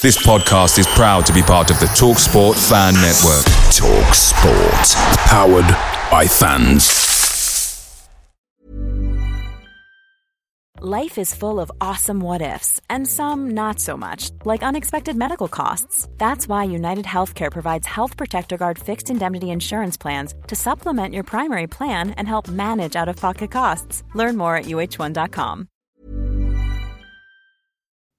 This podcast is proud to be part of the TalkSport Fan Network. TalkSport. Powered by fans. Life is full of awesome what ifs, and some not so much, like unexpected medical costs. That's why United Healthcare provides Health Protector Guard fixed indemnity insurance plans to supplement your primary plan and help manage out of pocket costs. Learn more at uh1.com.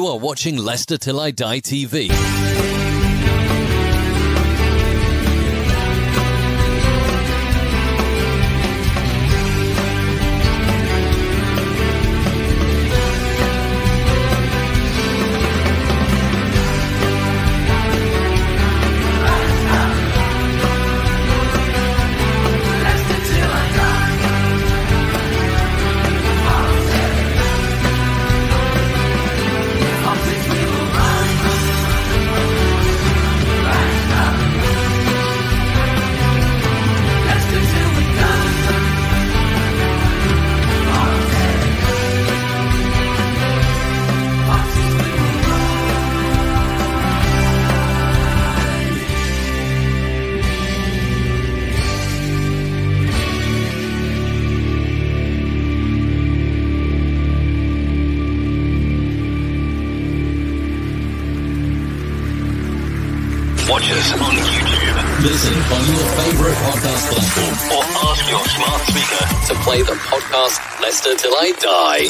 You are watching Leicester Till I Die TV. I Die.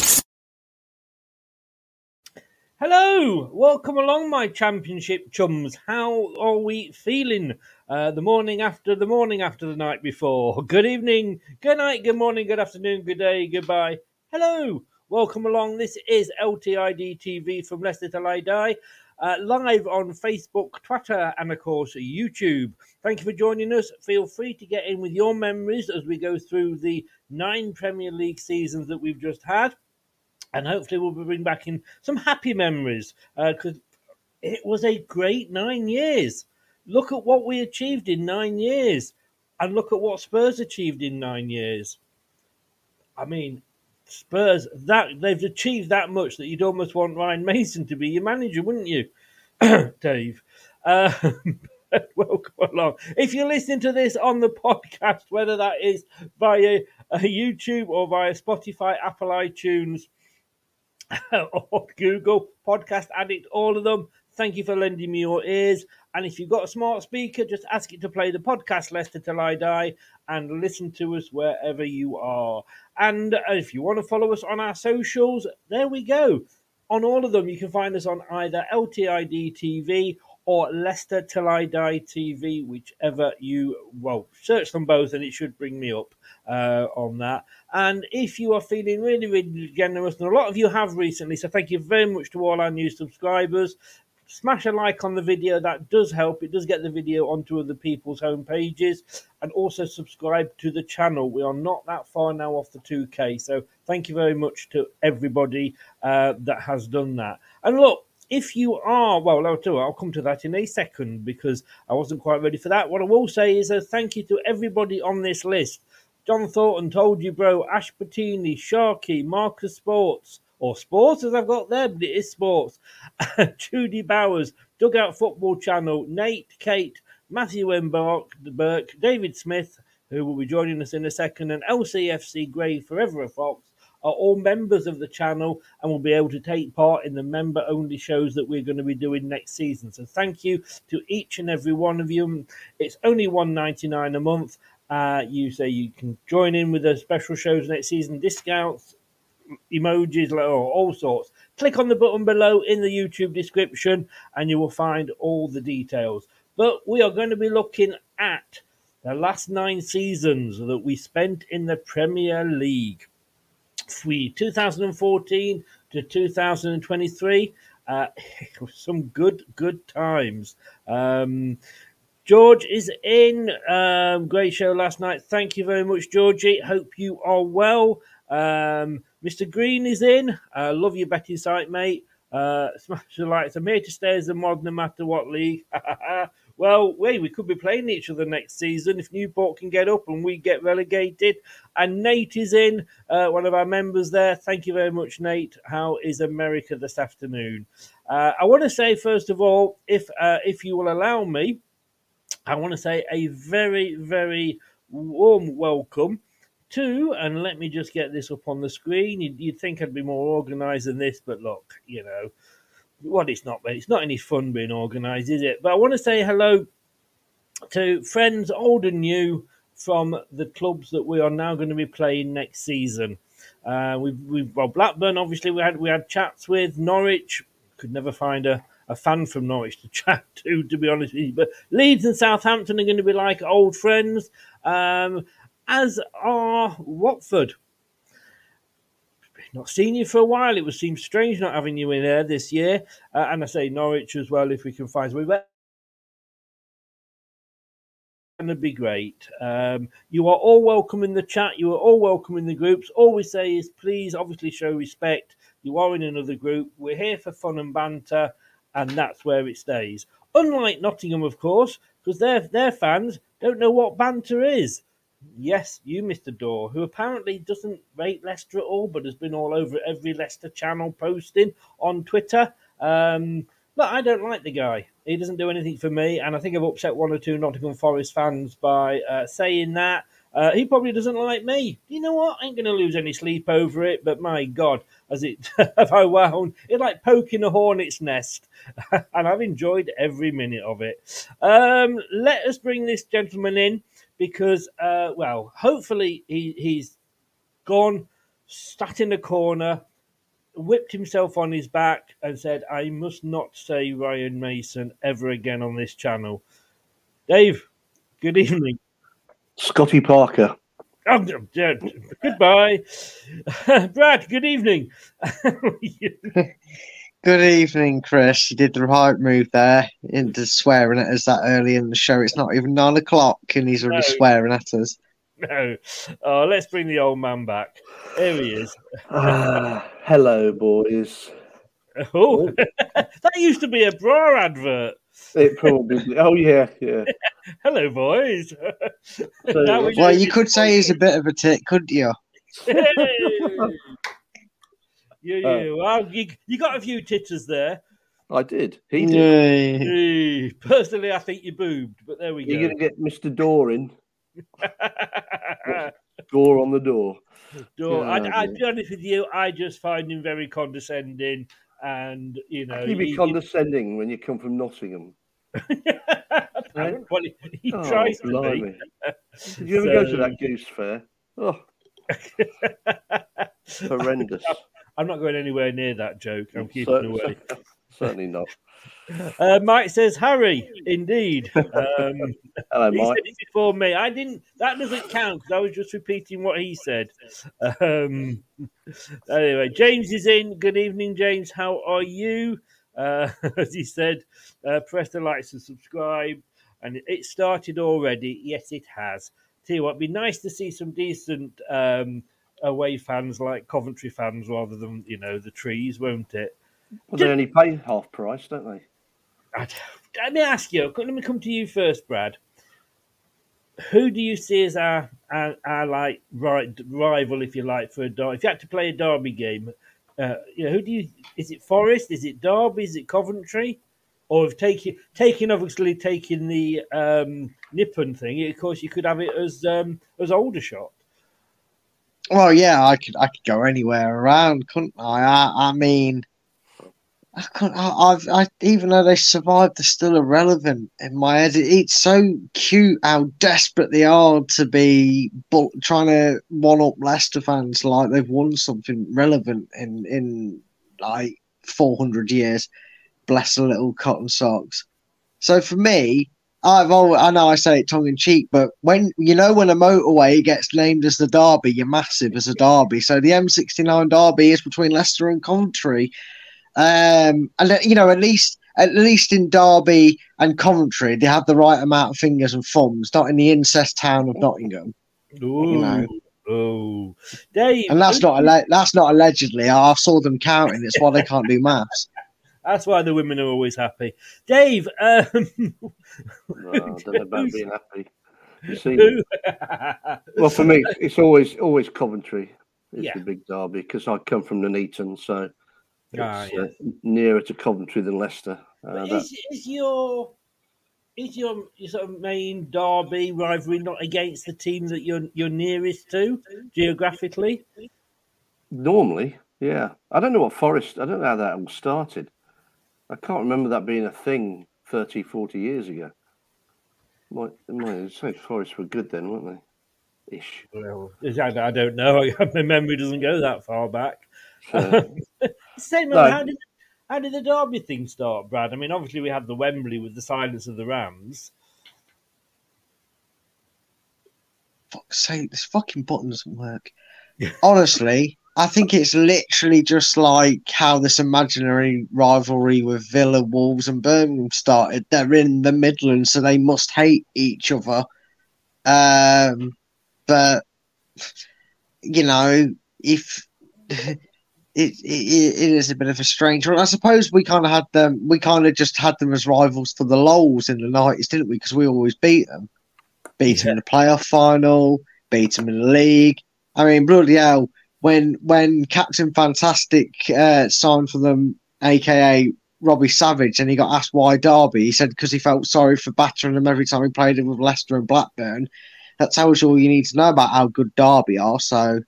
Hello, welcome along, my championship chums. How are we feeling? Uh, the morning after the morning after the night before. Good evening, good night, good morning, good afternoon, good day, goodbye. Hello, welcome along. This is LTID TV from Leicester Till I Die, uh, live on Facebook, Twitter, and of course YouTube. Thank you for joining us. Feel free to get in with your memories as we go through the nine Premier League seasons that we've just had and hopefully we'll bring back in some happy memories because it was a great nine years. Look at what we achieved in nine years, and look at what Spurs achieved in nine years. I mean, Spurs that they've achieved that much that you'd almost want Ryan Mason to be your manager, wouldn't you, Dave? Uh, welcome along. If you're listening to this on the podcast, whether that is via uh, YouTube or via Spotify, Apple iTunes, or Google Podcast Addict, all of them. Thank you for lending me your ears. And if you've got a smart speaker, just ask it to play the podcast Leicester Till I Die and listen to us wherever you are. And if you want to follow us on our socials, there we go. On all of them, you can find us on either LTID TV or Leicester Till I Die TV, whichever you well search them both, and it should bring me up uh, on that. And if you are feeling really, really generous, and a lot of you have recently, so thank you very much to all our new subscribers. Smash a like on the video, that does help. It does get the video onto other people's home pages. And also subscribe to the channel. We are not that far now off the 2K. So thank you very much to everybody uh, that has done that. And look, if you are, well, I'll, you, I'll come to that in a second because I wasn't quite ready for that. What I will say is a thank you to everybody on this list. John Thornton told you, bro. Ash Patini, Sharky, Marcus Sports, or Sports as I've got there, but it is Sports. Judy Bowers, Dugout Football Channel, Nate, Kate, Matthew M. Burke, David Smith, who will be joining us in a second, and LCFC Grey Forever Fox are all members of the channel and will be able to take part in the member only shows that we're going to be doing next season. So thank you to each and every one of you. It's only one ninety nine a month. Uh, you say you can join in with the special shows next season, discounts, emojis, or all sorts. Click on the button below in the YouTube description and you will find all the details. But we are going to be looking at the last nine seasons that we spent in the Premier League. We 2014 to 2023. Uh, some good, good times. Um, George is in. Um, great show last night. Thank you very much, Georgie. Hope you are well. Um, Mr. Green is in. Uh, love your betting site, mate. Uh, smash the lights. I'm here to stay as a mod no matter what league. well, wait, we could be playing each other next season if Newport can get up and we get relegated. And Nate is in, uh, one of our members there. Thank you very much, Nate. How is America this afternoon? Uh, I want to say, first of all, if uh, if you will allow me, I want to say a very, very warm welcome to, and let me just get this up on the screen. You'd, you'd think I'd be more organised than this, but look, you know, what it's not, it's not any fun being organised, is it? But I want to say hello to friends old and new from the clubs that we are now going to be playing next season. Uh, we've, we've well Blackburn obviously we had we had chats with Norwich. Could never find a, a fan from Norwich to chat to, to be honest with you. But Leeds and Southampton are going to be like old friends, um, as are Watford. Not seen you for a while. It would seem strange not having you in there this year. Uh, and I say Norwich as well if we can find. we going to be great. Um, you are all welcome in the chat. You are all welcome in the groups. All we say is please, obviously, show respect. You are in another group. We're here for fun and banter, and that's where it stays. Unlike Nottingham, of course, because their their fans don't know what banter is. Yes, you, Mr. Dorr, who apparently doesn't rate Leicester at all, but has been all over every Leicester channel posting on Twitter. Um, look, I don't like the guy. He doesn't do anything for me, and I think I've upset one or two Nottingham Forest fans by uh, saying that. Uh, he probably doesn't like me. You know what? I ain't going to lose any sleep over it, but my God, as it have I wound, it's like poking a hornet's nest, and I've enjoyed every minute of it. Um, let us bring this gentleman in because, uh, well, hopefully he, he's gone, sat in a corner, whipped himself on his back, and said, I must not say Ryan Mason ever again on this channel. Dave, good evening. Scotty Parker. Oh, yeah, goodbye. Brad, good evening. Good evening, Chris. You did the right move there into swearing at us that early in the show. It's not even nine o'clock and he's already No. swearing at us. no. Oh, let's bring the old man back. Here he is. Ah, hello, boys. Oh, that used to be a bra advert. It probably. Oh yeah, yeah. Hello, boys. So, Well, you could say he's a bit of a tit, couldn't you? Hey! you, Oh. you. Well, you, you got a few titters there. I did. He did. Yay. Personally, I think you boobed, but there we go. You're going to get Mr. Door in. Door on the door. Door. Yeah, I, I'd be honest with you, I just find him very condescending, and you know, How can you be he- condescending when you come from Nottingham? well, he, he Oh, tries to be. Did you ever go to that goose fair? Oh, horrendous. I'm not going anywhere near that joke. I'm keeping Cer- away. Certainly not. Uh, Mike says, "Harry, indeed." Um, Hello, he Mike. said it before me. I didn't. That doesn't count because I was just repeating what he said. Um, anyway, James is in. Good evening, James. How are you? Uh, as he said, uh, press the likes and subscribe. And it started already. Yes, it has. Tell you what, it'd be nice to see some decent um, away fans like Coventry fans rather than you know the trees, won't it? Well, they only pay half price, don't they? I- Let me ask you. Let me come to you first, Brad. Who do you see as our our, our like right rival, if you like, for a derby? If you had to play a derby game, uh, you know, who do you? Is it Forest? Is it Derby? Is it Coventry? Or if taken taking obviously taking the um, Nippon thing, of course, you could have it as um, as Aldershot. Well, yeah, I could I could go anywhere around, couldn't I? I, I mean, I can't. I, I've I, even though they survived, they're still irrelevant in my head. It, it's so cute how desperate they are to be, but trying to one up Leicester fans like they've won something relevant in in like four hundred years. Bless the little cotton socks. So for me, I've always, I know I say it tongue in cheek, but when you know when a motorway gets named as the Derby, you're massive as a Derby. So the M69 Derby is between Leicester and Coventry, um, and you know at least at least in Derby and Coventry they have the right amount of fingers and thumbs, not in the incest town of Nottingham. Ooh, You know. oh, Dave, And that's not alle- that's not allegedly. I saw them counting. It's why they can't do maths. That's why the women are always happy. Dave, um, No, I don't know about being happy. You see, well, for me, it's always always Coventry. It's Yeah. the big derby because I come from Nuneaton, so it's Ah, uh, nearer to Coventry than Leicester. Uh, that, is, is your is your, your sort of main derby rivalry not against the team that you're you're nearest to geographically? normally, yeah. I don't know what Forest. I don't know how that all started. I can't remember that being a thing 30, 40 years ago. Might, might say Forest were good then, weren't they? Ish. Well, I, I don't know. My memory doesn't go that far back. So, Same. No. How did how did the derby thing start, Brad? I mean, obviously we had the Wembley with the silence of the Rams. Fuck's sake, this fucking button doesn't work. Honestly, I think it's literally just like how this imaginary rivalry with Villa, Wolves, and Birmingham started. They're in the Midlands, so they must hate each other. Um, but you know, if it, it, it is a bit of a strange one, I suppose we kind of had them. We kind of just had them as rivals for the lols in the nineties, didn't we? Because we always beat them, beat them in the playoff final, beat them in the league. I mean, bloody hell! When when Captain Fantastic uh, signed for them, aka Robbie Savage, and he got asked why Derby, he said because he felt sorry for battering them every time he played them with Leicester and Blackburn. That tells you all you need to know about how good Derby are. So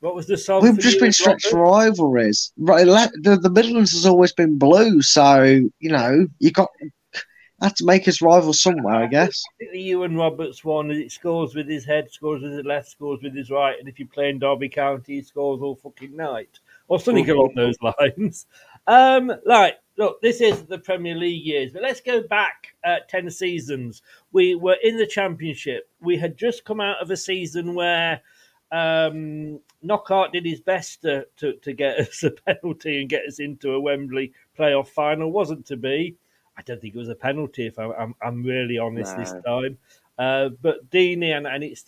What was the song? we've just been stretched for rivalries. Right, le- the, the Midlands has always been blue, so you know you got had to make us rivals somewhere, I guess. I think the Iwan Roberts one is it scores with his head, scores with his left, scores with his right, and if you play in Derby County, he scores all fucking night. Or something along those lines. Um, right, look, this is the Premier League years, but let's go back uh, 10 seasons. We were in the Championship. We had just come out of a season where um, Knockaert did his best to, to, to get us a penalty and get us into a Wembley playoff final. Wasn't to be. I don't think it was a penalty, if I'm, I'm, I'm really honest this time. Uh, but Deeney, and, and it's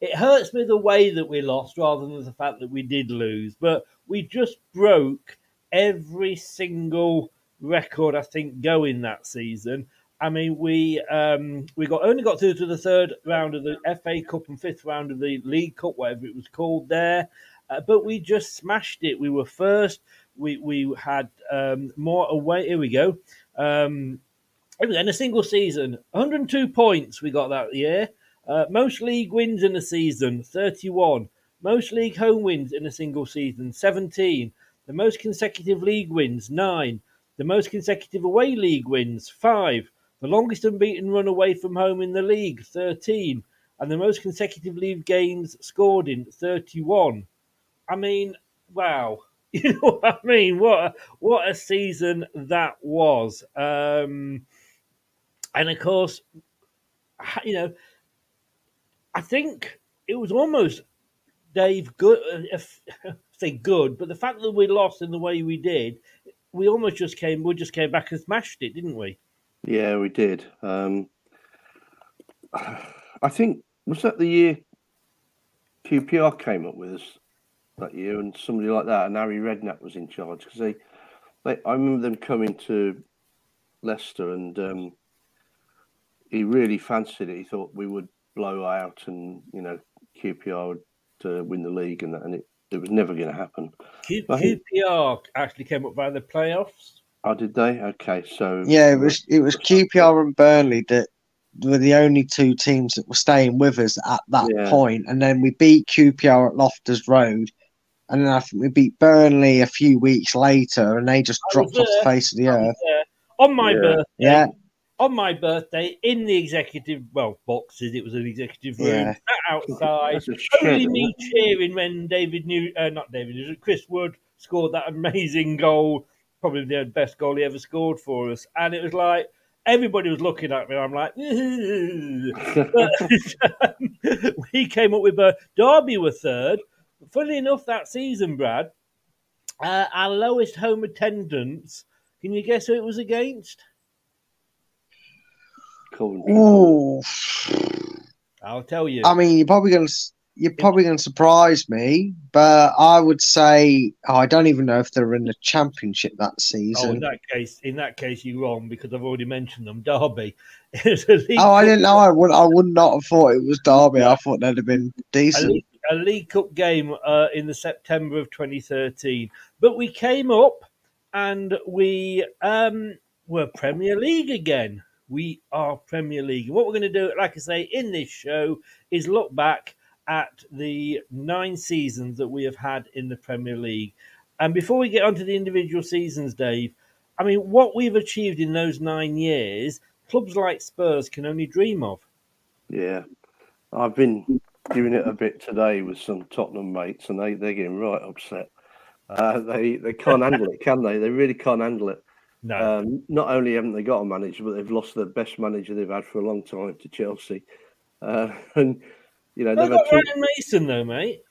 it hurts me the way that we lost rather than the fact that we did lose. But we just broke every single record I think going that season. I mean, we um, we got only got through to the third round of the FA Cup and fifth round of the League Cup, whatever it was called there. Uh, but we just smashed it. We were first. We we had um, more away. Here we go. Um, in a single season, 102 points we got that year. Uh, most league wins in a season, 31. Most league home wins in a single season, 17. The most consecutive league wins, 9. The most consecutive away league wins, 5. The longest unbeaten run away from home in the league, 13. And the most consecutive league games scored in, 31. I mean, wow. You know what I mean? What a, what a season that was. Um, and of course, you know, I think it was almost Dave good. uh, If, say good, but the fact that we lost in the way we did, we almost just came. We just came back and smashed it, didn't we? yeah, we did. Um, I think was that the year QPR came up with us that year, and somebody like that, and Harry Redknapp was in charge because they, they, I remember them coming to Leicester, and um, he really fancied it. He thought we would blow out, and you know QPR would uh, win the league, and that, and it, it was never going to happen. Q, I think- QPR actually came up by the playoffs. Oh, did they? Okay, so Yeah, it was it was QPR and Burnley that were the only two teams that were staying with us at that Yeah. point, and then we beat QPR at Loftus Road, and then I think we beat Burnley a few weeks later, and they just I dropped was off the face of the earth. there on my Yeah. birthday. Yeah, On my birthday, in the executive well boxes, it was an executive room. Yeah. Sat outside, That's only isn't me it? cheering when David New, uh, not David, it was Chris Wood scored that amazing goal, probably the best goal he ever scored for us, and it was like everybody was looking at me. I'm like, but, we came up with uh, Derby were third. Funnily enough, that season, Brad, uh, our lowest home attendance. Can you guess who it was against? Coventry. Ooh. I'll tell you. I mean, you're probably going to you're probably going to surprise me, but I would say oh, I don't even know if they're in the championship that season. Oh, in that case, in that case, you're wrong because I've already mentioned them. Derby. It's a League Oh, I didn't know. I would. I would not have thought it was Derby. I thought they'd have been A decent. A League Cup game uh, in the September of 2013, but we came up and we um, were Premier League again. We are Premier League. What we're going to do, like I say, in this show, is look back at the nine seasons that we have had in the Premier League. And before we get onto the individual seasons, Dave, I mean, what we've achieved in those nine years, clubs like Spurs can only dream of. Yeah, I've been giving it a bit today with some Tottenham mates, and they they're getting right upset. Uh, they they can't handle it, can they? They really can't handle it. No. Um, not only haven't they got a manager, but they've lost the best manager they've had for a long time to Chelsea. Uh, and you know, They've they've got two, Ryan Mason, though, mate.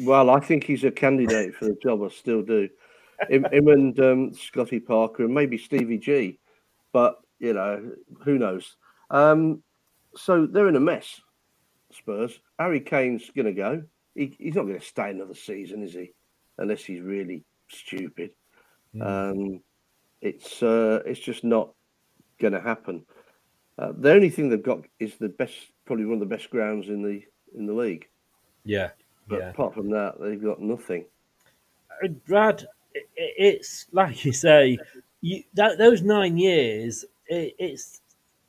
well, I think he's a candidate for the job. I still do. Him, him and um, Scotty Parker and maybe Stevie G, but you know, who knows? Um, so they're in a mess. Spurs. Harry Kane's going to go. He, he's not going to stay another season, is he? Unless he's really stupid. Um, it's uh, it's just not going to happen. Uh, the only thing they've got is the best, probably one of the best grounds in the in the league. Yeah. But Yeah. apart from that, they've got nothing. Uh, Brad, i- i- it's like you say, you, that those nine years, it, it's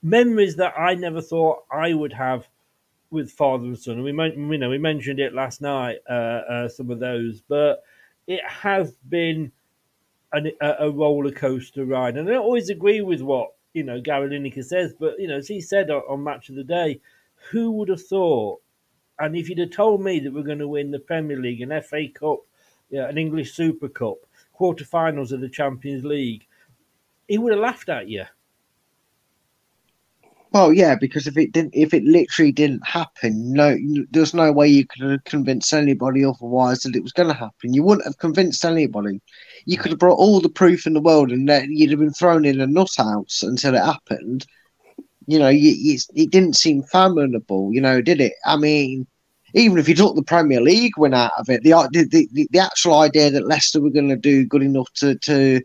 memories that I never thought I would have with father and son. And we, you know, we mentioned it last night, uh, uh, some of those, but it has been an, a, a roller coaster ride. And I don't always agree with what you know Gary Lineker says, but you know, as he said on, on Match of the Day, who would have thought? And if you'd have told me that we're going to win the Premier League, an FA Cup, an English Super Cup, quarterfinals of the Champions League, he would have laughed at you. Well, yeah, because if it didn't, if it literally didn't happen, no, there's no way you could have convinced anybody otherwise that it was going to happen. You wouldn't have convinced anybody. You could have brought all the proof in the world, and that you'd have been thrown in a nut house until it happened. You know, you, you, it didn't seem fathomable. You know, did it? I mean, even if you took the Premier League win out of it, the the the, the actual idea that Leicester were going to do good enough to to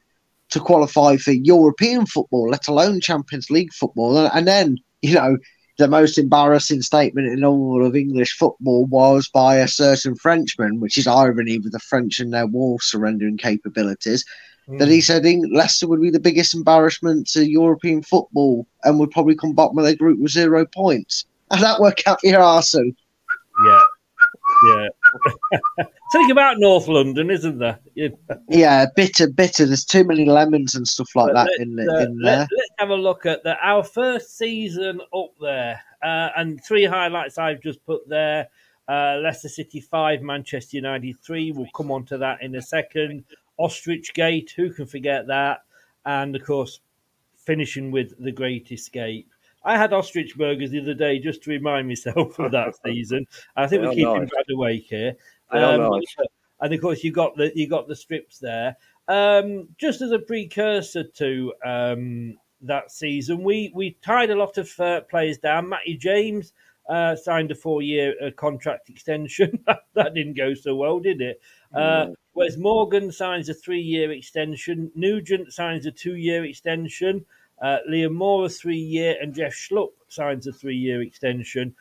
to qualify for European football, let alone Champions League football. And, then, you know, the most embarrassing statement in all of English football was by a certain Frenchman, which is irony with the French and their war surrendering capabilities, that he hmm. said Leicester would be the biggest embarrassment to European football and would probably come bottom of their group with zero points. And that worked out for your Arsène. Yeah, yeah. Think about North London, isn't there? Yeah. Yeah, bitter, bitter. There's too many lemons and stuff like that in, uh, in let, there. us have a look at the, our first season up there, uh, and three highlights I've just put there. Uh, Leicester City five, Manchester United three. We'll come on to that in a second. Ostrich Gate, who can forget that? And of course, finishing with the Great Escape. I had ostrich burgers the other day just to remind myself of that season. I think we're keeping nice. Brad awake here. Um, nice. and of course you got the you got the strips there. Um, just as a precursor to um, that season, we we tied a lot of uh, players down. Matty James uh, signed a four year uh, contract extension. that didn't go so well, did it? Uh, whereas Morgan signs a three year extension, Nugent signs a two year extension, uh, Liam Moore three year, and Jeff Schlupp signs a three year extension.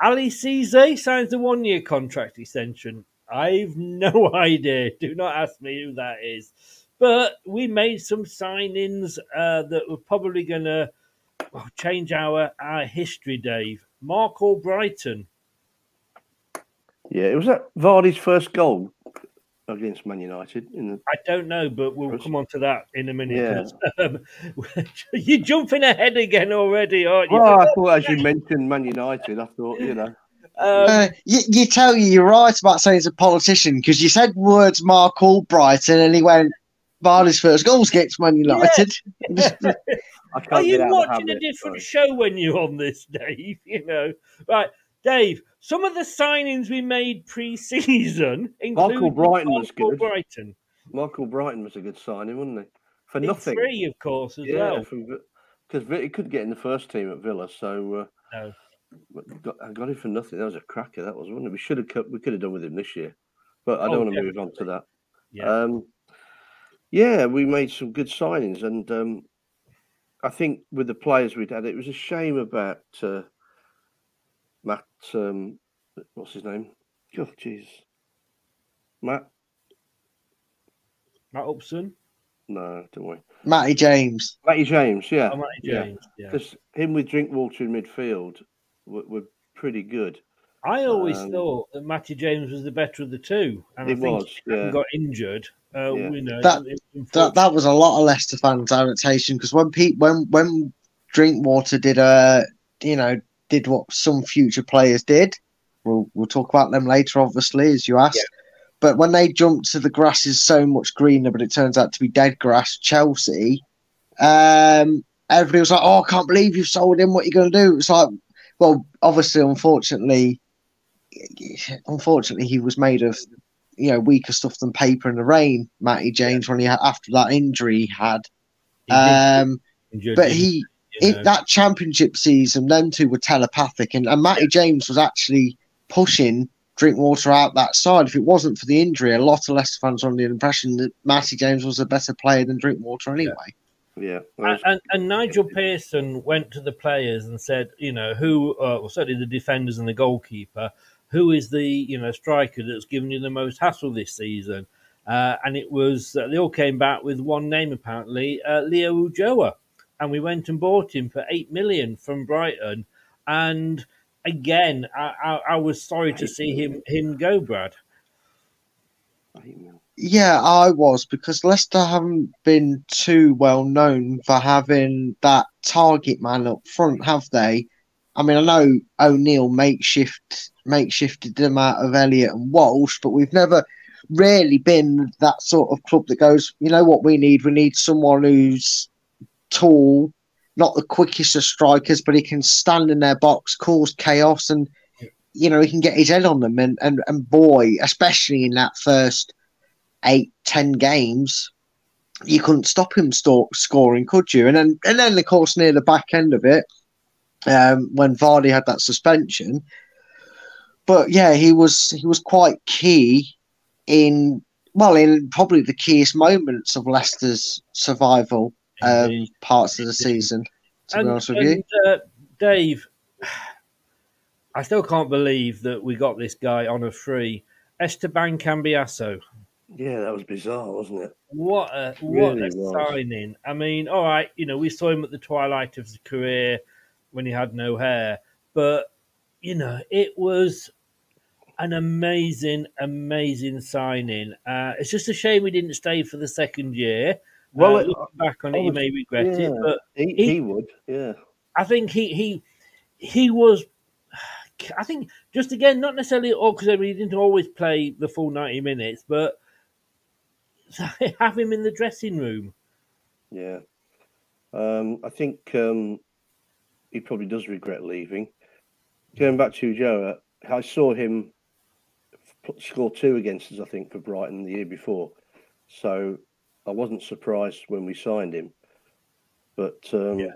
Ali Cisse signs a one year contract extension. I've no idea. Do not ask me who that is. But we made some signings uh, that were probably going to oh, change our our history, Dave. Marc Albrighton. Yeah, it was that Vardy's first goal against Man United in the I don't know, but we'll Chris- come on to that in a minute. Yeah. 'cause, Um, you're jumping ahead again already, aren't you? Well, I thought as you mentioned Man United, I thought you know. Um, Uh, you, you tell you you're right about saying he's a politician because you said words Marc Albrighton and he went Vardy's first goals against Man United. I can't Are you get out watching a different sorry. show when you're on this, Dave? You know, right, Dave. Some of the signings we made pre-season, including Albrighton was Mark good. Albrighton. Michael Brighton was a good signing, wasn't he? For In nothing. three, of course, as yeah, well. because he couldn't get in the first team at Villa, so uh, No. got, I got him for nothing. That was a cracker. That was, wasn't it? We should have we could have done with him this year, but I don't Oh, want to move on to that. Yeah. Um, yeah, we made some good signings, and um, I think with the players we'd had, it was a shame about uh, Matt. Um, what's his name? Oh, jeez, Matt. Matt Upson, No, don't worry. Matty James. Matty James. Yeah, oh, Matty. James. Yeah. because him with Drinkwater in midfield were, were pretty good. I always um, thought that Matty James was the better of the two, and He I think was, he yeah. got injured. Uh, Yeah. you know, That- That that was a lot of Leicester fans' adaptation because when Pete when when Drinkwater did a you know did what some future players did, we'll we'll talk about them later, obviously, as you asked. But when they jumped to the grass is so much greener, but it turns out to be dead grass, Chelsea. Um, everybody was like, "Oh, I can't believe you've sold him. What are you going to do?" It's like, well, obviously, unfortunately, unfortunately, he was made of you know weaker stuff than paper in the rain. Matty James when he had after that injury he had. he Um, but he you in know. that championship season, them two were telepathic, and, and Matty James was actually pushing Drinkwater out that side. If it wasn't for the injury, a lot of Leicester fans were under the impression that Matty James was a better player than Drinkwater anyway. Yeah, that And, and, and Nigel Pearson went to the players and said, you know, who, uh, well, certainly the defenders and the goalkeeper, who is the, you know, striker that's given you the most hassle this season? Uh, and it was, uh, they all came back with one name apparently, uh, Leo Ulloa. And we went and bought him for eight million from Brighton. And again, I, I, I was sorry to see him him go, Brad. Yeah, I was because Leicester haven't been too well known for having that target man up front, have they? I mean, I know O'Neill makeshift makeshifted them out of Elliott and Walsh, but we've never really been that sort of club that goes, you know what we need? We need someone who's tall, not the quickest of strikers, but he can stand in their box, cause chaos, and you know he can get his head on them. And and, and boy, especially in that first eight, ten games, you couldn't stop him sto- scoring, could you? And then, and then, of course, near the back end of it, um, when Vardy had that suspension. But yeah, he was he was quite key in well, in probably the keyest moments of Leicester's survival um, parts of the season. To be honest with you, uh, Dave, I still can't believe that we got this guy on a free. Esteban Cambiasso. yeah, that was bizarre, wasn't it? What a what Really a was. signing! I mean, all right, you know, we saw him at the twilight of his career when he had no hair, but you know, it was an amazing, amazing signing. Uh, it's just a shame we didn't stay for the second year. Well, uh, it- back on I it, you may regret it, but He, He- he would, yeah. I think he he he was. I think just again, not necessarily all because he didn't always play the full ninety minutes, but have him in the dressing room. Yeah. Um, I think um, he probably does regret leaving. Going back to Joe, I saw him score two against us, I think, for Brighton the year before. So I wasn't surprised when we signed him. But um, Yeah.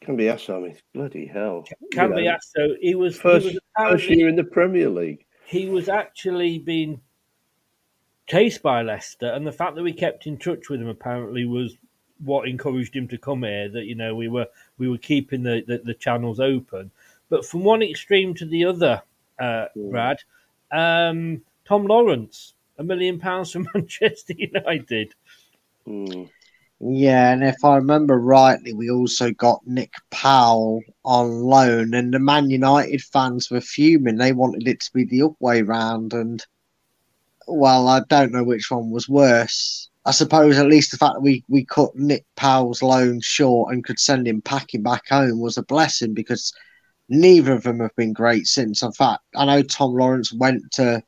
can be asked, I mean, bloody hell. Can You be know. So he was First, he was first year in the Premier League. he was actually being chased by Leicester, and the fact that we kept in touch with him apparently was what encouraged him to come here. That you know we were we were keeping the the, the channels open, but from one extreme to the other, uh. Brad, um, Tom Lawrence, a million pounds from Manchester United. Mm. Yeah, and if I remember rightly, we also got Nick Powell on loan, and the Man United fans were fuming. They wanted it to be the up way round, and well, I don't know which one was worse. I suppose at least the fact that we, we cut Nick Powell's loan short and could send him packing back home was a blessing because neither of them have been great since. In fact, I know Tom Lawrence went to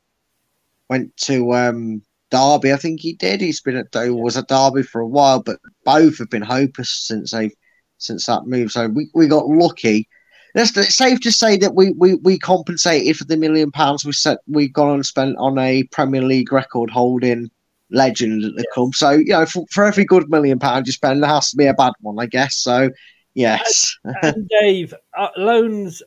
went to um, Derby. I think he did. He's been at was at Derby for a while, but both have been hopeless since they since that move. So we, we got lucky. It's, safe to say that we, we, we compensated for the million pounds we set we gone and spent on a Premier League record holding legend at the club. So you know, for, for every good million pound you spend, there has to be a bad one, I guess. So yes, and Dave, uh, loans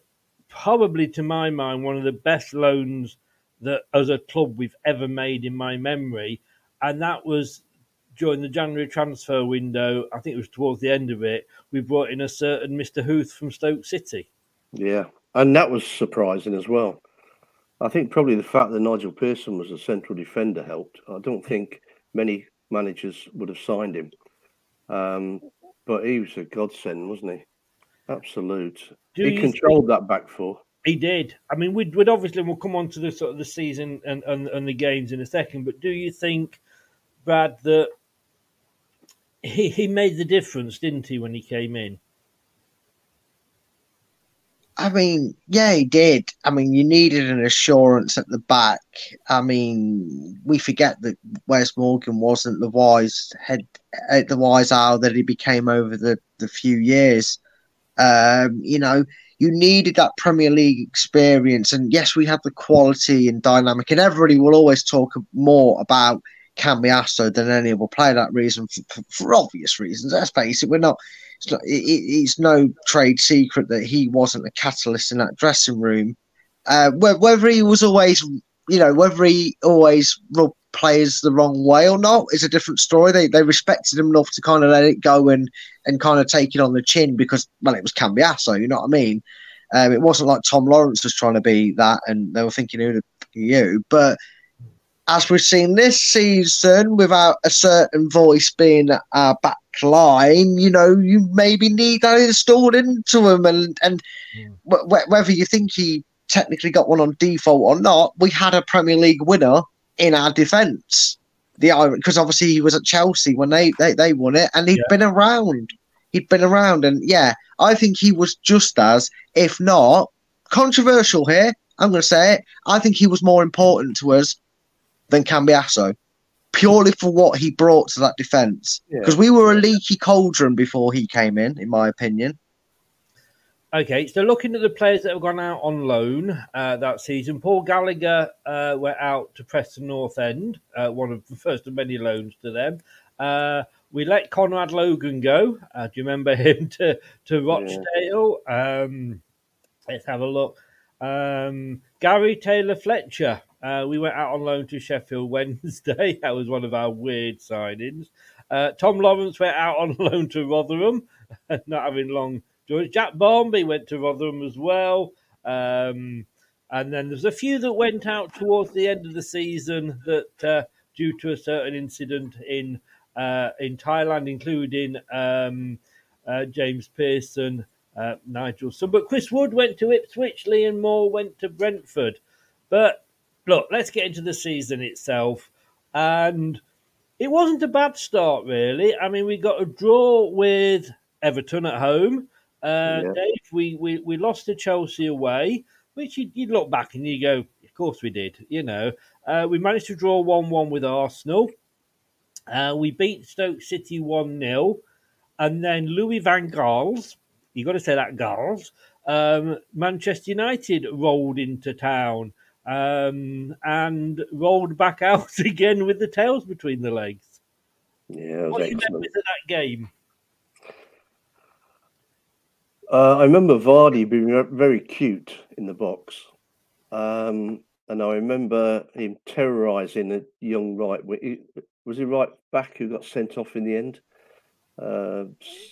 probably to my mind one of the best loans that as a club we've ever made in my memory, and that was during the January transfer window. I think it was towards the end of it. We brought in a certain Mister Huth from Stoke City. Yeah, and that was surprising as well. I think probably the fact that Nigel Pearson was a central defender helped. I don't think many managers would have signed him, um, but he was a godsend, wasn't he? Absolute. Do he controlled that back four. He did. I mean, we'd, we'd obviously we'll come on to the sort of the season and, and, and the games in a second. But do you think, Brad, that he he made the difference, didn't he, when he came in? I mean, yeah, he did. I mean, you needed an assurance at the back. I mean, we forget that Wes Morgan wasn't the wise head, uh, the wise owl that he became over the, the few years. Um, you know, you needed that Premier League experience. And yes, we have the quality and dynamic, and everybody will always talk more about Cambiasso than any other player. That reason, for, for, obvious reasons. Let's face it, we're not. It's, not, it, it's no trade secret that he wasn't a catalyst in that dressing room. Uh, whether he was always, you know, whether he always rubbed players the wrong way or not is a different story. They they respected him enough to kind of let it go and and kind of take it on the chin because well, it was Cambiasso. You know what I mean? Um, it wasn't like Tom Lawrence was trying to be that, and they were thinking, "Who the f- you?" But as we've seen this season, without a certain voice being our back line, you know, you maybe need that installed into him, and and wh- wh- whether you think he technically got one on default or not, we had a Premier League winner in our defence. The because obviously he was at Chelsea when they they, they won it, and he had Yeah. been around. He'd been around, and yeah, I think he was just as, if not controversial here. I'm going to say it. I think he was more important to us than Cambiasso, purely for what he brought to that defence. Yeah. Because we were a leaky cauldron before he came in, in my opinion. Okay, so looking at the players that have gone out on loan uh, that season, Paul Gallagher uh, went out to Preston North End, uh, one of the first of many loans to them. Uh, we let Conrad Logan go. Uh, do you remember him to to Rochdale? Um, let's have a look. Um, Gary Taylor Fletcher. Uh, we went out on loan to Sheffield Wednesday. That was one of our weird signings. Uh, Tom Lawrence went out on loan to Rotherham, not having long joys. Jack Barmby went to Rotherham as well. Um, and then there's a few that went out towards the end of the season that, uh, due to a certain incident in uh, in Thailand, including um, uh, James Pearson, uh, Nigel Sun. But Chris Wood went to Ipswich, Liam Moore went to Brentford. But look, let's get into the season itself. And it wasn't a bad start, really. I mean, we got a draw with Everton at home. Uh, Yeah. Dave, we, we, we lost to Chelsea away, which you, you look back and you go, of course we did. You know, uh, we managed to draw 1 1 with Arsenal. Uh, we beat Stoke City 1 0. And then Louis Van Gaals, you've got to say that, Gaals, um, Manchester United rolled into town um, and rolled back out again with the tails between the legs. Yeah, What do you remember of that game? Uh, I remember Vardy being very cute in the box, um, and I remember him terrorising a young right. Was he right back who got sent off in the end? Uh,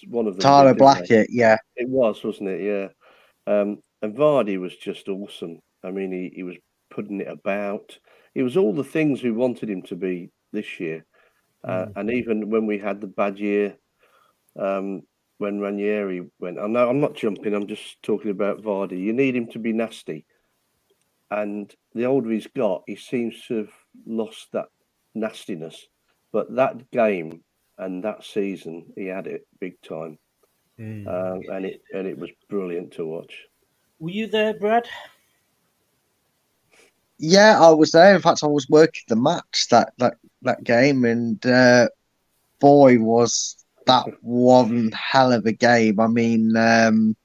one of them. Tyler? Blackett, yeah. It was, wasn't it? Yeah. Um, and Vardy was just awesome. I mean, he, he was putting it about. He was all the things we wanted him to be this year. Uh, And even when we had the bad year um, when Ranieri went. I know I'm not jumping. I'm just talking about Vardy. You need him to be nasty, and the older he's got, he seems to have lost that nastiness. But that game and that season, he had it big time, Mm. um, and it and it was brilliant to watch. Were you there, Brad? Yeah, I was there. In fact, I was working the match that that that game, and uh, boy, was that one hell of a game. I mean, um,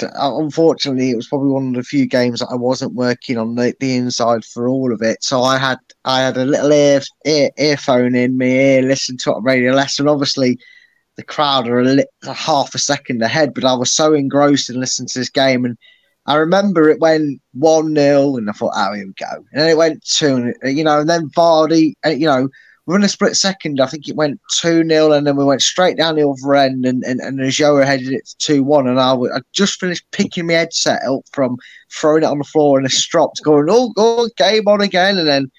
unfortunately, it was probably one of the few games that I wasn't working on the, the inside for all of it. So I had I had a little ear, ear earphone in my ear, listening to it on Radio Leicester. Obviously, the crowd are a, li- a half a second ahead, but I was so engrossed in listening to this game and. I remember it went one 0 and I thought, oh, here we go. And then it went two, and you know, and then Vardy, uh, you know, within a split second, I think it went two 0 and then we went straight down the other end, and and and Ulloa headed it to two one, and I, w- I just finished picking my headset up from throwing it on the floor, and it stopped, going, oh, oh, game on again, and then.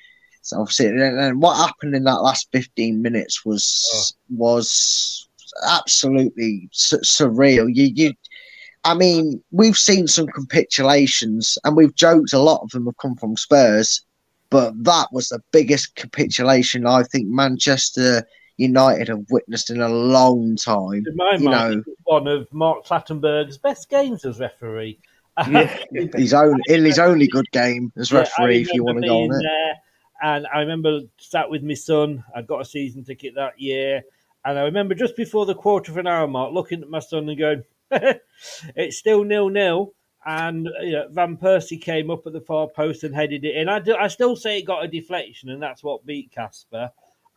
So obviously, and, and what happened in that last fifteen minutes was oh. was absolutely su- surreal. You you I mean, we've seen some capitulations, and we've joked a lot of them have come from Spurs, but that was the biggest capitulation I think Manchester United have witnessed in a long time. In my You mind, know, one of Mark Clattenburg's best games as referee. Yeah, his own in his only good game as Yeah, referee, if you want to go on it. there, and I remember sat with my son. I got a season ticket that year, and I remember just before the quarter of an hour mark, looking at my son and going, "It's still nil nil." And you know, Van Persie came up at the far post and headed it in. I, do, I still say it got a deflection, and that's what beat Kasper.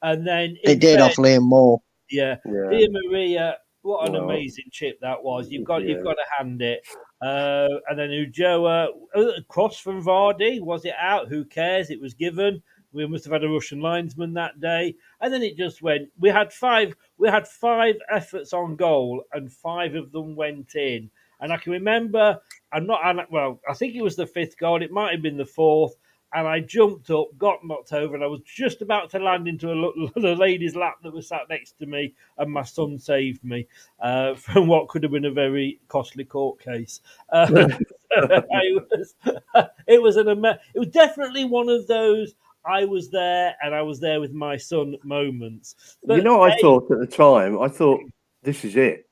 And then It did off Liam Moore. yeah, Yeah. Di Maria, what an Wow. amazing chip that was. You've got Yeah. you've got to hand it. Uh, and then Ulloa, uh, cross from Vardy, was it out? Who cares? It was given. We must have had a Russian linesman that day, and then it just went. We had five. We had five efforts on goal, and five of them went in. And I can remember. I'm not. Well, I think it was the fifth goal. It might have been the fourth. And I jumped up, got knocked over, and I was just about to land into a, a lady's lap that was sat next to me, and my son saved me uh, from what could have been a very costly court case. Uh, I was, it was an it was definitely one of those I was there and I was there with my son moments. you But know, I hey, thought at the time, I thought this is it.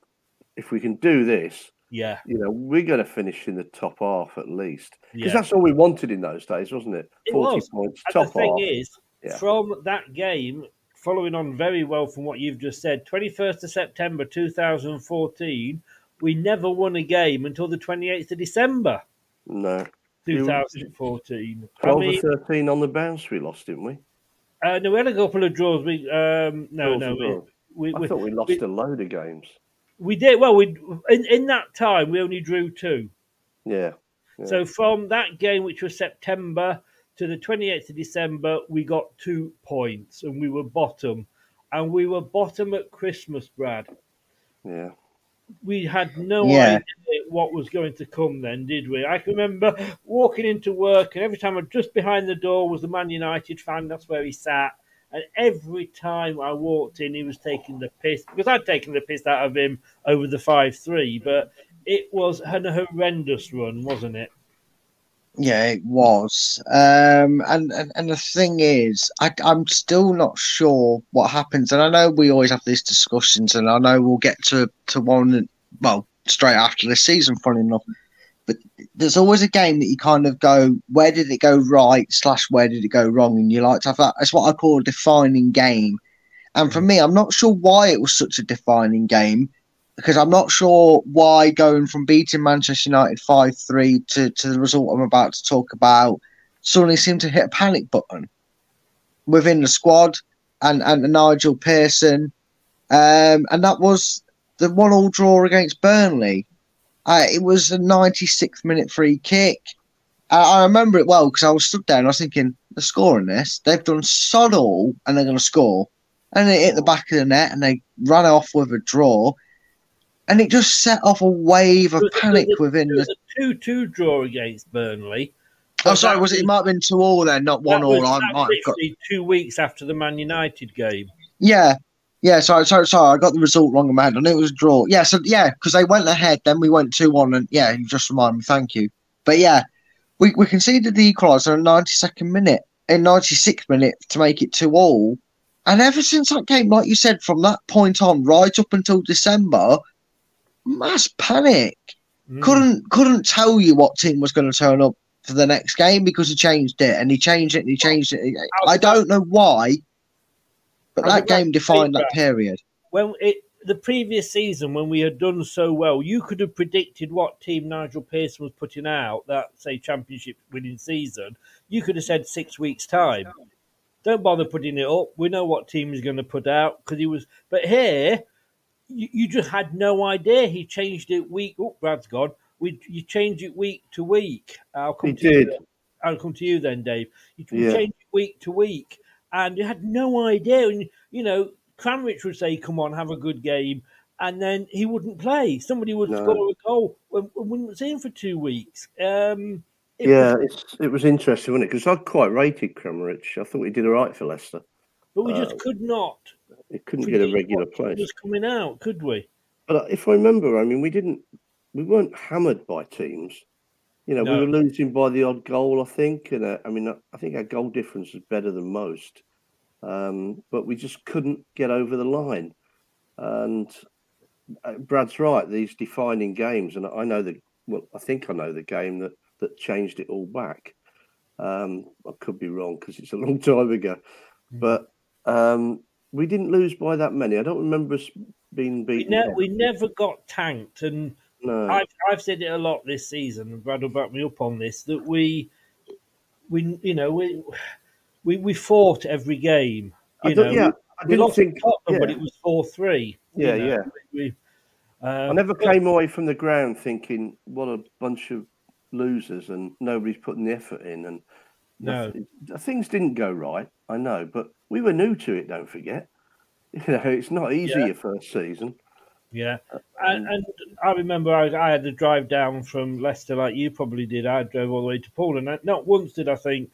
If we can do this, yeah, you know, we're going to finish in the top half at least. Because Yeah. that's all we wanted in those days, wasn't it? It 40 was. points, And top the thing half. is, Yeah. from that game, following on very well from what you've just said, 21st of September 2014, we never won a game until the 28th of December no. You- 2014. I 12 mean, or 13 on the bounce we lost, didn't we? uh, no, we had a couple of draws. We um, no, Draws no, we, we, I we, thought we lost a load of games. We did well. We in, in that time we only drew two. Yeah. Yeah. So from that game, which was September to the 28th of December, we got two points and we were bottom. And we were bottom at Christmas, Brad. Yeah. We had no Yeah. idea what was going to come then, did we? I can remember walking into work and every time I just behind the door was the Man United fan, that's where he sat. And every time I walked in, he was taking the piss because I'd taken the piss out of him over the 5 3. But it was an horrendous run, wasn't it? Yeah, it was. Um, and, and and the thing is, I, I'm still not sure what happens. And I know we always have these discussions, and I know we'll get to to one well straight after the season, funny enough. There's always a game that you kind of go, where did it go right slash where did it go wrong? And you like to have that. That's what I call a defining game. And for me, I'm not sure why it was such a defining game because I'm not sure why going from beating Manchester United 5 3 to, to the result I'm about to talk about suddenly seemed to hit a panic button within the squad and, and Nigel Pearson. Um, and that was the one all draw against Burnley. Uh, it was a 96th minute free kick. I, I remember it well because I was stood there and I was thinking, they're scoring this. They've done sod all and they're going to score. And it hit the back of the net and they ran off with a draw and it just set off a wave of was- panic was within It was the. a two-two draw against Burnley. Oh, sorry, was it? It might have been two all then, not one all. I might have got. two weeks after the Man United game. Yeah, Yeah, sorry, sorry, sorry. I got the result wrong, man. I knew it was a draw. Yeah, so yeah, because they went ahead, then we went two one, and yeah, you just reminded me. Thank you. But yeah, we we conceded the equaliser in ninety second minute, in ninety sixth minute to make it two all, and ever since that game, like you said, from that point on, right up until December, mass panic. Mm. Couldn't couldn't tell you what team was going to turn up for the next game because he changed it and he changed it and he changed it. I don't know why, but that game defined that that. period. When it the previous season when we had done so well, you could have predicted what team Nigel Pearson was putting out that say championship winning season. You could have said six weeks time. Don't bother putting it up. We know what team he's going to put out because he was. But here, you, you just had no idea. He changed it week. Oh, Brad's gone. We you change it week to week. I'll come He to you did. then. I'll come to you then, Dave. You, you Yeah. change it week to week, and you had no idea. And you know, Kramaric would say, "Come on, have a good game," and then he wouldn't play. Somebody would No. score a goal. We, wouldn't see him for two weeks. Um, it yeah, was- it's, it was interesting, wasn't it? Because I quite rated Kramaric. I thought he did all right for Leicester. but we just uh, could not It couldn't get a regular place. was coming out, could we? But uh, if I remember, I mean, we didn't, we weren't hammered by teams. You know, No. we were losing by the odd goal, I think. And uh, I mean, I think our goal difference was better than most. Um, but we just couldn't get over the line. And uh, Brad's right; these defining games, and I know the well, I think I know the game that that changed it all back. Um, I could be wrong because it's a long time ago, Mm. but um, we didn't lose by that many. I don't remember us being We, beaten. ne- we never got tanked, and no. I've, I've said it a lot this season, and Brad will back me up on this. That we, we, you know, we, we, we fought every game. I You know, yeah, we, I we lost think. to Tottenham, but it was four three. Yeah, yeah. We, I um, never but- came away from the ground thinking, "What a bunch of losers," and nobody's putting the effort in. And No. nothing- things didn't go right. I know, but we were new to it. Don't forget. You know, it's not easy Yeah. your first season. Yeah, Um, and, and I remember I, I had to drive down from Leicester like you probably did. I drove all the way to Poole, and I, not once did I think,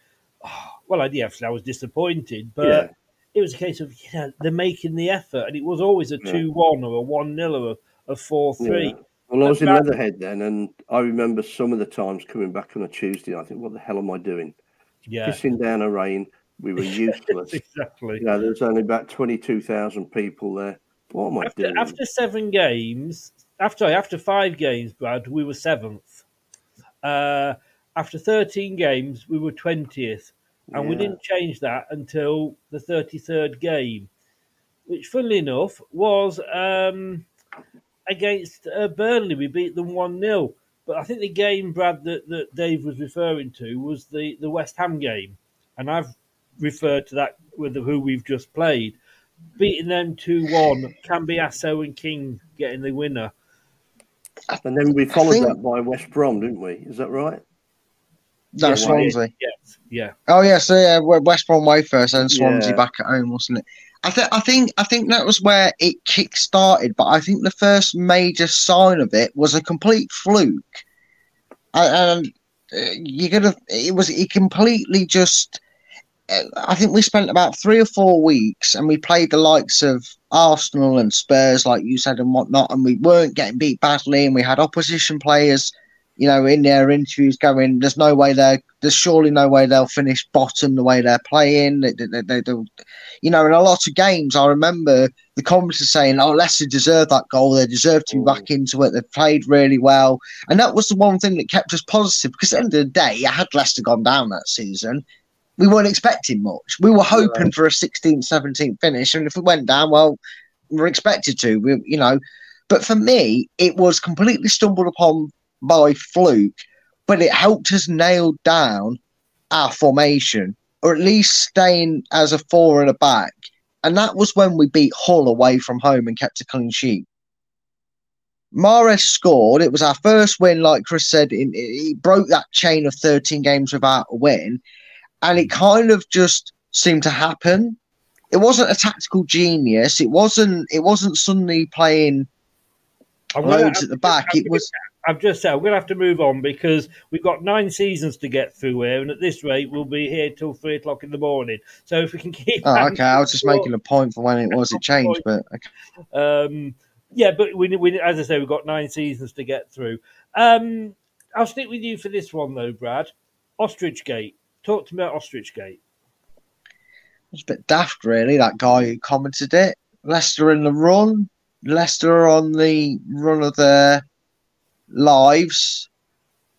oh, well, I did." yes, I was disappointed, but Yeah. it was a case of you know they're making the effort, and it was always a Yeah. two-one or a one-nil or a, a four-three. Yeah. Well, I was in Brad- Leatherhead then, and I remember some of the times coming back on a Tuesday. I think, "What the hell am I doing? Yeah, Pissing down a rain. We were useless. exactly. you know, there was only about twenty-two thousand people there. What am I After, doing? after seven games, after after five games, Brad, we were seventh. Uh, after thirteen games, we were twentieth, and we didn't change that until the thirty-third game, which, funnily enough, was um, against uh, Burnley. We beat them one 0 But I think the game, Brad, that, that Dave was referring to was the, the West Ham game, and I've referred to that with who we've just played beating them 2 1, Cambiasso and King getting the winner. And then we followed think- that by West Brom, didn't we? Is that right? No, Yeah, Swansea. Yes, yeah. Oh yeah, so yeah, West Brom way first, and Swansea Yeah. back at home, wasn't it? I think I think I think that was where it kick started, but I think the first major sign of it was a complete fluke, and, and uh, you're gonna it was it completely just. I think we spent about three or four weeks, and we played the likes of Arsenal and Spurs, like you said, and whatnot, and we weren't getting beat badly, and we had opposition players you know, in their interviews going, there's no way they're, there's surely no way they'll finish bottom the way they're playing. They, they, they, they you know, in a lot of games, I remember the commentators saying, oh, Leicester deserve that goal. They deserve to be back mm. into it. They've played really well. And that was the one thing that kept us positive because at the end of the day, I had Leicester gone down that season, we weren't expecting much. We were hoping for a 16th, 17th finish. And if we went down, well, we're expected to, we, you know. But for me, it was completely stumbled upon by fluke, but it helped us nail down our formation, or at least staying as a four and a back. And that was when we beat Hull away from home and kept a clean sheet. Mahrez scored. It was our first win, like Chris said. In, he broke that chain of 13 games without a win. And it kind of just seemed to happen. It wasn't a tactical genius. It wasn't. It wasn't suddenly playing I'm gonna- loads at the back. It gonna- was I've just said we're going to have to move on because we've got nine seasons to get through here, and at this rate, we'll be here till three o'clock in the morning. So if we can keep. Oh, okay. I was just making a point for when it was it changed, but okay. Um, yeah, but we, we, as I say, we've got nine seasons to get through. Um, I'll stick with you for this one though, Brad. Ostrich Gate. Talk to me about Ostrich Gate. It's a bit daft, really. That guy who commented it. Leicester in the run. Leicester on the run of their lives,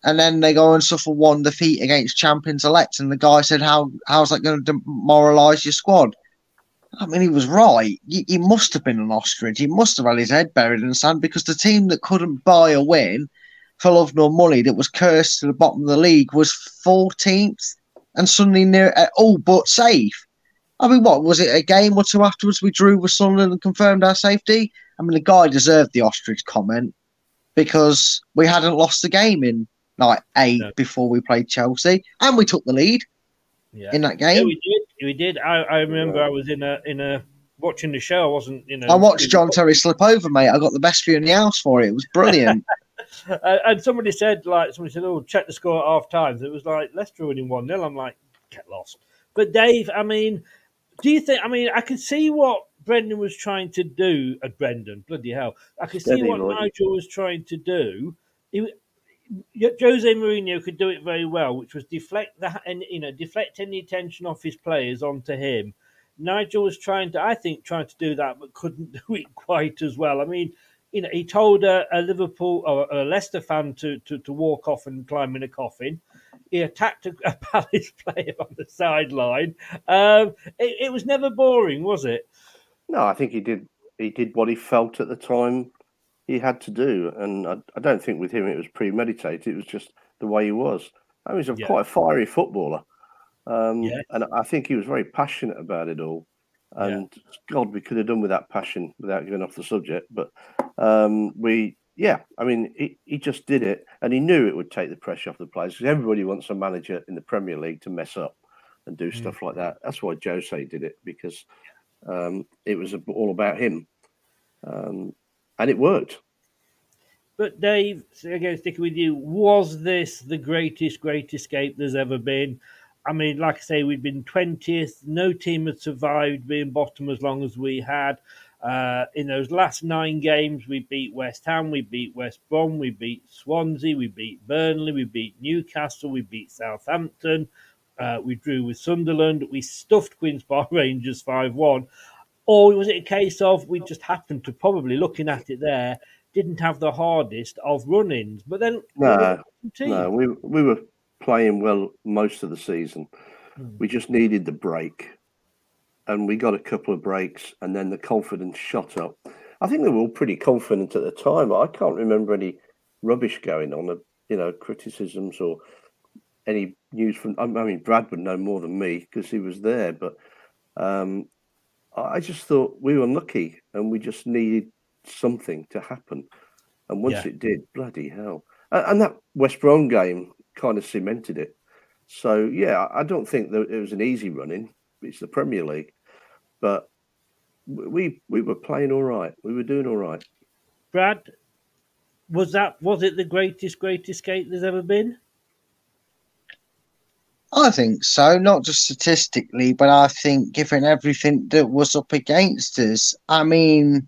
and then they go and suffer one defeat against champions elect. And the guy said, "How how's that going to demoralise your squad?" I mean, he was right. He, he must have been an ostrich. He must have had his head buried in the sand because the team that couldn't buy a win for love nor money, that was cursed to the bottom of the league, was 14th and suddenly near uh, all but safe. I mean, what was it? A game or two afterwards, we drew with Sunderland and confirmed our safety. I mean, the guy deserved the ostrich comment because we hadn't lost the game in like eight No. before we played Chelsea, and we took the lead Yeah. in that Yeah, game. we did. We did. I, I remember I was in a in a watching the show. I wasn't, you know. I watched John Terry slip over, mate. I got the best view in the house for it. It was brilliant. Uh, and somebody said, like, somebody said, "Oh, check the score at half times." It was like Leicester winning one 0 I'm like, get lost. But Dave, I mean, do you think? I mean, I can see what Brendan was trying to do. At Brendan, bloody hell, I can see what. Nigel was trying to do. He, Jose Mourinho could do it very well, which was deflect that and you know deflect any attention off his players onto him. Nigel was trying to, I think, trying to do that, but couldn't do it quite as well. I mean, you know, he told a, a Liverpool or a Leicester fan to, to, to walk off and climb in a coffin. He attacked a, a Palace player on the sideline. Um, it, it was never boring, was it? No, I think he did. He did what he felt at the time he had to do, and I, I don't think with him it was premeditated. It was just the way he was. I mean, he's a, Yeah. quite a fiery footballer, um, Yeah. and I think he was very passionate about it all. And God, we could have done with that passion without going off the subject, but um, we, yeah, I mean, he, he just did it, and he knew it would take the pressure off the players because everybody wants a manager in the Premier League to mess up and do stuff like that. That's why Jose did it because um, it was all about him, um, and it worked. But Dave, again, sticking with you, was this the greatest great escape there's ever been? I mean, like I say, we'd been twentieth. No team had survived being bottom as long as we had. Uh, in those last nine games, we beat West Ham, we beat West Brom, we beat Swansea, we beat Burnley, we beat Newcastle, we beat Southampton, uh, we drew with Sunderland, we stuffed Queens Park Rangers five one. Or was it a case of we just happened to probably looking at it there didn't have the hardest of run-ins, but then we No, team. no, we we were playing well most of the season. We just needed the break, and we got a couple of breaks, and then the confidence shot up. I think they were all pretty confident at the time. I can't remember any rubbish going on, uh, you know, criticisms or any news from. I mean, Brad would know more than me because he was there, but um, I just thought we were unlucky, and we just needed something to happen. And once Yeah. it did, bloody hell! A- And that West Brom game kind of cemented it. So yeah, I I don't think that it was an easy running. It's the Premier League, but we we were playing all right. We were doing all right. Brad, was that was it the greatest great escape there's ever been? I think so, not just statistically, but I think given everything that was up against us. I mean,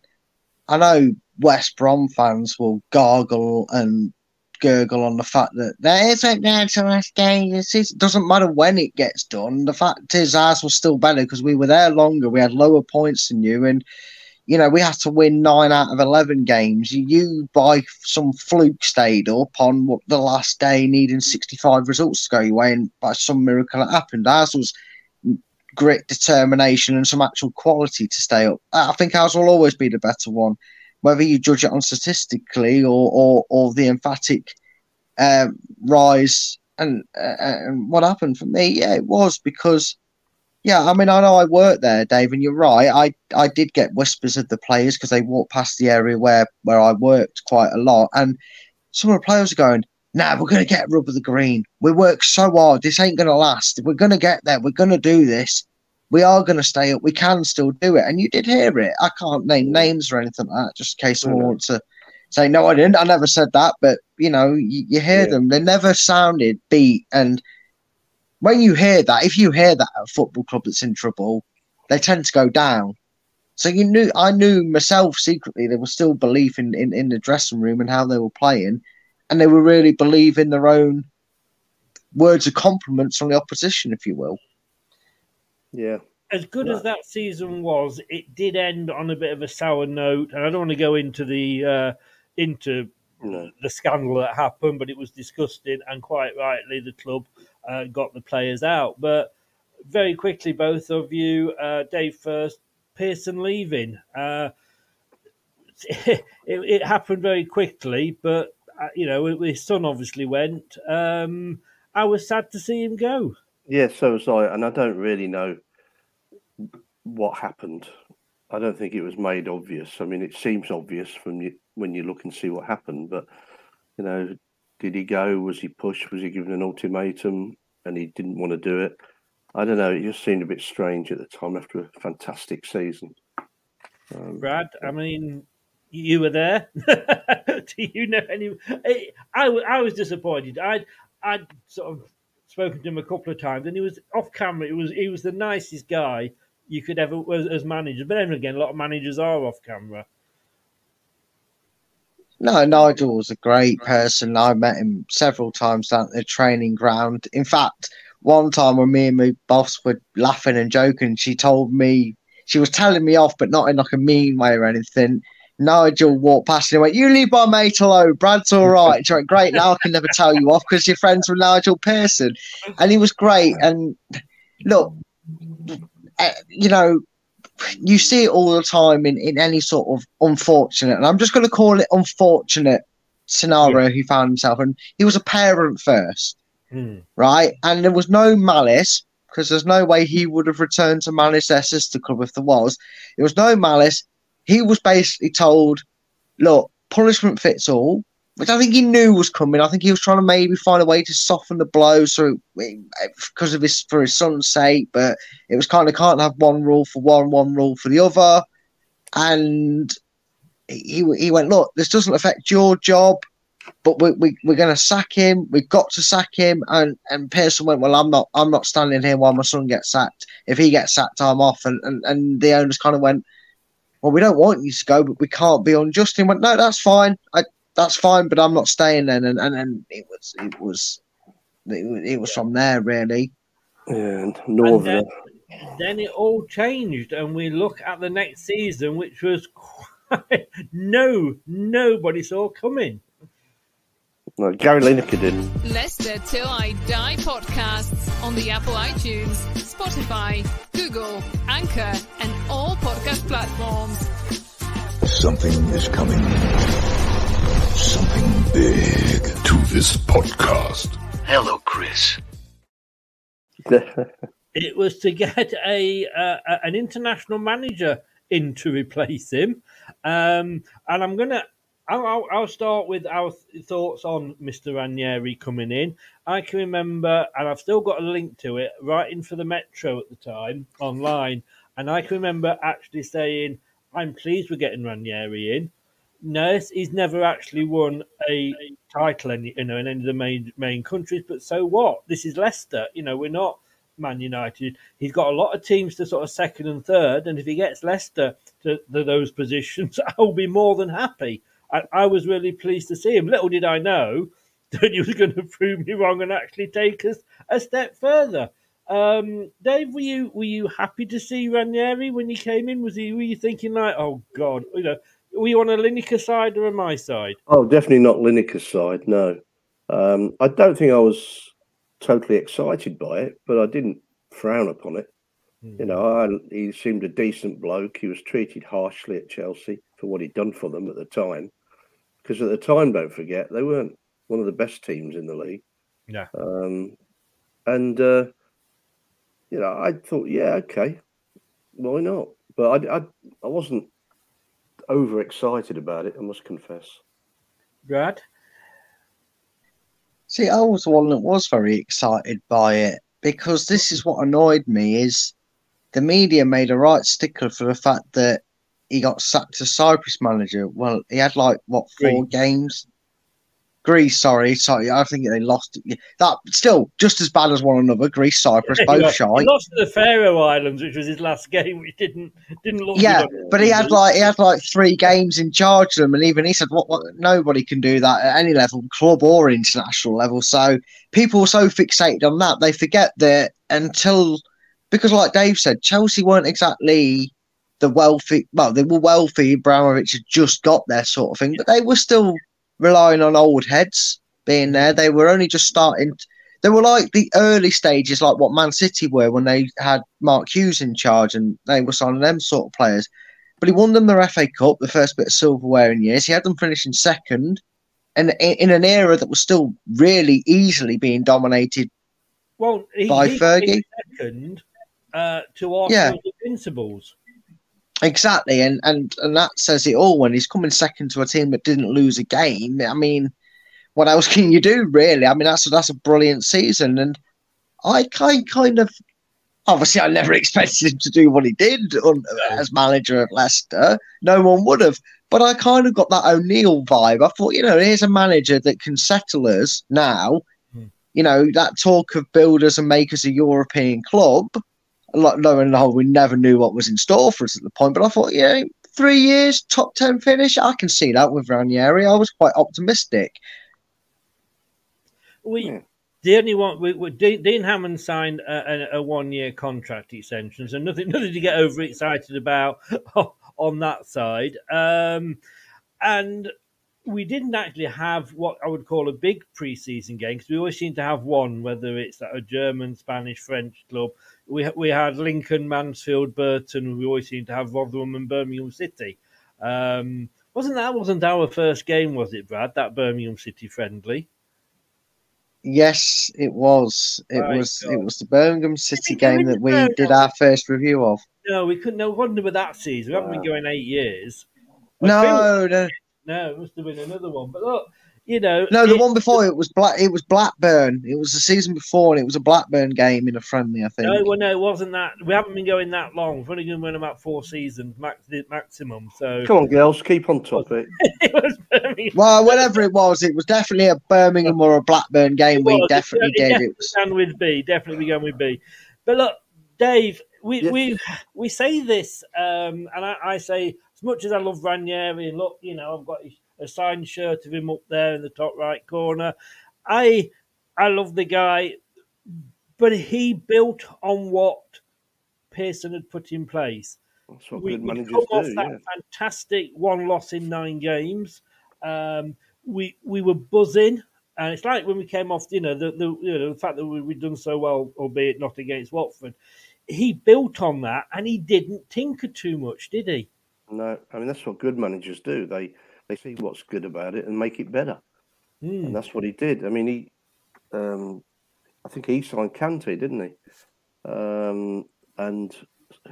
I know West Brom fans will gargle and gurgle on the fact that there isn't there to last game. It doesn't matter when it gets done. The fact is, ours was still better because we were there longer. We had lower points than you, and you know we had to win nine out of eleven games. You, by some fluke, stayed up on what the last day, needing sixty-five results to go your way, and by some miracle it happened. Ours was grit, determination, and some actual quality to stay up. I think ours will always be the better one, whether you judge it on statistically or or, or the emphatic um, rise. And uh, and what happened for me, yeah, it was because, yeah, I mean, I know I worked there, Dave, and you're right. I I did get whispers of the players because they walked past the area where where I worked quite a lot, and some of the players are going, nah, we're going to get rub of the green. We work so hard. This ain't going to last. We're going to get there. We're going to do this. We are going to stay up. We can still do it. And you did hear it. I can't name names or anything like that, just in case someone wants to say, "No, I didn't. I never said that." But you know, you, you hear Yeah. them; they never sounded beat. And when you hear that, if you hear that at a football club that's in trouble, they tend to go down. So you knew, I knew myself secretly there was still belief in, in, in the dressing room and how they were playing, and they were really believing their own words of compliments from the opposition, if you will. Yeah. as good as that season was, it did end on a bit of a sour note, and I don't want to go into the uh, into No. the scandal that happened, but it was disgusting, and quite rightly, the club uh, got the players out. But very quickly, both of you, uh, Dave first, Pearson leaving. Uh, it, it happened very quickly, but uh, you know his son obviously went. Um, I was sad to see him go. Yeah, so was I, and I don't really know what happened. I don't think it was made obvious. I mean, it seems obvious from you when you look and see what happened, but you know, did he go? Was he pushed? Was he given an ultimatum and he didn't want to do it? I don't know. It just seemed a bit strange at the time after a fantastic season. Um, Brad, I mean, you were there. Do you know any? I, I, I was disappointed. I'd, I'd sort of spoken to him a couple of times, and he was off camera. He was, he was the nicest guy you could ever as, as manager. But then again, a lot of managers are off camera. No, Nigel was a great person. I met him several times at the training ground. In fact, one time when me and my boss were laughing and joking, she told me she was telling me off, but not in like a mean way or anything. Nigel walked past and went, You leave my mate alone. Brad's all right. She went, Great. Now I can never tell you off because you're friends with Nigel Pearson. And he was great. And look, you know, you see it all the time in, in any sort of unfortunate, and I'm just going to call it unfortunate scenario he found himself in. He was a parent first, Hmm. right? And there was no malice because there's no way he would have returned to manage their sister club if there was. There was no malice. He was basically told, look, punishment fits all, which I think he knew was coming. I think he was trying to maybe find a way to soften the blow so because of his for his son's sake, but it was kind of can't have one rule for one, one rule for the other. And he he went, look, this doesn't affect your job, but we, we we're going to sack him. We've got to sack him. And and Pearson went, well, I'm not I'm not standing here while my son gets sacked. If he gets sacked, I'm off. And and, and the owners kind of went, well, we don't want you to go, but we can't be unjust. And he went, no, that's fine. I that's fine, but I'm not staying then. And and, and it was it was it, was- it was from there really. yeah, and And then, then it all changed, and we look at the next season, which was quite, no nobody saw coming. No, Gary Lineker did. Leicester Till I Die podcasts on the Apple iTunes, Spotify, Google, Anchor, and all podcast platforms. Something is coming. Something big to this podcast. Hello, Chris. It was to get a, uh, an international manager in to replace him, um, and I'm gonna. I'll, I'll, I'll start with our th- thoughts on Mr. Ranieri coming in. I can remember, and I've still got a link to it, writing for the Metro at the time online, and I can remember actually saying, "I'm pleased we're getting Ranieri in." No, he's never actually won a title, in, you know, in any of the main main countries. But so what? This is Leicester. You know, we're not Man United. He's got a lot of teams to sort of second and third, and if he gets Leicester to, to those positions, I'll be more than happy. I, I was really pleased to see him. Little did I know that he was going to prove me wrong and actually take us a step further. Um, Dave, were you were you happy to see Ranieri when he came in? Was he were you thinking like, oh God, you know, were you on a Lineker side or on my side? Oh, definitely not Lineker's side. No, um, I don't think I was totally excited by it, but I didn't frown upon it. You know, I, he seemed a decent bloke. He was treated harshly at Chelsea for what he'd done for them at the time, because at the time, don't forget, they weren't one of the best teams in the league. Yeah. Um, and uh, you know, I thought, yeah, okay, why not? But I, I, I wasn't overexcited about it. I must confess. Brad? See, I was the one that was very excited by it because this is what annoyed me is the media made a right stickler for the fact that he got sacked as Cyprus manager. Well, he had like what four Greece. games? Greece, sorry, sorry. I think they lost. That still just as bad as one another. Greece, Cyprus, both lost- shy. He lost to the Faroe Islands, which was his last game, which didn't didn't look Yeah, good. but he had like he had like three games in charge of them, and even he said, "What? what nobody can do that at any level, club or international level." So people are so fixated on that they forget that until because, like Dave said, Chelsea weren't exactly the wealthy. Well, they were wealthy. Abramovich had just got there, sort of thing, but they were still relying on old heads being there. They were only just starting. They were like the early stages, like what Man City were when they had Mark Hughes in charge and they were signing them sort of players. But he won them the FA Cup, the first bit of silverware in years. He had them finishing second, and in, in an era that was still really easily being dominated. well, he, by he Fergie. second uh, to Yeah. Arsenal's Invincibles. Exactly, and, and and that says it all. When he's coming second to a team that didn't lose a game, I mean, what else can you do, really? I mean, that's a, that's a brilliant season, and I kind kind of obviously I never expected him to do what he did on, as manager of Leicester. No one would have, but I kind of got that O'Neill vibe. I thought, you know, here's a manager that can settle us now. Hmm. You know, that talk of builders and makers a European club. Like, lo and behold, we never knew what was in store for us at the point. But I thought, yeah, three years, top 10 finish, I can see that with Ranieri. I was quite optimistic. We Yeah. the only one we, we, Dean Dean Hammond signed a, a, a one year contract extension, so nothing nothing to get overexcited about on that side. Um, and we didn't actually have what I would call a big preseason game because we always seem to have one, whether it's a German, Spanish, French club. We we had Lincoln, Mansfield, Burton. We always seem to have Rotherham and Birmingham City. Um, wasn't that wasn't our first game? Was it, Brad? That Birmingham City friendly. Yes, it was. It My was. God. It was the Birmingham City game that we Birmingham? did our first review of. No, we couldn't. No wonder with that season. We haven't been going eight years. I No, no, no, it must have been another one. But look, you know, no. The it- one before it was Black. It was Blackburn. It was the season before, and it was a Blackburn game in a friendly. I think. No, well, no, it wasn't that. We haven't been going that long. We've only been going about four seasons, max, maximum. So Come on, girls, keep on topic. it It was Birmingham. Well, whatever it was, it was definitely a Birmingham or a Blackburn game. We definitely It did. definitely It was. began with B. Definitely began with B. But look, Dave, we Yes. we we say this, um, and I, I say as much as I love Ranieri, look, you know, I've got a signed shirt of him up there in the top right corner. I I love the guy, but he built on what Pearson had put in place That's what we, good managers come off do. that Yeah. fantastic one loss in nine games. Um, we we were buzzing, and it's like when we came off, you know, the, the you know the fact that we, we'd done so well, albeit not against Watford. He built on that, and he didn't tinker too much, did he? No, I mean that's what good managers do. They they see what's good about it and make it better, Hmm. and that's what he did. I mean, he, um, I think he signed Kante, didn't he? Um, and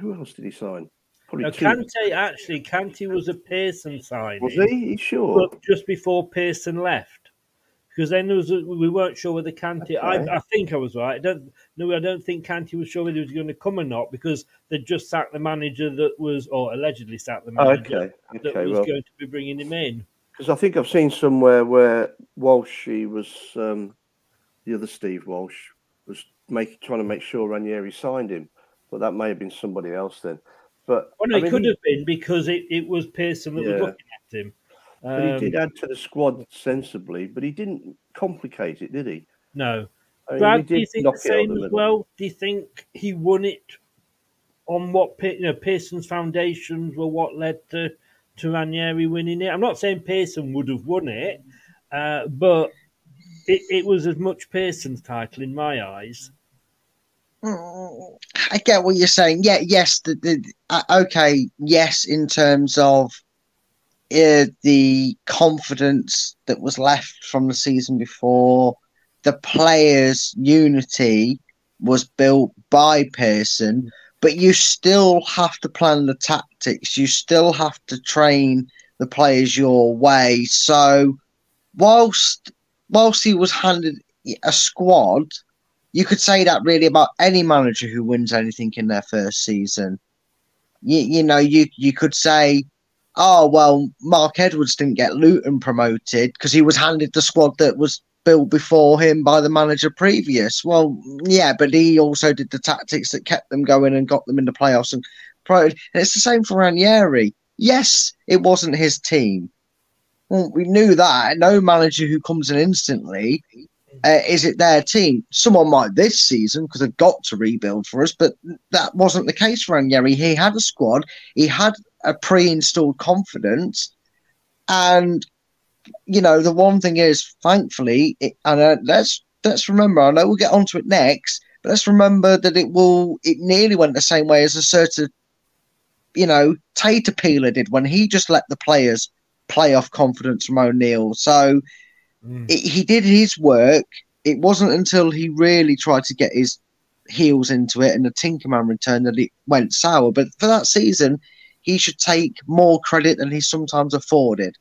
who else did he sign? Probably two. Kante actually, Kante was a Pearson signing. Was he? Sure? but just before Pearson left. Because then there was a, we weren't sure whether Kante. Okay. I, I think I was right. I don't no, I don't think Kante was sure whether he was going to come or not because they just sacked the manager that was, or allegedly sacked the Oh, manager okay, that was Well, going to be bringing him in. because I think I've seen somewhere where Walsh, he was um, the other Steve Walsh, was making trying to make sure Ranieri signed him, but that may have been somebody else then. But Oh no, I it could have been because it, it was Pearson that was looking at him. But he Um, did add to the squad sensibly, but he didn't complicate it, did he? no, I mean, Brad, he do you think the knock it out same as well? Do you think he won it on what you know Pearson's foundations were what led to to Ranieri winning it? I'm not saying Pearson would have won it, uh, but it, it was as much Pearson's title in my eyes. Mm, I get what you're saying. Yeah, yes. The, the uh, okay, yes. In terms of the confidence that was left from the season before, the players' unity was built by Pearson. But you still have to plan the tactics. You still have to train the players your way. So, whilst whilst he was handed a squad you could say that really about any manager who wins anything in their first season. you, you know, you you could say, oh well, Mark Edwards didn't get Luton promoted because he was handed the squad that was built before him by the manager previous. Well, yeah, but he also did the tactics that kept them going and got them in the playoffs and pro. And it's the same for Ranieri. Yes, it wasn't his team. Well, we knew that. No manager who comes in instantly uh, is it their team. Someone might this season because they've got to rebuild for us, but that wasn't the case for Ranieri. He had a squad. He had a pre-installed confidence, and you know the one thing is, thankfully, it, and uh, let's let's remember. I know we'll get onto it next, but let's remember that it will. It nearly went the same way as a certain, you know, Tater Peeler did when he just let the players play off confidence from O'Neill. So it, he did his work. It wasn't until he really tried to get his heels into it and the Tinkerman returned that it went sour. But for that season, he should take more credit than he's sometimes afforded.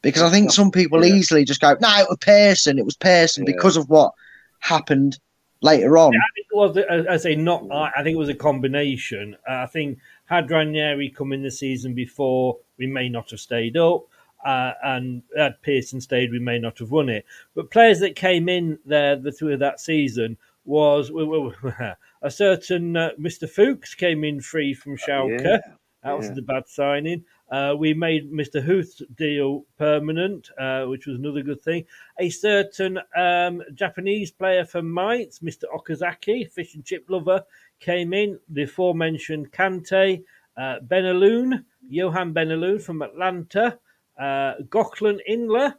Because I think some people Yeah. easily just go, no, it was Pearson. It was Pearson Yeah. because of what happened later on. I think it was, as I say, not. I I think it was a combination. Uh, I think had Ranieri come in the season before, we may not have stayed up, uh, and had Pearson stayed, we may not have won it. But players that came in there the, through that season was well, well, a certain uh, Mr. Fuchs came in free from Schalke. Yeah, That was yeah. the bad signing. Uh, we made Mr. Huth's deal permanent, uh, which was another good thing. A certain um, Japanese player from Mainz, Mr. Okazaki, fish and chip lover, came in. The aforementioned Kante, uh, Benalouane, Yohan Benalouane from Atalanta, uh, Gokhan Inler,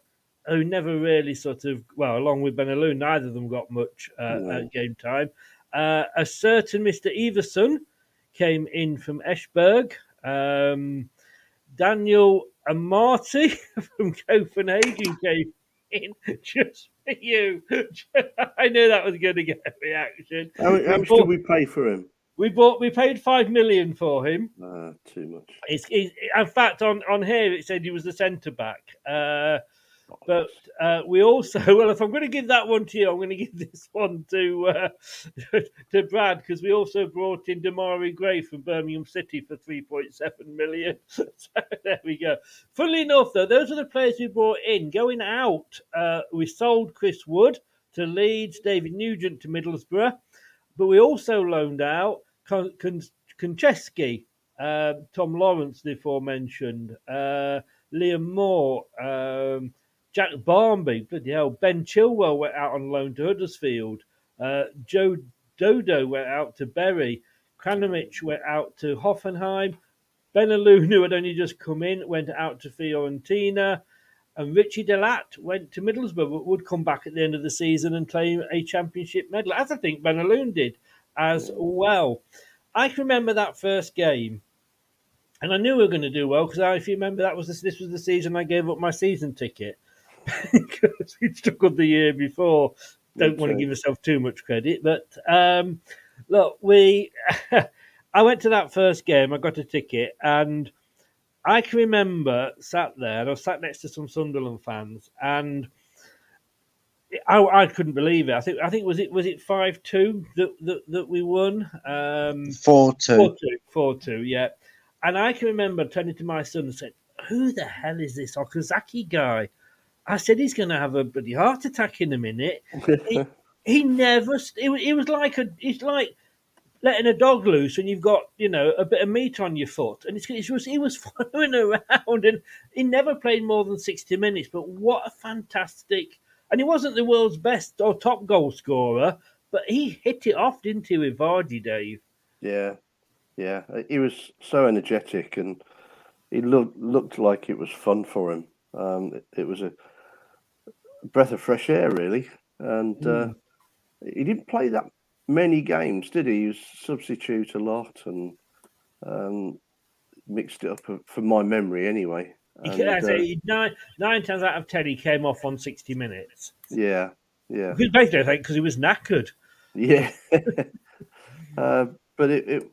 who never really sort of, well, along with Benalouane, neither of them got much uh, game time. Uh, a certain Mr. Everson came in from Esbjerg. Um, Daniel Amartey from Copenhagen came in just for you. I knew that was going to get a reaction. How, how much did we pay for him? we bought. We paid five million for him. Uh, too much. It's, it's, in fact, on, on here it said he was the centre back. Uh, but uh, we also, well, if I'm going to give that one to you, I'm going to give this one to uh, to Brad because we also brought in Demarai Gray from Birmingham City for 3.7 million. so there we go. Funnily enough, though, those are the players we brought in. Going out, uh, we sold Chris Wood to Leeds, David Nugent to Middlesbrough, but we also loaned out Kon- Kon- Konchesky, uh, Tom Lawrence, the aforementioned, uh, Liam Moore, um, Jack Barmby, bloody hell, Ben Chilwell went out on loan to Huddersfield, uh, Joe Dodoo went out to Bury, Kramaric went out to Hoffenheim, Benalouane, who had only just come in, went out to Fiorentina, and Ritchie De Laet went to Middlesbrough, but would come back at the end of the season and claim a championship medal, as I think Benalouane did as well. I can remember that first game, and I knew we were going to do well because if you remember, that was this was the season I gave up my season ticket because we struggled the year before. Don't want to give myself too much credit, but um, look, we. I went to that first game. I got a ticket, and I can remember sat there, and I was sat next to some Sunderland fans, and I, I couldn't believe it. I think I think was it was it five two that, that that we won. Um, 4 2. Four two, four two, yeah. And I can remember turning to my son and said, "Who the hell is this Okazaki guy?" I said, "He's going to have a bloody heart attack in a minute." he, he never. It, was- it was like a. It's like letting a dog loose when you've got you know a bit of meat on your foot, and it's, it was he was following around, and he never played more than sixty minutes. But what a fantastic! And he wasn't the world's best or top goal scorer, but he hit it off, didn't he, with Vardy, Dave? Yeah, yeah. He was so energetic, and he looked looked like it was fun for him. Um, it, it was a breath of fresh air, really. And uh, he didn't play that many games, did he? He was substitute a lot and um, mixed it up uh, from my memory, anyway. And, I uh, say nine, nine times out of ten, he came off on 60 minutes. yeah, yeah. Because basically, I think, because he was knackered. Yeah, uh, but it, it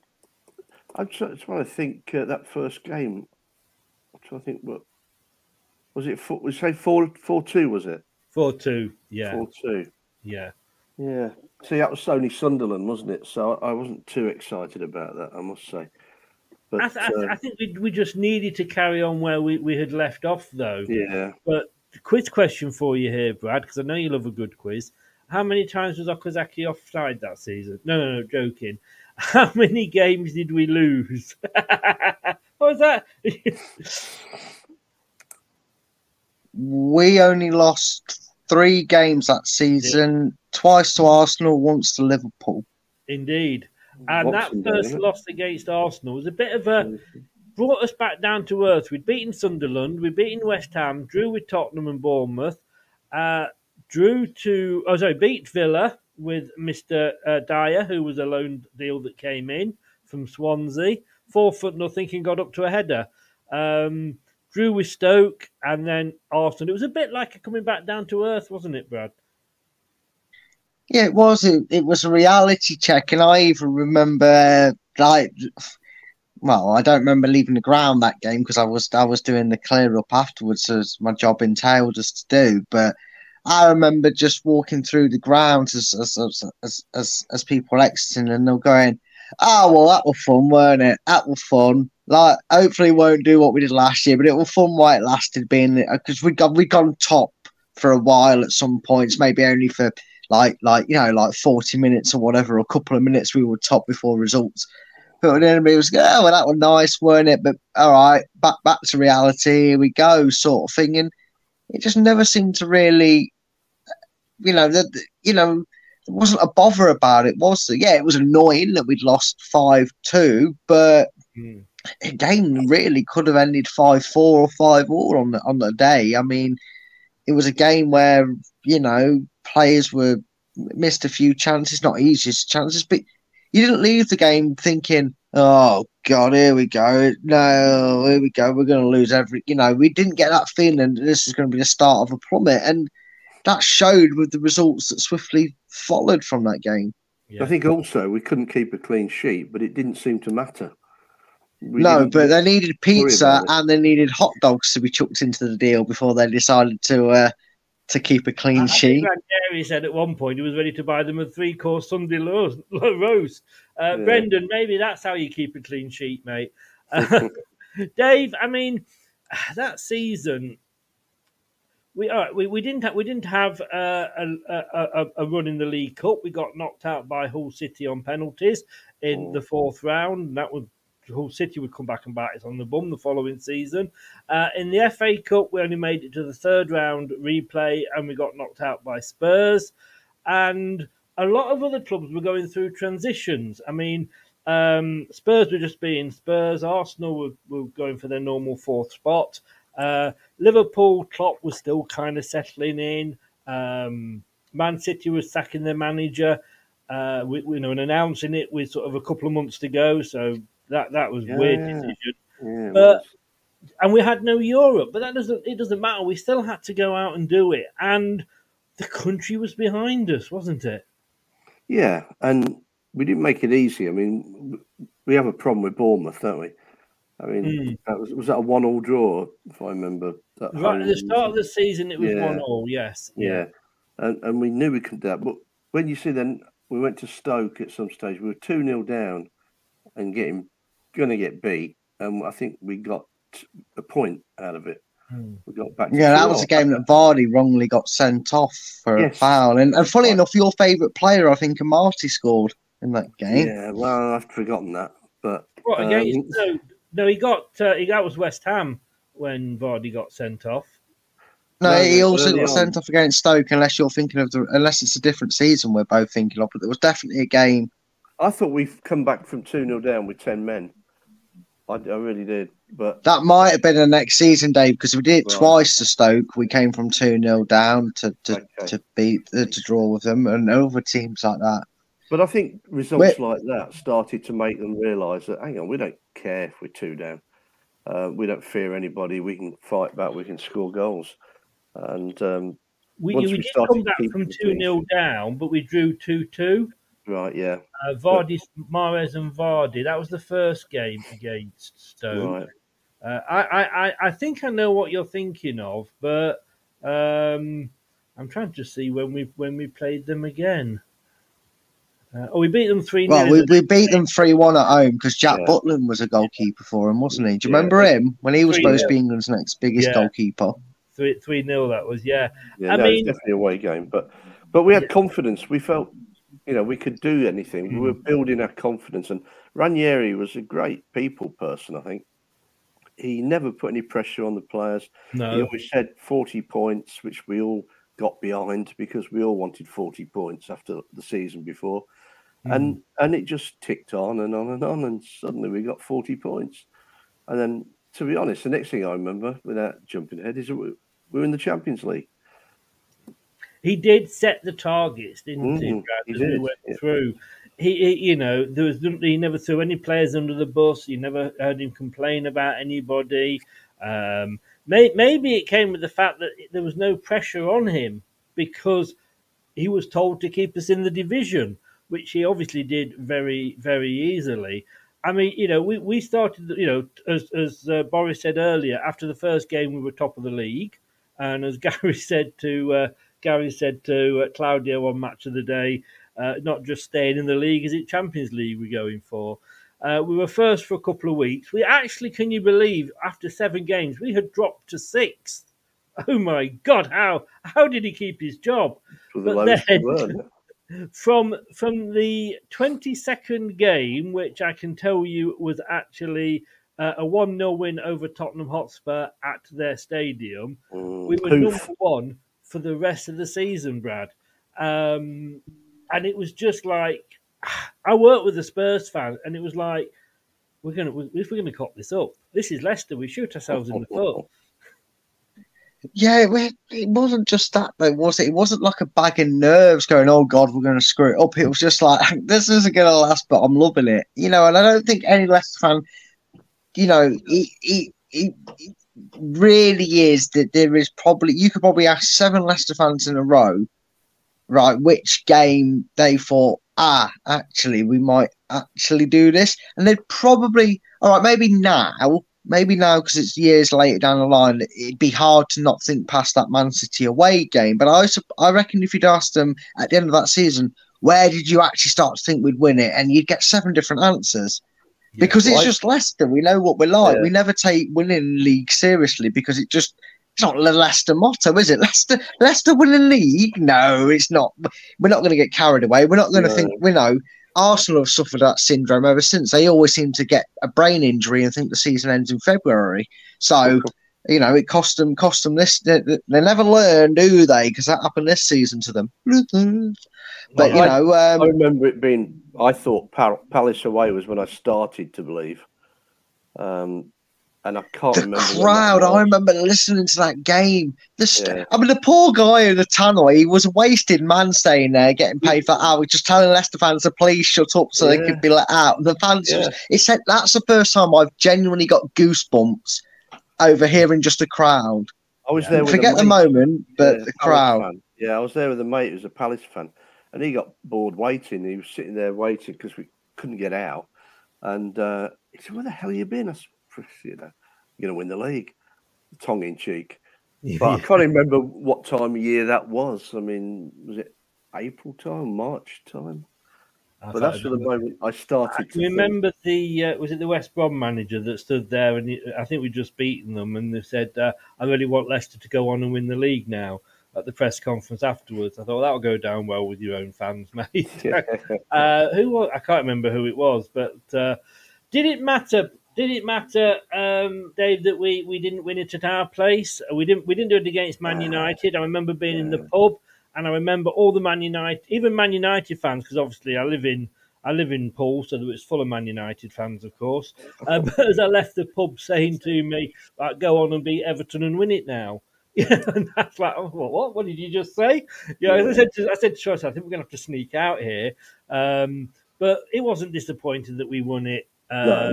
I'm try- trying to think uh, that first game. I'm trying to think what was it? Four, we say four four two was it? 4 2. Yeah. Four two. Yeah. Yeah. See, that was Sony Sunderland, wasn't it? So I I wasn't too excited about that, I must say. But I, th- I, th- uh, I think we, we just needed to carry on where we, we had left off, though. yeah, But the quiz question for you here, Brad, because I know you love a good quiz. How many times was Okazaki offside that season? No, no, no, joking. How many games did we lose? what was that? We only lost three games that season, twice to Arsenal, once to Liverpool. Indeed. And Boxing that first isn't loss against Arsenal was a bit of a brought us back down to earth. We'd beaten Sunderland, we'd beaten West Ham, drew with Tottenham and Bournemouth, uh, drew to oh sorry, beat Villa with Mister uh, Dyer, who was a loan deal that came in from Swansea, four foot nothing, and got up to a header. Um, drew with Stoke and then Arsenal. It was a bit like a coming back down to earth, wasn't it, Brad? Yeah, it was. It, it was a reality check, and I even remember like, well, I don't remember leaving the ground that game because I was I was doing the clear up afterwards, as my job entailed us to do. But I remember just walking through the grounds as as as as, as, as people exiting, and they're going, "Oh well, that was fun, weren't it? That was fun." Like, hopefully, it won't do what we did last year, but it was fun while it lasted. Being uh, because we got we got top for a while at some points, maybe only for like like you know like 40 minutes or whatever a couple of minutes we were top before results but then everybody was oh well that was nice weren't it but all right back back to reality here we go sort of thing and it just never seemed to really you know that you know there wasn't a bother about it was there? yeah it was annoying that we'd lost 5-2 but hmm. The game really could have ended 5-4 or 5 all on the on the day i mean it was a game where you know players were missed a few chances, not easiest chances, but you didn't leave the game thinking, "Oh God, here we go! No, here we go. We're going to lose every." You know, we didn't get that feeling. This is going to be the start of a plummet, and that showed with the results that swiftly followed from that game. I think also we couldn't keep a clean sheet, but it didn't seem to matter. We no, but they needed pizza and they needed hot dogs to be chucked into the deal before they decided to uh, to keep a clean I sheet. think Gary said at one point he was ready to buy them a three course Sunday lo- lo- roast. Uh, Yeah. Brendan, maybe that's how you keep a clean sheet, mate. Dave, I mean, that season. We, all right, we we didn't have, we didn't have uh, a, a, a, a run in the League Cup. We got knocked out by Hull City on penalties in the fourth round. And that would Hull City would come back and bite us on the bum the following season. Uh, in the FA Cup, we only made it to the third round replay, and we got knocked out by Spurs. And a lot of other clubs were going through transitions. I mean, um, Spurs were just being Spurs. Arsenal were, were going for their normal fourth spot. Uh, Liverpool, Klopp was still kind of settling in. Um, Man City was sacking their manager, uh, we, you know, and announcing it with sort of a couple of months to go. So that that was a weird decision. Yeah, But and we had no Europe, but that doesn't it doesn't matter. We still had to go out and do it, and the country was behind us, wasn't it? Yeah, and we didn't make it easy. I mean, we have a problem with Bournemouth, don't we? I mean, Mm. that was was that a one-all draw, if I remember? Right at the start of the season, it was Yeah. one all. Yes, Yeah, and and we knew we could do that. But when you see then we went to Stoke at some stage, we were two 0 down and getting going to get beat, and I think we got a point out of it. Hmm. We got back. To Yeah, that was a game that Vardy wrongly got sent off for Yes. a foul. And, and funny enough, your favourite player, I think, Marty scored in that game. Yeah, well, I've forgotten that, but What um, against? no, no, he got uh, he, that was West Ham when Vardy got sent off. No, No, he also early got on. sent off against Stoke, unless you're thinking of the, unless it's a different season we're both thinking of. But there was definitely a game. I thought we've come back from two 0 down with ten men. I, I really did, but That might have been the next season, Dave, because we did it Right. twice to Stoke. We came from 2 0 down to, to, Okay. to beat, uh, to draw with them, and other teams like that. but I think results like that started to make them realise that hang on, we don't care if we're two down. Uh, we don't fear anybody. We can fight back. We can score goals. And um, We, Once we we did come back from two 0 down, but we drew two two. Right, yeah, Uh, Vardy, Mahrez, and Vardy. That was the first game against Stoke. right. Uh, I, I, I- I think I know what you're thinking of, but um, I'm trying to see when we when we played them again. Uh, oh, we beat them three. Well, we, we beat them 3 1 at home because Jack Yeah. Butland was a goalkeeper for him, wasn't he? Do you Yeah. remember him when he was supposed to be England's next biggest Yeah. goalkeeper? three three nil. That was yeah. Yeah, I no, mean- it's definitely a away game, but but we had confidence. We felt, you know, we could do anything. We were Mm. building our confidence, and Ranieri was a great people person. I think he never put any pressure on the players. He always said forty points, which we all got behind because we all wanted forty points after the season before, and and it just ticked on and on and on, and suddenly we got forty points, and then to be honest, the next thing I remember, without jumping ahead, is we were in the Champions League. He did set the targets, didn't he? Mhm, he as we did, went yeah. through. He, he, you know, there was he never threw any players under the bus. You never heard him complain about anybody. Um, may, maybe it came with the fact that there was no pressure on him because he was told to keep us in the division, which he obviously did very, very easily. I mean, you know, we, we started, you know, as, as uh, Boris said earlier, after the first game, we were top of the league. And as Gary said to uh, Gary said to uh, Claudio on Match of the Day, uh, not just staying in the league, is it Champions League we're going for? Uh, we were first for a couple of weeks. We actually, can you believe, after seven games, we had dropped to sixth. Oh my God! How how did he keep his job? But then- were, isn't it? from from the 22nd game, which I can tell you was actually uh, a 1 0 win over Tottenham Hotspur at their stadium, Mm, we were poof. number one for the rest of the season, Brad. Um, and it was just like, I worked with a Spurs fan, and it was like, we're gonna if we're gonna cop this up, this is Leicester. We shoot ourselves in the foot. Yeah, it, wasn't just that though, was it? It wasn't like a bag of nerves going, "Oh God, we're going to screw it up." It was just like, "This isn't going to last," but I'm loving it, you know. And I don't think any Leicester fan, you know, he, it, it really is that there is probably you could probably ask seven Leicester fans in a row, right, which game they thought, ah, actually, we might actually do this, and they'd probably, all right, maybe now maybe now because it's years later down the line, it'd be hard to not think past that Man City away game. But I, sup- I reckon if you'd asked them at the end of that season, where did you actually start to think we'd win it? And you'd get seven different answers. Because it's Well, I- just Leicester. We know what we're like. Yeah. We never take winning league seriously because it just it's not the Leicester motto, is it? Leicester Leicester winning league? No, it's not. We're not going to get carried away. We're not going to No. think, We know, Arsenal have suffered that syndrome ever since. They always seem to get a brain injury and think the season ends in February. So, you know, it cost them, cost them this. They, they never learn, do they? Because that happened this season to them. But you I- know, I um, remember it being. I thought Palace away was when I started to believe, um, and I can't the remember. crowd. I remember listening to that game. The st- Yeah. I mean, the poor guy in the tunnel. He was a wasted man staying there, getting paid for hours, just telling Leicester fans to please shut up so they could be let out. The fans. Yeah. It said that's the first time I've genuinely got goosebumps over hearing just a crowd. I was there. With a Forget the moment, but Yeah, the crowd. fan. Yeah, I was there with a mate who's a Palace fan, and he got bored waiting. He was sitting there waiting because we couldn't get out, and uh, he said, "Where the hell are you been?" I said, "You know, you're going to win the league." Tongue in cheek, but I can't remember what time of year that was. I mean, was it April time, March time? I But that's for the moment I started to think, Remember the uh, was it the West Brom manager that stood there and he, I think we'd just beaten them and they said uh, I really want Leicester to go on and win the league now at the press conference afterwards. I thought that'll go down well with your own fans, mate. uh, who was, I can't remember who it was, but uh, did it matter? Did it matter, um, Dave, that we, we didn't win it at our place? We didn't we didn't do it against Man United. I remember being in the pub and I remember all the Man United, even Man United fans, because obviously I live in I live in Paul, so it's full of Man United fans, of course. Uh, but as I left the pub, saying to me, like, "Go on and beat Everton and win it now." Yeah, and that's like, oh, what, what? Did you just say? Yeah, I said to, I said Charles, I think we're going to have to sneak out here. Um, but it wasn't disappointing that we won it uh,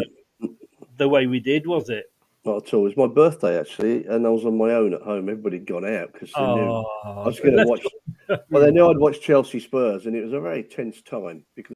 the way we did, was it? Not at all. It was my birthday actually, and I was on my own at home. Everybody had gone out because they knew Oh, I was going to watch. Well, they knew I'd watch Chelsea Spurs, and it was a very tense time because.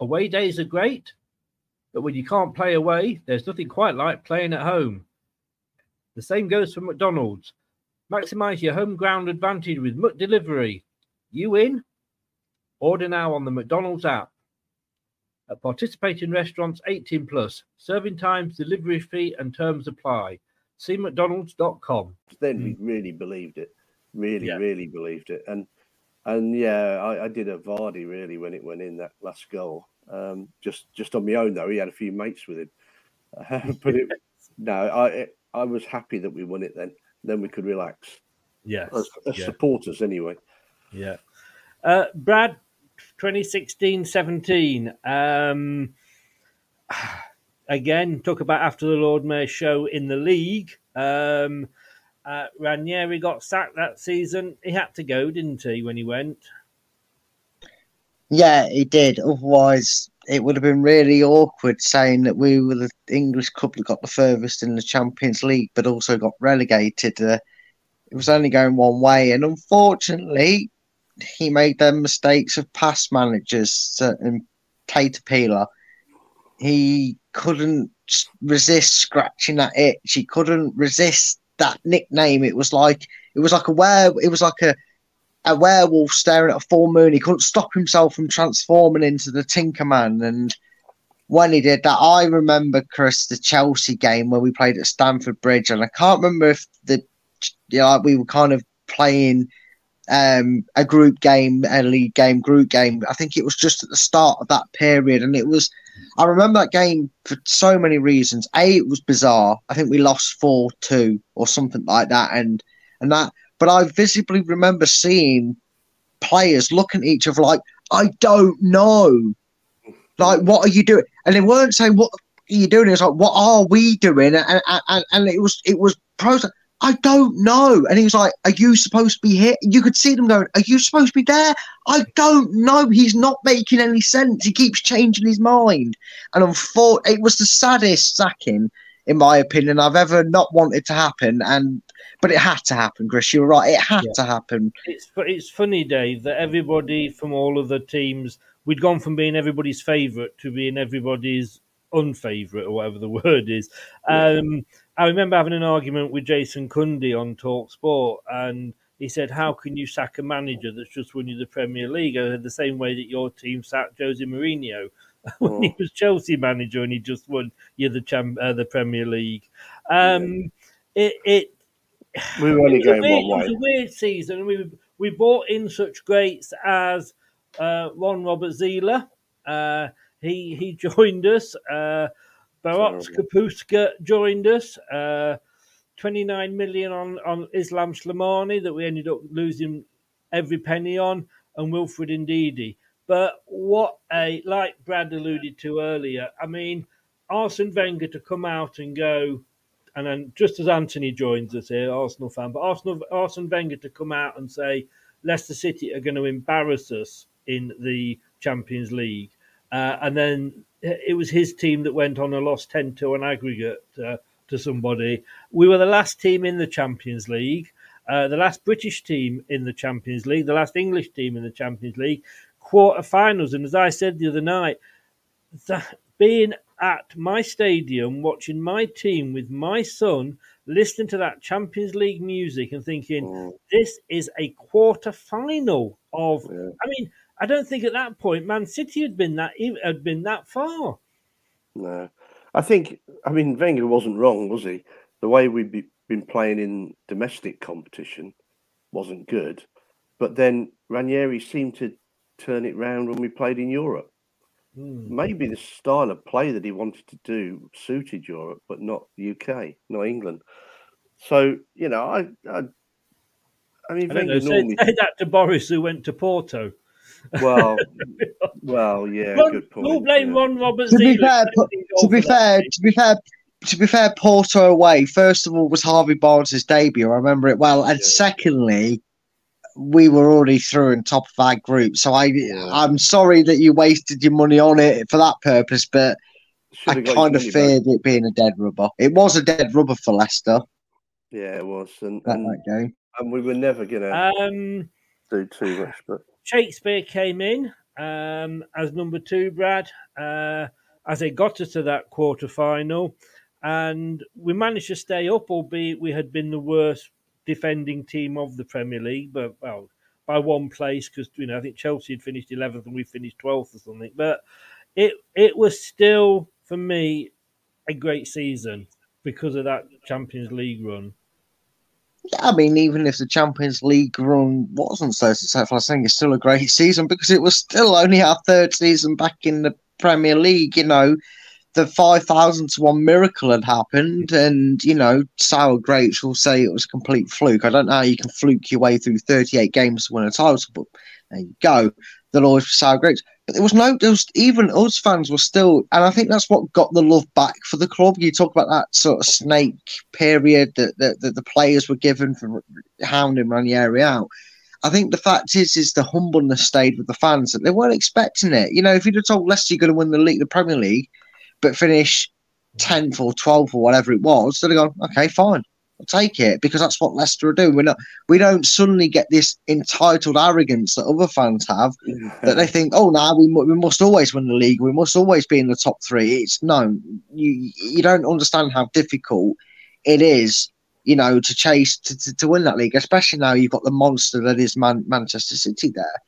Away days are great, but when you can't play away, there's nothing quite like playing at home. The same goes for McDonald's. Maximize your home ground advantage with McDelivery. You in? Order now on the McDonald's app. At participating restaurants 18 plus, serving times, delivery fee, and terms apply. See McDonald's.com. Then we hmm. really believed it, really, Yeah. really believed it, and and yeah, I, I did a Vardy really when it went in that last goal. Um, just just on my own though, he had a few mates with him, uh, but it, no, I it, I was happy that we won it. Then then we could relax Yes. as, as yeah. supporters anyway. Yeah. Uh, Brad, 2016 17. Um, again, talk about after the Lord Mayor show in the league. Um, uh, Ranieri got sacked that season. He had to go, didn't he, when he went? Yeah, he did. Otherwise, it would have been really awkward saying that we were the English club that got the furthest in the Champions League, but also got relegated. Uh, it was only going one way, and unfortunately, he made the mistakes of past managers, uh, and Caterpillar. He couldn't resist scratching that itch. He couldn't resist that nickname. It was like it was like a were. It was like a a werewolf staring at a full moon. He couldn't stop himself from transforming into the Tinkerman. And when he did that, I remember Chris the Chelsea game where we played at Stamford Bridge, and I can't remember if the you know, we were kind of playing um, a group game, a league game, group game. I think it was just at the start of that period, and it was. I remember that game for so many reasons. A, it was bizarre. I think we lost four two or something like that, and and that. But I visibly remember seeing players looking at each other like, "I don't know, like what are you doing?" And they weren't saying what are you doing. It's like, "What are we doing?" And and, and, it was it was pros. I don't know. And he was like, Are you supposed to be here? You could see them going, Are you supposed to be there? I don't know. He's not making any sense. He keeps changing his mind. And unfortunately, it was the saddest sacking, in my opinion, I've ever not wanted to happen. And but it had to happen, Chris. You're right. It had Yeah. to happen. It's it's funny, Dave, that everybody from all of the teams we'd gone from being everybody's favourite to being everybody's unfavourite or whatever the word is. Um, I remember having an argument with Jason Cundy on Talk Sport, and he said, "How can you sack a manager that's just won you the Premier League?" I said, the same way that your team sacked Jose Mourinho when he was Chelsea manager and he just won you the champ, uh, the Premier League. Um, It it We were only it was, a going weird, one it was a weird season. We we brought in such greats as uh, Ron Robert Zieler. Uh, he he joined us. Bartosz Kapustka joined us. Uh, 29 million on, on Islam Slimani that we ended up losing every penny on, and Wilfred Ndidi. But what a, like Brad alluded to earlier, I mean, Arsene Wenger to come out and go, and then just as Anthony joins us here, Arsenal fan, but Arsenal, Arsene Wenger to come out and say Leicester City are going to embarrass us in the Champions League. Uh, and then it was his team that went on and lost 10 to an aggregate uh, to somebody. We were the last team in the Champions League, uh, the last British team in the Champions League, the last English team in the Champions League, quarter-finals. And as I said the other night, that being at my stadium, watching my team with my son, listening to that Champions League music and thinking, this is a quarter final of. I mean, I don't think at that point Man City had been that had been that far. No, I think I mean Wenger wasn't wrong, was he? The way we've be, been playing in domestic competition wasn't good, but then Ranieri seemed to turn it round when we played in Europe. Hmm. Maybe the style of play that he wanted to do suited Europe, but not the UK, not England. So you know, I, I, I mean, I know. Wenger Say, normally say that to Boris, who went to Porto. Well, well, yeah, Ron- good point. We'll blame yeah. Iwan Roberts. To be fair, to be fair, to be fair, to be fair, Porto away. First of all, was Harvey Barnes' debut. I remember it well, and secondly, we were already through in top of our group. So I, I'm sorry that you wasted your money on it for that purpose, but I Should've got kind of his money back. feared it being a dead rubber. It was a dead rubber for Leicester Yeah, it was, and that, and, that game. and we were never gonna Um, do too much, but Shakespeare came in um, as number two, Brad, uh, as they got us to that quarter final. And we managed to stay up, albeit we had been the worst defending team of the Premier League, but well, by one place because you know I think Chelsea had finished eleventh and we finished twelfth or something. But it it was still for me a great season because of that Champions League run. I mean, even if the Champions League run wasn't so successful, I think it's still a great season because it was still only our third season back in the Premier League. You know, the 5,000 to 1 miracle had happened, and, you know, sour grapes will say it was a complete fluke. I don't know how you can fluke your way through 38 games to win a title, but there you go. There'll be sour grapes. But there was no, there was even us fans were still, and I think that's what got the love back for the club. You talk about that sort of snake period that, that, that the players were given for hounding Ranieri out. I think the fact is, is the humbleness stayed with the fans that they weren't expecting it. You know, if you'd have told Leicester you're going to win the league, the Premier League, but finish tenth or twelfth or whatever it was, they'd have gone, okay, fine, I'll take it because that's what Leicester are doing. We're not, we don't suddenly get this entitled arrogance that other fans have that they think, oh, now we, we must always win the league, we must always be in the top three. It's no, you you don't understand how difficult it is, you know, to chase to, to, to win that league, especially now you've got the monster that is Man- Manchester City there.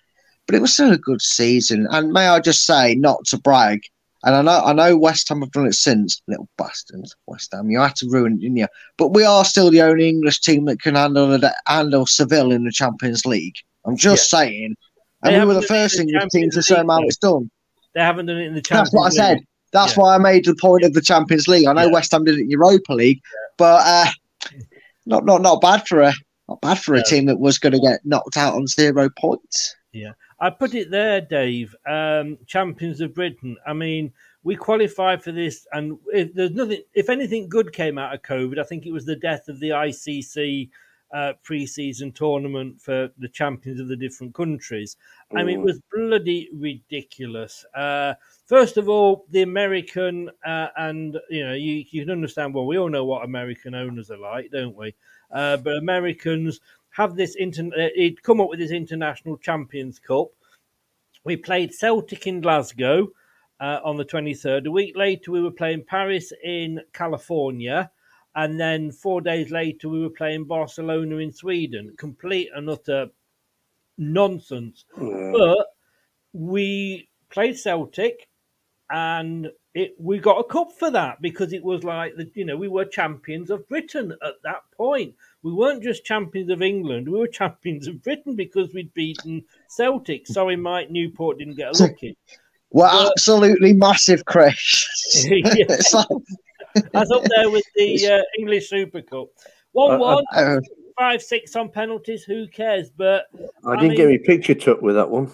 But it was still a good season, and may I just say, not to brag, and I know I know West Ham have done it since, little bastards, West Ham. You had to ruin it, didn't you? But we are still the only English team that can handle the, handle Seville in the Champions League. I'm just saying, They and we were the first the English team to show them how it's done. They haven't done it in the Champions That's what I said. That's Yeah. why I made the point of the Champions League. I know Yeah. West Ham did it in Europa League, but uh, not not not bad for a not bad for a team that was going to get knocked out on zero points. Yeah, I put it there, Dave. Um, champions of Britain. I mean, we qualified for this, and if there's nothing. If anything good came out of COVID, I think it was the death of the ICC uh, pre-season tournament for the champions of the different countries. I mean, it Mm. was bloody ridiculous. Uh, first of all, the American, uh, and you know, you, you can understand. Well, we all know what American owners are like, don't we? Uh, but Americans have this inter- uh, it come up with this international champions cup. We played Celtic in Glasgow uh, on the 23rd. A week later, we were playing Paris in California. And then four days later, we were playing Barcelona in Sweden. Complete and utter nonsense. Yeah. But we played Celtic and it we got a cup for that because it was like the you know we were champions of Britain at that point. We weren't just champions of England; we were champions of Britain because we'd beaten Celtic. Sorry, Mike Newport didn't get a look in. Well, But- absolutely massive crash. Yeah. It's like- That's up there with the uh, English Super Cup. One one, uh, five six on penalties. Who cares? But I didn't get my picture took with that one.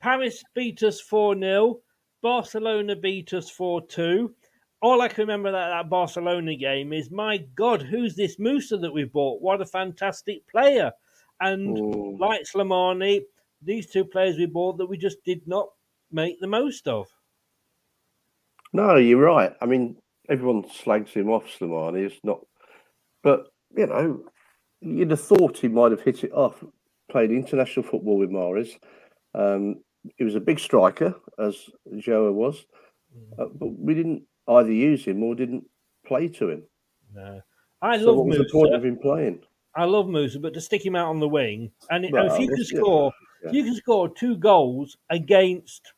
Paris beat us 4 0. Barcelona beat us 4 2. All I can remember that, that Barcelona game is my God, who's this Musa that we bought? What a fantastic player. And Mm. like Slimani, these two players we bought that we just did not make the most of. No, you're right. I mean, everyone slags him off, Slimani. It's not, but you know, you'd have thought he might have hit it off. Played international football with Mahrez. Um, he was a big striker, as Ulloa was, uh, but we didn't either use him or didn't play to him. No. I so love what was Musa. the point of him playing? I love Musa, but to stick him out on the wing, and if you can score, yeah. if you can score two goals against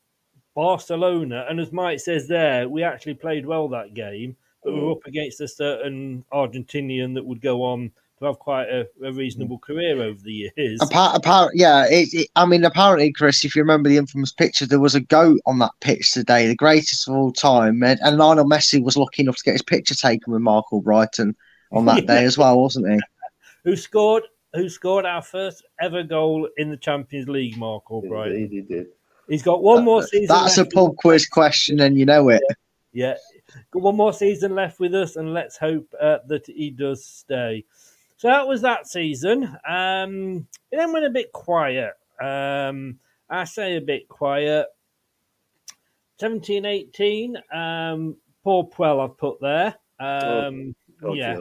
Barcelona, and as Mike says there, we actually played well that game, but we were Mm. up against a certain Argentinian that would go on to have quite a, a reasonable career over the years. Apart, apart, yeah. It, it, I mean, apparently, Chris, if you remember the infamous picture, there was a goat on that pitch today, the greatest of all time, and, and Lionel Messi was lucky enough to get his picture taken with Marc Albrighton on that day as well, wasn't he? Who scored who scored our first ever goal in the Champions League, Mark Albright. He did. He's got one more season. That's a left. pub quiz question, and you know it. Yeah, got one more season left with us, and let's hope uh, that he does stay. So that was that season. Um, it then went a bit quiet. Um, I say a bit quiet. 17 18, um, Claude Puel I've put there. Um, God, yeah,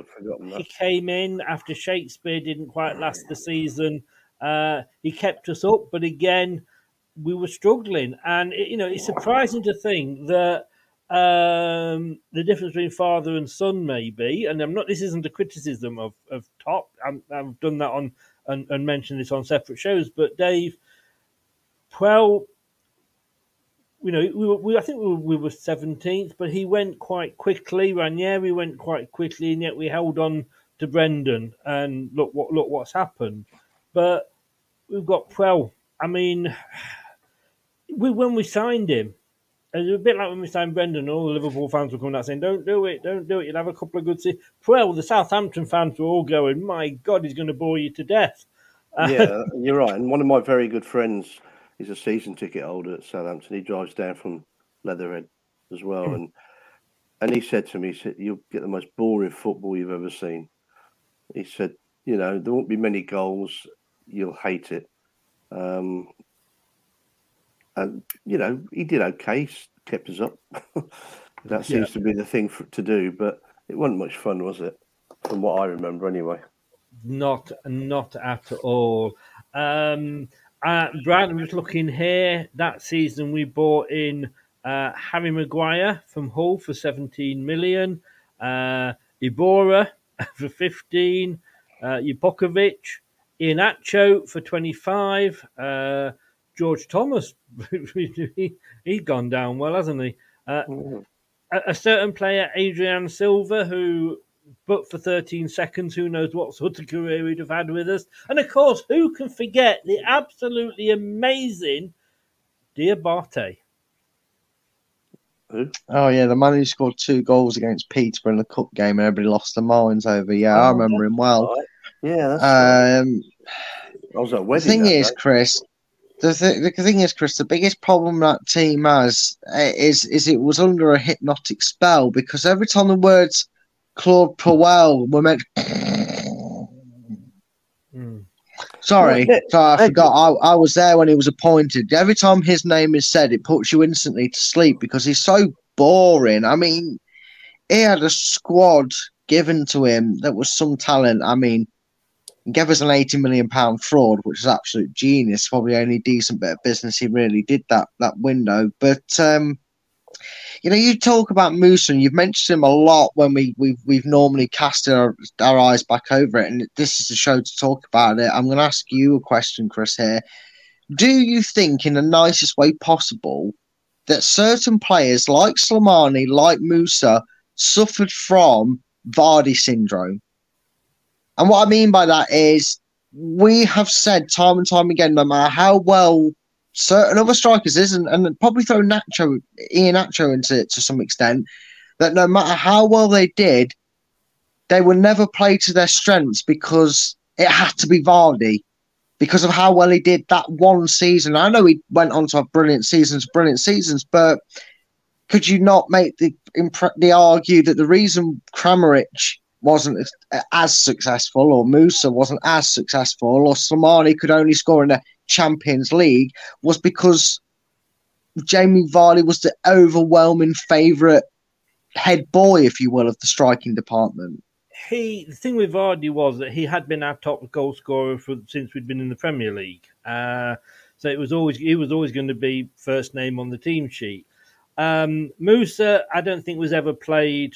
he came in after Shakespeare didn't quite last the season. Uh, he kept us up, but again, we were struggling. And, it, you know, it's surprising to think that um, the difference between father and son, maybe, and I'm not, this isn't a criticism of, of Top. I'm, I've done that on and, and mentioned this on separate shows, but Dave, well, you know, we, were, we I think we were, we were 17th, but he went quite quickly. Ranieri went quite quickly, and yet we held on to Brendan. And look what look what's happened. But we've got Puel. I mean, we when we signed him, it was a bit like when we signed Brendan. All the Liverpool fans were coming out saying, "Don't do it, don't do it. You'll have a couple of good seasons." Well, the Southampton fans were all going, "My God, he's going to bore you to death." yeah, you're right. And one of my very good friends is a season ticket holder at Southampton. He drives down from Leatherhead as well, Hmm. and and he said to me, he said, "You'll get the most boring football you've ever seen." He said, "You know, there won't be many goals. You'll hate it." Um, and you know, he did okay. Kept us up. that seems Yeah. to be the thing for, to do, but it wasn't much fun, was it? From what I remember, anyway. Not, not at all. Um, uh, Brad, I'm just looking here. That season, we bought in uh, Harry Maguire from Hull for 17 million, uh, Iborra for 15, uh, Iheanacho for 25, uh, George Thomas. he, he's gone down well, hasn't he? Uh, a, a certain player, Adrien Silva, who but for 13 seconds, who knows what sort of career he'd have had with us. And of course, who can forget the absolutely amazing Diabate? Oh yeah, the man who scored two goals against Peterborough in the cup game and everybody lost their minds over. Yeah, I Oh, remember him well. Yeah, that's right. Um, I was at a the thing that is, day. Chris, the, th- the thing is, Chris, the biggest problem that team has uh, is is it was under a hypnotic spell because every time the words Claude Puel were meant. Sorry, Well, sorry, I forgot. I, I was there when he was appointed. Every time his name is said, it puts you instantly to sleep because he's so boring. I mean, he had a squad given to him that was some talent. I mean, he gave us an eighty million pound fraud, which is absolute genius. Probably only decent bit of business he really did that that window. But um, you know, you talk about Musa, and you've mentioned him a lot when we we've we've normally cast our, our eyes back over it, and this is a show to talk about it. I'm going to ask you a question, Chris. Here, do you think, in the nicest way possible, that certain players like Slimani, like Musa, suffered from Vardy syndrome? And what I mean by that is, we have said time and time again, no matter how well certain other strikers is, and, and probably throw Nacho, Iheanacho into it to some extent, that no matter how well they did, they would never play to their strengths because it had to be Vardy because of how well he did that one season. I know he went on to have brilliant seasons, brilliant seasons, but could you not make the impre- the argue that the reason Kramaric wasn't as, successful, or Musa wasn't as successful, or Slimani could only score in the Champions League was because Jamie Vardy was the overwhelming favourite head boy, if you will, of the striking department. He the thing with Vardy was that he had been our top goal scorer for since we'd been in the Premier League. Uh, so it was always he was always going to be first name on the team sheet. Um, Musa, I don't think was ever played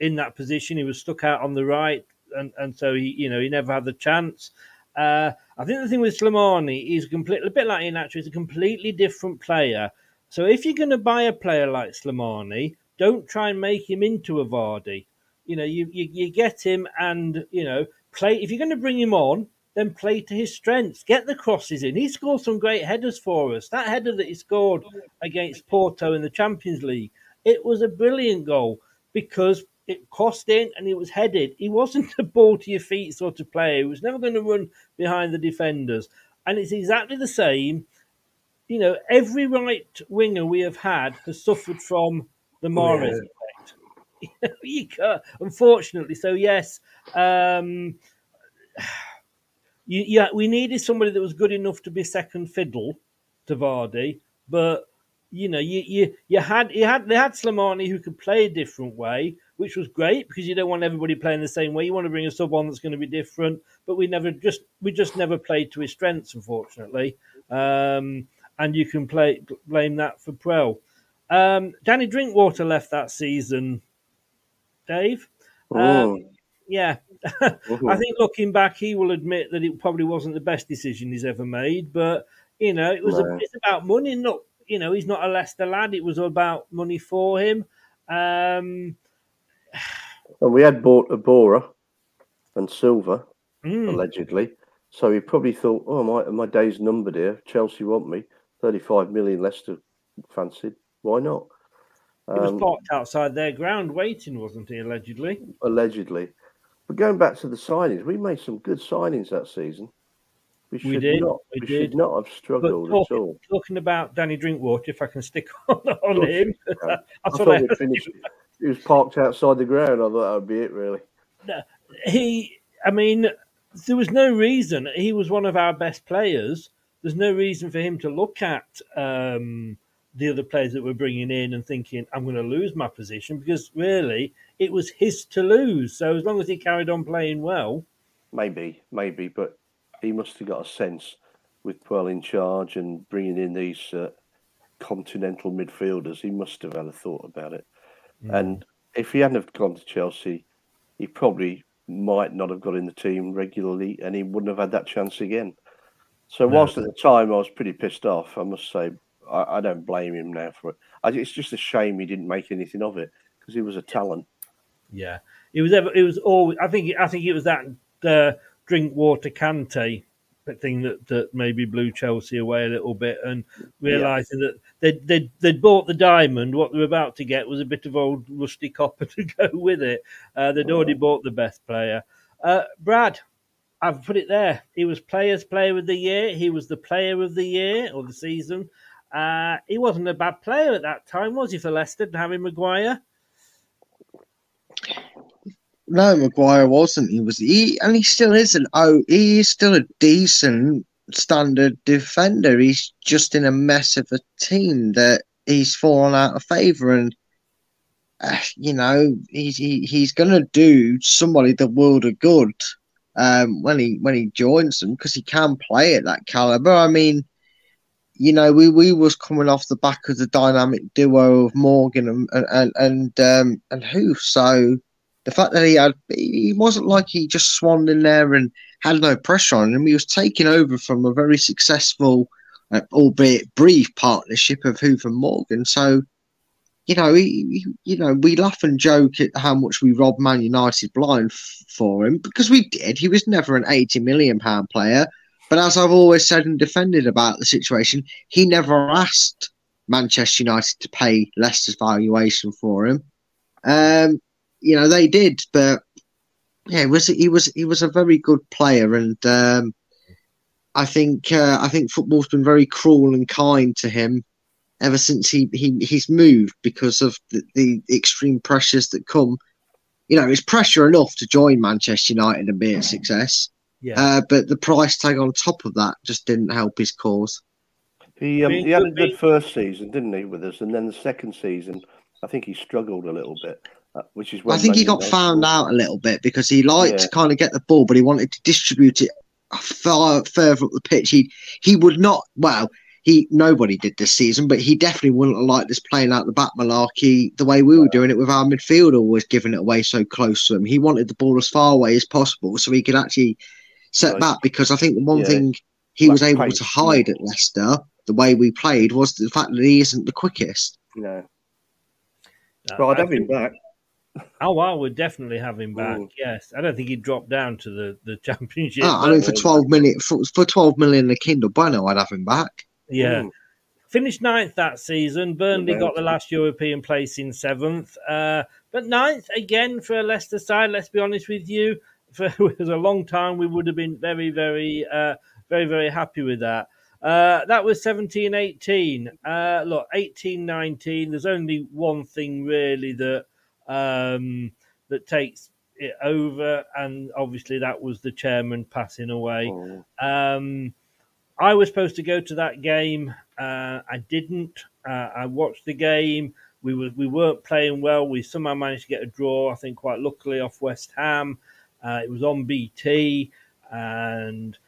in that position. He was stuck out on the right, and, and so he you know he never had the chance. Uh, I think the thing with Slimani, he's completely a bit like Iheanacho. He's a completely different player. So if you're going to buy a player like Slimani, don't try and make him into a Vardy. You know, you, you, you get him and, you know, play. If you're going to bring him on, then play to his strengths. Get the crosses in. He scored some great headers for us. That header that he scored against Porto in the Champions League, it was a brilliant goal because it crossed in and it was headed. He wasn't a ball to your feet sort of player. He was never going to run behind the defenders. And it's exactly the same. You know, every right winger we have had has suffered from the Mahrez effect. you can't, unfortunately. So yes, um, you, yeah, we needed somebody that was good enough to be second fiddle to Vardy, but you know, you you you had you had they had Slimani who could play a different way, which was great because you don't want everybody playing the same way. You want to bring a sub on that's going to be different, but we never just we just never played to his strengths, unfortunately. Um, and you can play blame that for Puel. Um, Danny Drinkwater left that season. Dave, Oh. um, yeah, I think looking back, he will admit that it probably wasn't the best decision he's ever made. But you know, it was a, No. it's about money. Not you know, he's not a Leicester lad. It was all about money for him. Um, And we had bought Iborra and Silva, mm, allegedly. So he probably thought, oh, my, my day's numbered here. Chelsea want me. 35 million Leicester fancied. Why not? he was Um, parked outside their ground waiting, wasn't he? Allegedly. allegedly. But going back to the signings, we made some good signings that season. We We should did, not. we We, did. should not have struggled at all. talking about Danny Drinkwater, if I can stick on, on him, that's I thought I finished. He was parked outside the ground. I thought that would be it, really. he i mean there was no reason he was one of our best players there's no reason for him to look at um, the other players that we're bringing in and thinking i'm going to lose my position because really it was his to lose so as long as he carried on playing well Maybe, maybe, but he must have got a sense with Puel in charge and bringing in these uh, continental midfielders. He must have had a thought about it. And if he hadn't have gone to Chelsea, he probably might not have got in the team regularly, and he wouldn't have had that chance again. So, No. whilst at the time I was pretty pissed off, I must say I, I don't blame him now for it. I, it's just a shame he didn't make anything of it because he was a talent. yeah it was ever it was always i think i think it was that uh, Drinkwater Kante thing that, that maybe blew Chelsea away a little bit and realizing that they'd, they'd, they'd bought the diamond. What they were about to get was a bit of old rusty copper to go with it. Uh, they'd already bought the best player. Uh, Brad, I've put it there. He was Players' Player of the Year. He was the Player of the Year or the season. Uh, he wasn't a bad player at that time, was he, for Leicester, Harry Maguire? No, Maguire wasn't. He was he, and he still isn't. Oh, he is still a decent standard defender. He's just in a mess of a team that he's fallen out of favour, and uh, you know he's he, he's going to do somebody the world of good um, when he when he joins them because he can play at that caliber. I mean. You know, we, we was coming off the back of the dynamic duo of Morgan and and and um, and who so the fact that he had he wasn't like he just swanned in there and had no pressure on him. He was taking over from a very successful, uh, albeit brief, partnership of Huth and Morgan. So, you know, he, he- you know, we laugh and joke at how much we robbed Man United blind f- for him because we did. He was never an eighty million pound player. But as I've always said and defended about the situation, he never asked Manchester United to pay Leicester's valuation for him. Um, you know they did, but yeah, it was he was he was a very good player, and um, I think uh, I think football's been very cruel and kind to him ever since he, he he's moved because of the, the extreme pressures that come. You know, it's pressure enough to join Manchester United and be a success, Yeah. uh, but the price tag on top of that just didn't help his cause. He um, he had a good- good first season, didn't he, with us? And then the second season, I think he struggled a little bit, which is when I think he got found out a little bit because he liked Yeah. to kind of get the ball, but he wanted to distribute it far further up the pitch. He he would not. Well, he nobody did this season, but he definitely wouldn't have liked us playing out the back malarkey the way we were doing it with our midfielder always giving it away so close to him. He wanted the ball as far away as possible so he could actually set Right. back. Because I think the one Yeah. thing he was able pace, to hide at Leicester, the way we played, was the fact that he isn't the quickest. No, Uh, but I'd I have him think- back. Oh, I would definitely have him back. Mm. Yes, I don't think he'd drop down to the the championship. Ah, I mean, for twelve million, for, for twelve million the Kindle Bueno, I'd have him back. yeah, Mm. finished ninth that season. Burnley got the last European place in seventh. Uh, but ninth again for a Leicester side. Let's be honest with you, for it was a long time. We would have been very, very, uh, very, very happy with that. Uh, that was 17 18. Uh, look, 18 19. There's only one thing really that um, that takes it over, and obviously that was the chairman passing away. Oh, Um, I was supposed to go to that game. Uh, I didn't. Uh, I watched the game. We were we weren't playing well. We somehow managed to get a draw. I think quite luckily off West Ham. Uh, it was on BT, and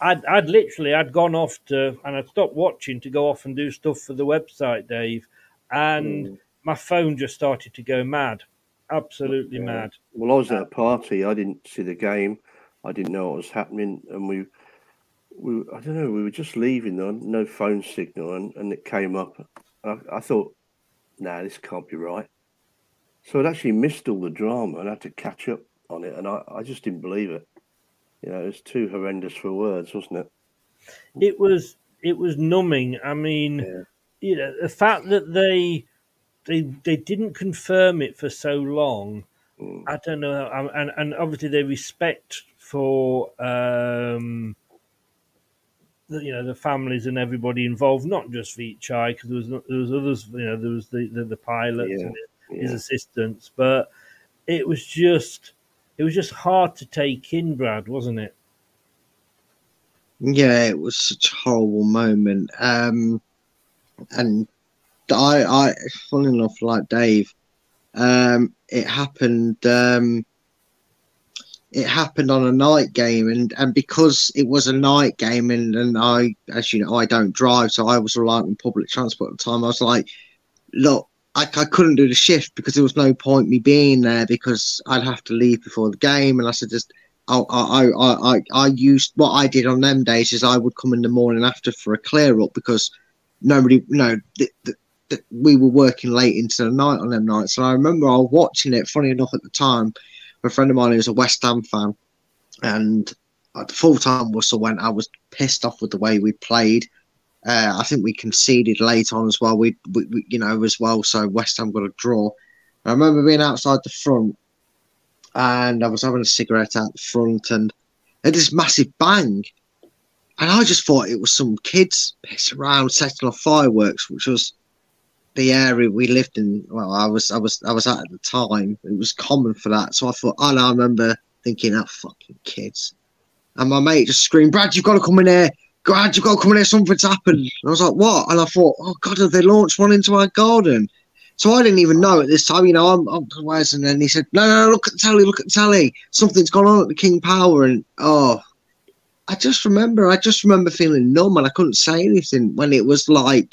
I'd, I'd literally I'd gone off to and I'd stopped watching to go off and do stuff for the website, Dave, and my phone just started to go mad, absolutely Yeah. mad. Well, I was at a party. I didn't see the game. I didn't know what was happening, and we, we I don't know. We were just leaving though, no phone signal, and, and it came up. I, I thought, nah, this can't be right. So I'd actually missed all the drama and had to catch up on it, and I, I just didn't believe it. You know, it was too horrendous for words, wasn't it? it was it was numbing. I mean, you know, the fact that they they they didn't confirm it for so long. I don't know, um, and and obviously they respect for um, the, you know the families and everybody involved, not just Vichai, because there was no- there was others. You know, there was the the, the pilot Yeah, and his yeah. assistants, but it was just it was just hard to take in, Brad, wasn't it? Yeah, it was such a horrible moment. Um, and I, I, funny enough, like Dave, um, it happened. Um, it happened on a night game, and and because it was a night game, and and I, as you know, I don't drive, so I was reliant on public transport at the time. I was like, look. I, I couldn't do the shift because there was no point me being there because I'd have to leave before the game, and I said just I, I, I, I, used what I did on them days is I would come in the morning after for a clear up because nobody, you know, th- th- th- we were working late into the night on them nights. And I remember I was watching it, funny enough, at the time, a friend of mine who was a West Ham fan, and at the full time whistle went, I was pissed off with the way we played. Uh, I think we conceded late on as well. We, we, we, you know, as well. So West Ham got a draw. I remember being outside the front and I was having a cigarette out the front, and had this massive bang, and I just thought it was some kids pissing around setting off fireworks, which was the area we lived in. Well, I was, I was, I was at at the time. It was common for that, so I thought, oh, no, I remember thinking, oh, fucking kids, and my mate just screamed, Brad, you've got to come in here. Brad, you've got to come in here. Something's happened. And I was like, what? And I thought, oh God, have they launched one into our garden? So I didn't even know at this time, you know, I'm, I'm where's and then he said, no, no, no, look at the telly, look at the telly. Something's gone on at the King Power. And oh, I just remember, I just remember feeling numb and I couldn't say anything when it was like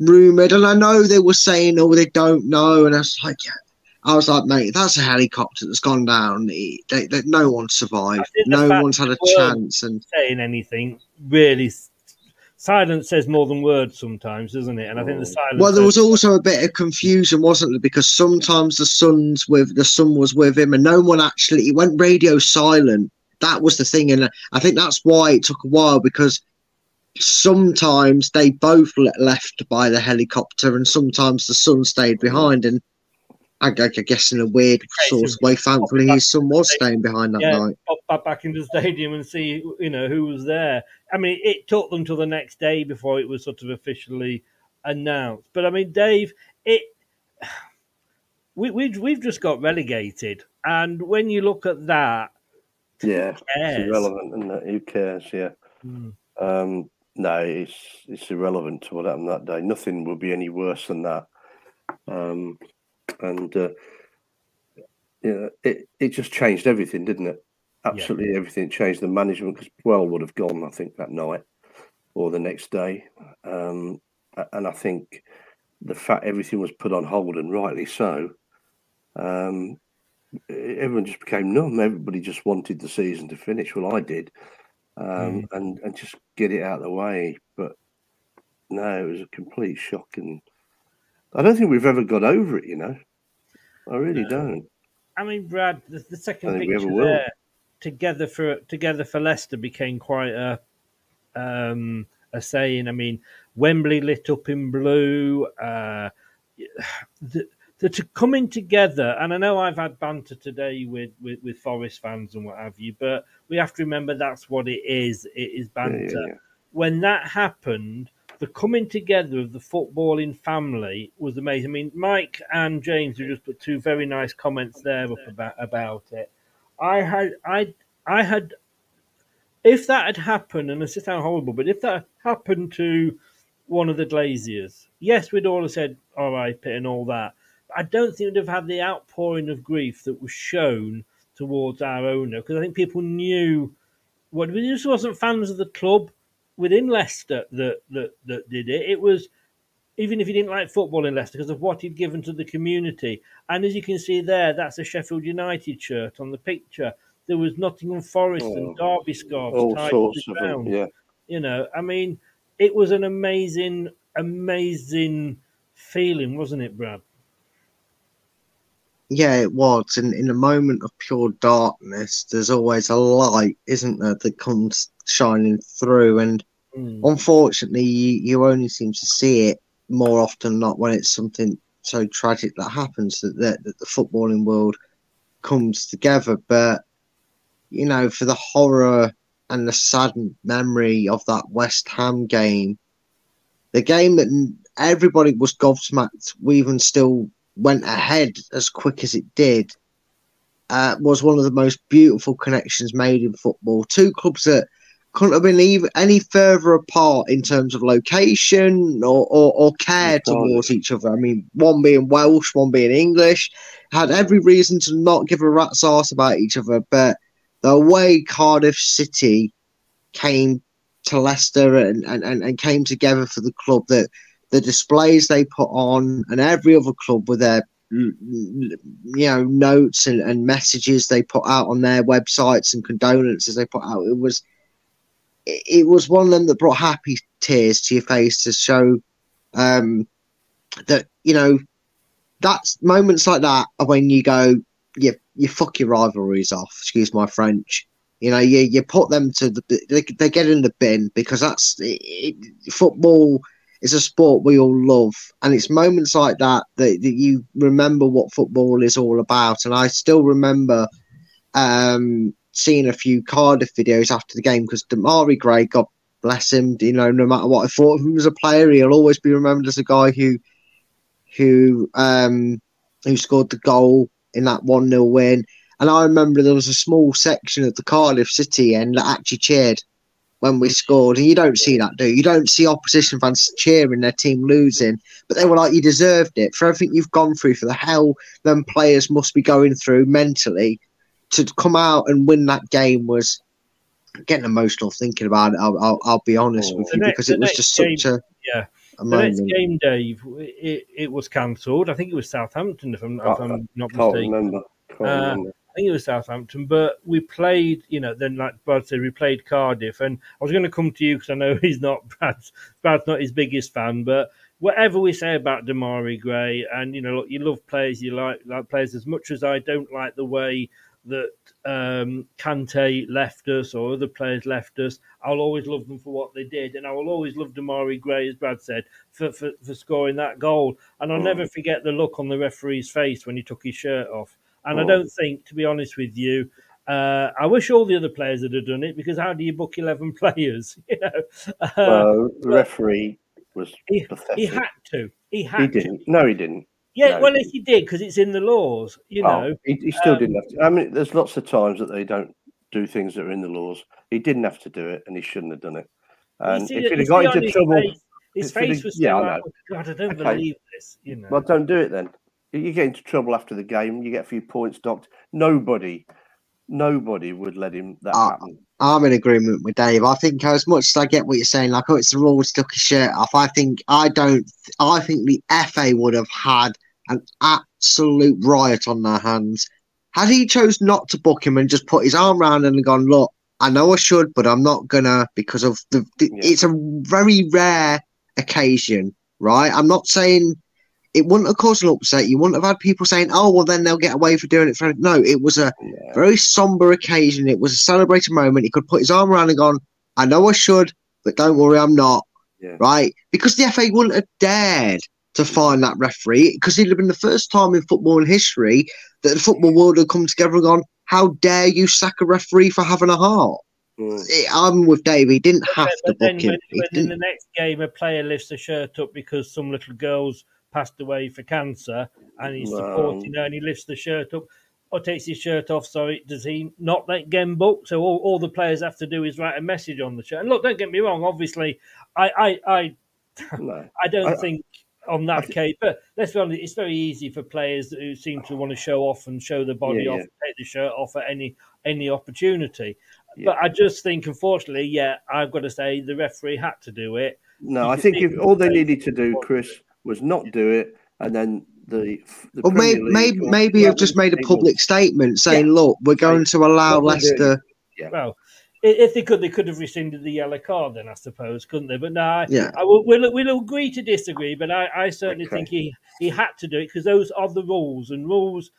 rumored. And I know they were saying, oh, they don't know. And I was like, yeah. I was like, mate, that's a helicopter that's gone down. They, they, they- no one survived. No one's had a that they weren't chance. And saying anything really silence says more than words sometimes doesn't it and i think the oh. silence Well, there was also a bit of confusion, wasn't there? Because sometimes the sun's with the sun was with him, and no one actually. He went radio silent. That was the thing, and I think that's why it took a while because sometimes they both left by the helicopter, and sometimes the son stayed behind. And I, I guess in a weird sort of way, thankfully his son was staying behind that yeah, night. pop back, back into the stadium and see you know who was there. I mean, it took them till the next day before it was sort of officially announced. But I mean, Dave, it we we we've just got relegated, and when you look at that, Yeah, cares? it's irrelevant, isn't it? Who cares? Yeah. Hmm. Um, no, it's it's irrelevant to what happened that day. Nothing will be any worse than that. Um, and uh, yeah, it it just changed everything, didn't it? Absolutely everything changed. The management because well would have gone, I think, that night or the next day. Um, and I think the fact everything was put on hold and rightly so. Um, everyone just became numb. Everybody just wanted the season to finish. Well, I did, um, and and just get it out of the way. But no, it was a complete shock, and I don't think we've ever got over it. You know, I really don't. I mean, Brad, the, the second picture there, together for together for Leicester, became quite a um, are saying. I mean, Wembley lit up in blue. Uh, the, the to coming together, and I know I've had banter today with, with, with Forest fans and what have you, but we have to remember that's what it is. It is banter. Yeah, yeah, yeah. When that happened, the coming together of the footballing family was amazing. I mean, Mike and James have just put two very nice comments there up about about it. I had I I had if that had happened, and this is sound horrible, but if that happened to one of the Glazers, yes, we'd all have said all right, Pitt, and all that. I don't think we'd have had the outpouring of grief that was shown towards our owner because I think people knew what we just wasn't fans of the club within Leicester that, that that did it. It was even if you didn't like football in Leicester because of what he'd given to the community. And as you can see there, that's a Sheffield United shirt on the picture. There was Nottingham Forest and oh, Derby scarves All tied sorts to of the them. ground. Yeah. You know, I mean, it was an amazing, amazing feeling, wasn't it, Brad? Yeah, it was. And in a moment of pure darkness, there's always a light, isn't there, that comes shining through. And Mm. unfortunately, you, you only seem to see it more often than not when it's something so tragic that happens that, that, that the footballing world comes together. But, you know, for the horror and the sad memory of that West Ham game, the game that everybody was gobsmacked, we even still went ahead as quick as it did, uh, was one of the most beautiful connections made in football. Two clubs that couldn't have been even any further apart in terms of location or, or, or care towards each other. I mean, one being Welsh, one being English, had every reason to not give a rat's ass about each other. But the way Cardiff City came to Leicester and, and, and, and came together for the club, that the displays they put on, and every other club with their you know notes and, and messages they put out on their websites and condolences they put out. It was it was one of them that brought happy tears to your face to show um, that you know that's moments like that are when you go you you fuck your rivalries off excuse my french. You know you you put them to the they, they get in the bin because that's it, football is a sport we all love and it's moments like that, that that you remember what football is all about and i still remember um seeing a few cardiff videos after the game because demarai gray god bless him you know no matter what i thought of him as a player he'll always be remembered as a guy who who um who scored the goal in that 1 0 win. And I remember there was a small section of the Cardiff City end that actually cheered when we scored. And you don't see that, do you? You don't see opposition fans cheering their team losing. But they were like, you deserved it for everything you've gone through, for the hell them players must be going through mentally. To come out and win that game was getting emotional thinking about it. I'll, I'll, I'll be honest with The you next- because it was just game- such a, yeah. a The next game, Dave, it, it was cancelled. I think it was Southampton, if I'm, if Can't- I'm not can't mistaken. remember. Can't Uh, remember. I think it was Southampton, but we played, you know, then like Brad said, we played Cardiff, and I was going to come to you because I know he's not Brad's, Brad's not his biggest fan, but whatever we say about Demarai Gray, and you know, look, you love players, you like like players as much as I don't like the way that um, Kante left us or other players left us. I'll always love them for what they did, and I will always love Demarai Gray, as Brad said, for, for, for scoring that goal. And I'll Mm. never forget the look on the referee's face when he took his shirt off. And I Mm. don't think, to be honest with you, uh, I wish all the other players had done it because how do you book eleven players? You know, uh, Well, the referee was he, pathetic. he had to. He had He didn't. No, he didn't. Yeah, No. well, if he did, because it's in the laws, you Oh, know. he, he still Um, didn't have to. I mean, there's lots of times that they don't do things that are in the laws. He didn't have to do it, and he shouldn't have done it. And see if he'd have got into trouble, face- his face was yeah, still I know. "Oh, God, I don't Okay. believe this. You know. Well, don't do it then. You- get into trouble after the game. You get a few points docked. Nobody, nobody would let him that Ah, happen. I'm in agreement with Dave. I think as much as I get what you're saying, like, oh, it's the rules, took his shirt off. I think I don't. I think the FA would have had an absolute riot on their hands had he chose not to book him and just put his arm around him and gone, look, I know I should, but I'm not gonna because of the. the It's a very rare occasion, right? I'm not saying it wouldn't have caused an upset. You wouldn't have had people saying, "Oh, well, then they'll get away for doing it." For no, it was a very somber occasion. It was a celebrated moment. He could put his arm around and gone, "I know I should, but don't worry, I'm not. Yeah. Right? Because the FA wouldn't have dared to find that referee because it'd have been the first time in football history that the football world had come together and gone, How dare you sack a referee for having a heart? Mm. It- I'm with Dave. He didn't have to But then book him. when, He when in the next game a player lifts a shirt up because some little girl's passed away for cancer and he's No. supporting her and he lifts the shirt up or takes his shirt off, sorry, does he not let game book? So all, all the players have to do is write a message on the shirt. And look, don't get me wrong, obviously I I, I No. I don't I- think on that case, but let's be honest, it's very easy for players who seem to want to show off and show their body Yeah, off, yeah. take the shirt off at any any opportunity. But I just think, unfortunately, yeah, I've got to say the referee had to do it. No, You I think if all they needed to do, Chris, was not do it, and then the, the Or maybe, Premier maybe, League or maybe have just made a public want- statement saying, Yeah. "Look, we're going to allow What they're. Leicester." Yeah. Well, if they could, they could have rescinded the yellow card, then I suppose, couldn't they? But no, I, Yeah. I will, we'll, we'll agree to disagree. But I, I certainly Okay. think he, he had to do it because those are the rules, and rules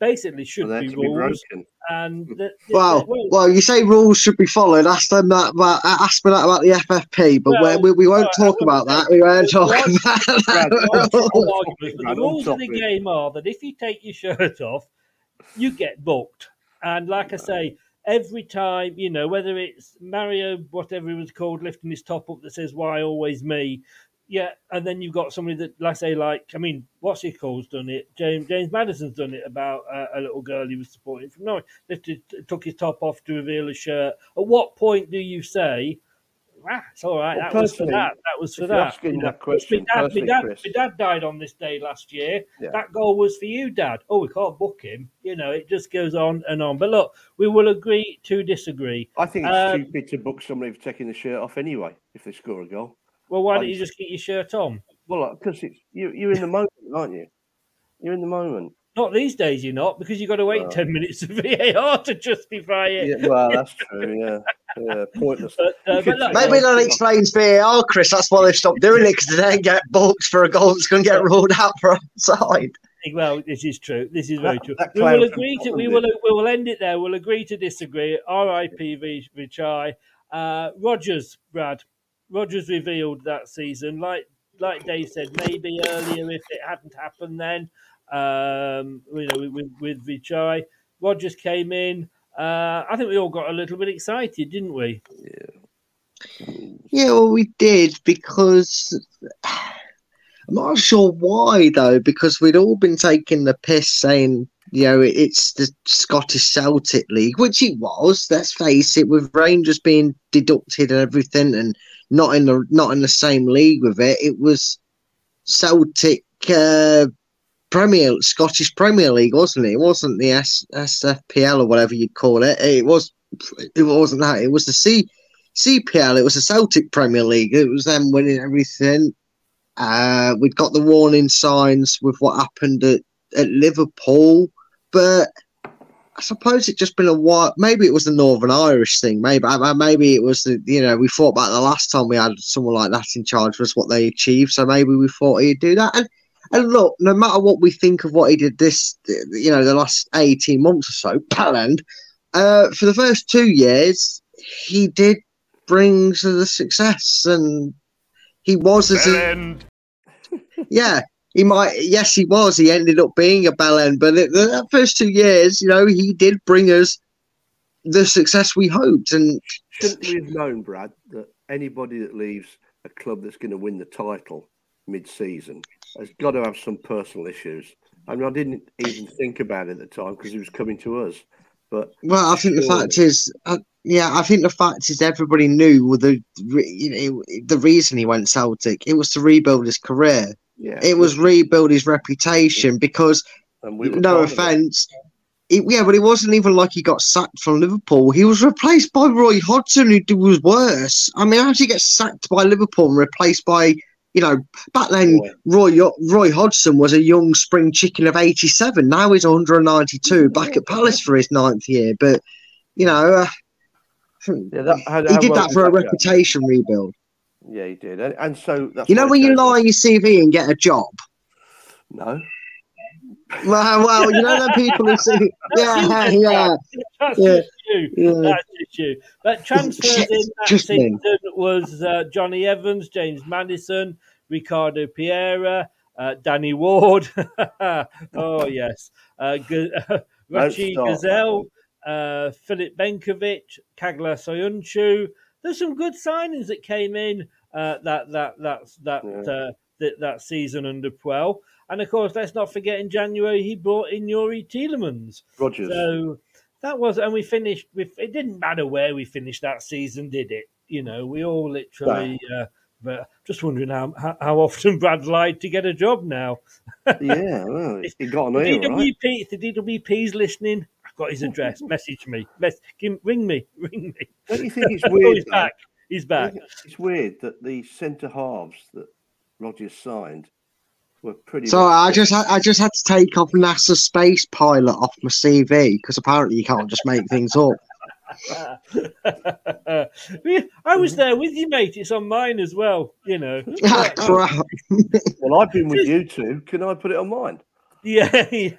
basically should Well, be to be rules. broken. and the, the- Well, the- well, you say rules should be followed. Ask them that. About, ask me that about the FFP, but Well, we, we, we won't all right, talk about that. We won't talk about that. it's all arguments, the on rules of the game are that if you take your shirt off, you get booked. And like I say, every time, you know, whether it's Mario, whatever he was called, lifting his top up that says, Why always me? Yeah, and then you've got somebody that, let's say, like, I mean, what's he call's done it? James James Maddison's done it about uh, a little girl he was supporting from Norwich. Lifted, took his top off to reveal a shirt. At what point do you say, ah, it's all right, Well, that was for that, that was for that. asking you know. that question my dad, my, dad, my dad died on this day last year. Yeah. That goal was for you, Dad. Oh, we can't book him. You know, it just goes on and on. But look, we will agree to disagree. I think it's Um, stupid to book somebody for taking the shirt off anyway if they score a goal. Well, why I don't you just- just get your shirt on? Well, because it's you, you're in the moment, aren't you? You're in the moment. Not these days, you're not, because you've got to wait Well. 10 minutes of VAR to justify it. Yeah, well, that's true. Yeah, yeah, pointless. But, uh, but look, Maybe that explains VAR, Chris. That's why they've stopped doing it because they don't get booked for a goal that's going to get ruled out for offside. Well, this is true. This is very true. that we will agree to. We will. We will end it there. We'll agree to disagree. R.I.P. V- Vichai. Uh, Rodgers, Brad. Rodgers revealed that season, like like Dave said, maybe earlier if it hadn't happened then. Um, you know, with with Vichai, Rodgers came in. Uh, I think we all got a little bit excited, didn't we? Yeah, well, we did because I'm not sure why though. Because we'd all been taking the piss saying, you know, it's the Scottish Celtic League, which it was. Let's face it, with Rangers being deducted and everything, and not in the not in the same league with it. It was Celtic uh, Premier Scottish Premier League, wasn't it? It wasn't the S, SFPL or whatever you'd call it. It was. It wasn't that. It was the C. CPL, it was the Celtic Premier League. It was them winning everything. Uh, we'd got the warning signs with what happened at, at Liverpool, but I suppose it just been a while. Maybe it was the Northern Irish thing. Maybe maybe it was the you know we thought about the last time we had someone like that in charge was what they achieved. So maybe we thought he'd do that. And and look, no matter what we think of what he did this, you know, the last eighteen months or so, Palland, uh, for the first two years, he did bring to the success, and he was as a, yeah. He might, yes, he was. He ended up being a bell end, but it, the first two years, you know, he did bring us the success we hoped. And Shouldn't we have known, Brad, that anybody that leaves a club that's going to win the title mid-season has got to have some personal issues? I mean, I didn't even think about it at the time because he was coming to us. But well, I think the fact is, uh, yeah, I think the fact is everybody knew the you know, the reason he went Celtic. It was to rebuild his career. Yeah, It was rebuild his reputation because we no offense. It, yeah, but it wasn't even like he got sacked from Liverpool. He was replaced by Roy Hodgson, who was worse. I mean, how do you get sacked by Liverpool and replaced by, you know, back then Roy Roy Hodgson was a young spring chicken of 87. Now he's 192, back at Palace for his ninth year. But, you know, uh, Yeah, that, how, he how did well that for a go? reputation rebuild. Yeah, he did, and, and so that's You know, when you lie on your CV and get a job, No, well, well you know, the people who say, yeah, yeah. That's Yeah. just you. Yeah. That's just you. But transfers in that Just me. season was uh, Jonny Evans, James Maddison, Ricardo Pereira, uh, Danny Ward. oh yes, uh, G- Rachid Ghezzal, uh, Filip Benkovic, Caglar Soyuncu. There's some good signings that came in uh, that that that that Yeah. uh, that, that season under Puel. And of course, let's not forget in January he brought in Youri Tielemans. Rodgers. So that was, and we finished. With, it didn't matter where we finished that season, did it? You know, we all literally. Uh, but just wondering how, how often Brad lied to get a job now. yeah, well, he got an ear, right? DWP, if the DWP's listening, got his address. Message me. Mess, give, ring me. Ring me. Don't you think it's Oh, weird? he's though? back. He's back. It's weird that the centre halves that Rodgers signed were pretty. So much- I just had, I just had to take off NASA space pilot off my CV because apparently you can't just make things up. I was there with you, mate. It's on mine as well. You know. Ah, crap. Well, I've been with you two. Can I put it on mine? Yeah, yeah.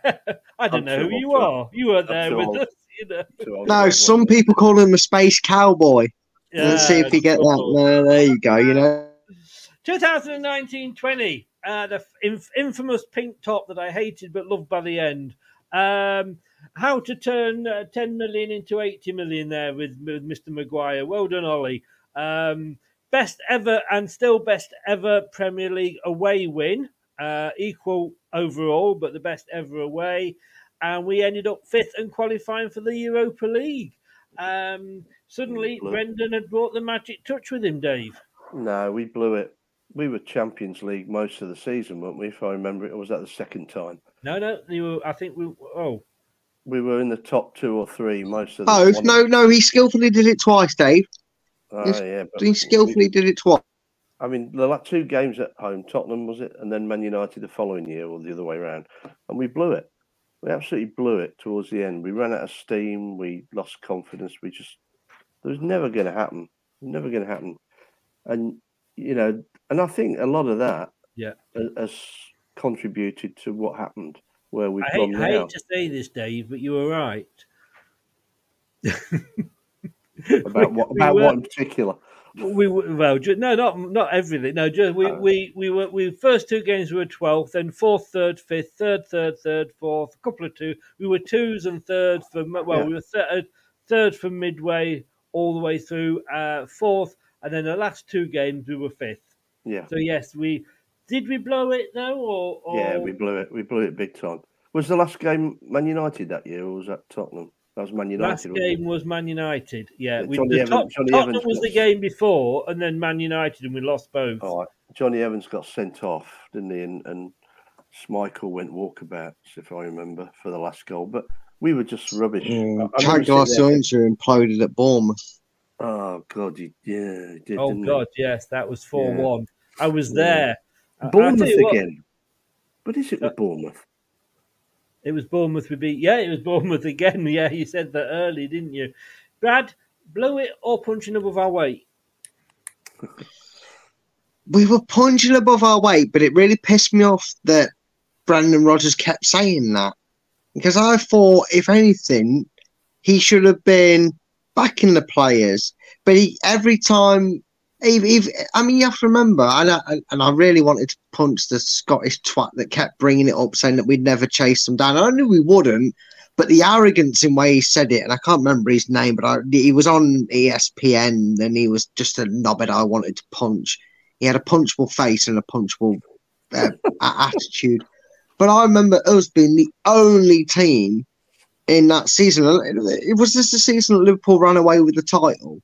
I don't I'm know who you for- are. You were I'm there with old. us. You know. No, some people call him a space cowboy. Let's see if you get that. cool. No, there you go. You know. 2019-20, uh, the inf- infamous pink top that I hated but loved by the end. Um, how to turn uh, 10 million into 80 million there with, with Mr. Maguire. Well done, Ollie. Um, best ever and still best ever Premier League away win. Uh, equal overall, but the best ever away. And we ended up fifth and qualifying for the Europa League. Um, suddenly, Brendan had brought the magic touch with him, Dave. No, we blew it. We were Champions League most of the season, weren't we? If I remember it, or was that the second time? No, no, you were, I think we. Oh, We were in the top two or three most of the Both. one- No, no. He skillfully did it twice, Dave. He's- yeah, but He we- skillfully did it twice. I mean, the last two games at home, Tottenham was it, and then Man United the following year, or the other way around, and we blew it. We absolutely blew it towards the end. We ran out of steam. We lost confidence. We just it was never going to happen. Never going to happen. And you know, and I think a lot of that yeah. has contributed to what happened where we've I hate, gone I hate to say this, Dave, but you were right. About what? We About were- what in particular? We well, no, not not everything. No, just we, Oh. we we were we first two games we were twelfth, then fourth, third, fifth, third, third, third, fourth. A couple of two. We were twos and thirds for well, Yeah. we were third, third from midway all the way through, uh, fourth, and then the last two games we were fifth. Yeah, So yes, we did we blow it though, or, or yeah, we blew it. We blew it big time. Was the last game Man United that year, or was that Tottenham? That was Man United. Last game was Man United. Yeah, Yeah, we, Johnny the Evans- top, Johnny Tottenham Evans was the game before, and then Man United, and we lost both. All right. Jonny Evans got sent off, didn't he? And, and Schmeichel went walkabouts, if I remember, for the last goal. But we were just rubbish. Mm, I- I Chad remember sitting there- Garcia imploded at Bournemouth. Oh God, he, yeah, he did. oh didn't he? God, yes, that was four Yeah. one. I was there. I- I'll Bournemouth tell you what, again. But is it with Bournemouth? It was Bournemouth we beat. Yeah, it was Bournemouth again. Yeah, you said that early, didn't you? Brad, blow it or punching above our weight. We were punching above our weight, but it really pissed me off that Brendan Rodgers kept saying that because I thought, if anything, he should have been backing the players. But he, every time, even, even, I mean, you have to remember, and I, and I really wanted to punch the Scottish twat that kept bringing it up, saying that we'd never chase them down. I knew we wouldn't, but the arrogance in way he said it, and I can't remember his name, but I, he was on ESPN, and he was just a knobhead I wanted to punch. He had a punchable face and a punchable uh, attitude. But I remember us being the only team in that season. It was this the season that Liverpool ran away with the title.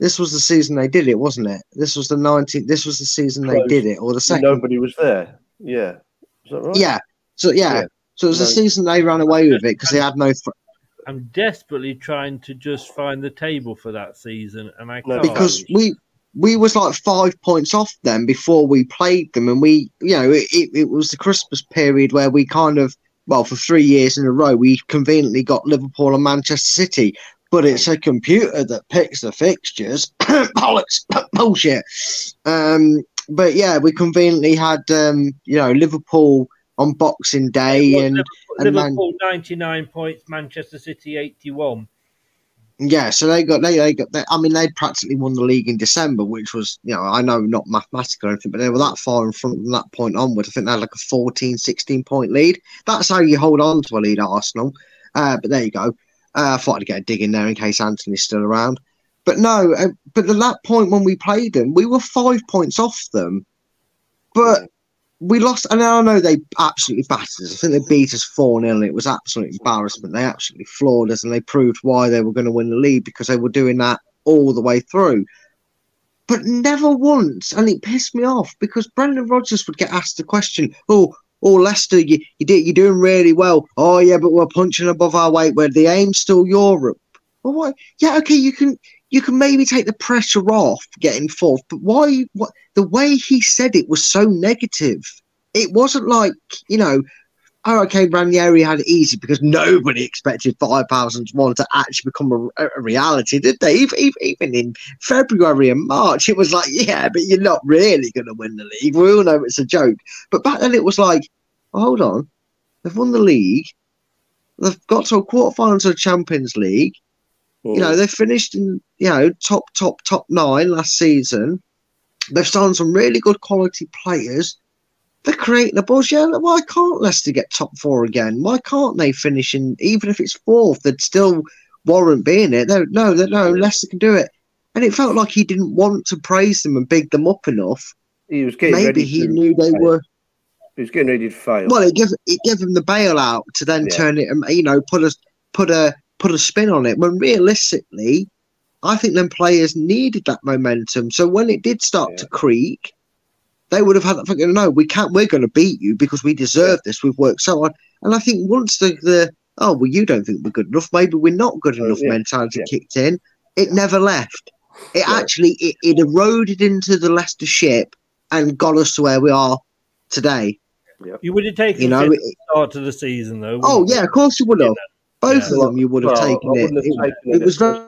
This was the season they did it, wasn't it? This was the 19th. This was the season they did it, or the second. Nobody was there. Yeah, is that right? Yeah. So yeah. Yeah. So it was the season they ran away with it because they had no. Th- I'm desperately trying to just find the table for that season, and I can't. because we we was like five points off them before we played them, and we you know it, it, it was the Christmas period where we kind of well for three years in a row we conveniently got Liverpool and Manchester City, but it's a computer that picks the fixtures. Bollocks, bullshit. Um, but yeah, we conveniently had um, you know Liverpool on Boxing Day, and Liverpool, And Man- ninety nine points, Manchester City eighty one. Yeah, so they got they they got they, I mean they practically won the league in December, which was you know I know not mathematical or anything, but they were that far in front from that point onward. I think they had like a 14, 16 point lead. That's how you hold on to a lead, Arsenal. Uh, but there you go. Uh, I thought I'd get a dig in there in case Anthony's still around. But no, uh, but at that point when we played them, we were five points off them. But we lost, and I know they absolutely battered us. I think they beat us 4 0. It was absolute embarrassment. They absolutely floored us, and they proved why they were going to win the league because they were doing that all the way through. But never once, and it pissed me off because Brendan Rodgers would get asked the question, "Oh, oh, Leicester, you you did you're doing really well. Oh yeah, but we're punching above our weight. Where the aim's still Europe. Well, what? Yeah, okay, you can you can maybe take the pressure off getting fourth, but why? What the way he said it was so negative. It wasn't like you know. Oh, okay, Ranieri had it easy because nobody expected 5001 to actually become a, a reality, did they? Even, even, in February and March, it was like, yeah, but you're not really going to win the league. We all know it's a joke. But back then, it was like, oh, hold on, they've won the league, they've got to a quarterfinals of the Champions League, you know, they finished in you know top top top nine last season. They've signed some really good quality players. They're creating a buzz. Yeah, why can't Leicester get top four again? Why can't they finish in even if it's fourth? They'd still warrant being it. No, no, no. Leicester can do it. And it felt like he didn't want to praise them and big them up enough. He was getting Maybe he knew they fail. were. He was getting ready to fail. Well, it gave it gave him the bailout to then Yeah. turn it, you know, put a put a put a spin on it. When realistically, I think them players needed that momentum. So when it did start to creak, they would have had that thinking, no, we can't. We're going to beat you because we deserve this. We've worked so hard. And I think once the the oh well, you don't think we're good enough. Maybe we're not good oh, enough. yeah, mentality yeah. kicked in. It never left. It actually it, it eroded into the Leicester ship and got us to where we are today. You would have taken You know, fifth it- at the start of the season, though. Oh wouldn't yeah, of course you would have. Both Yeah. of them you would have Well, taken it. have It, taken it it was very,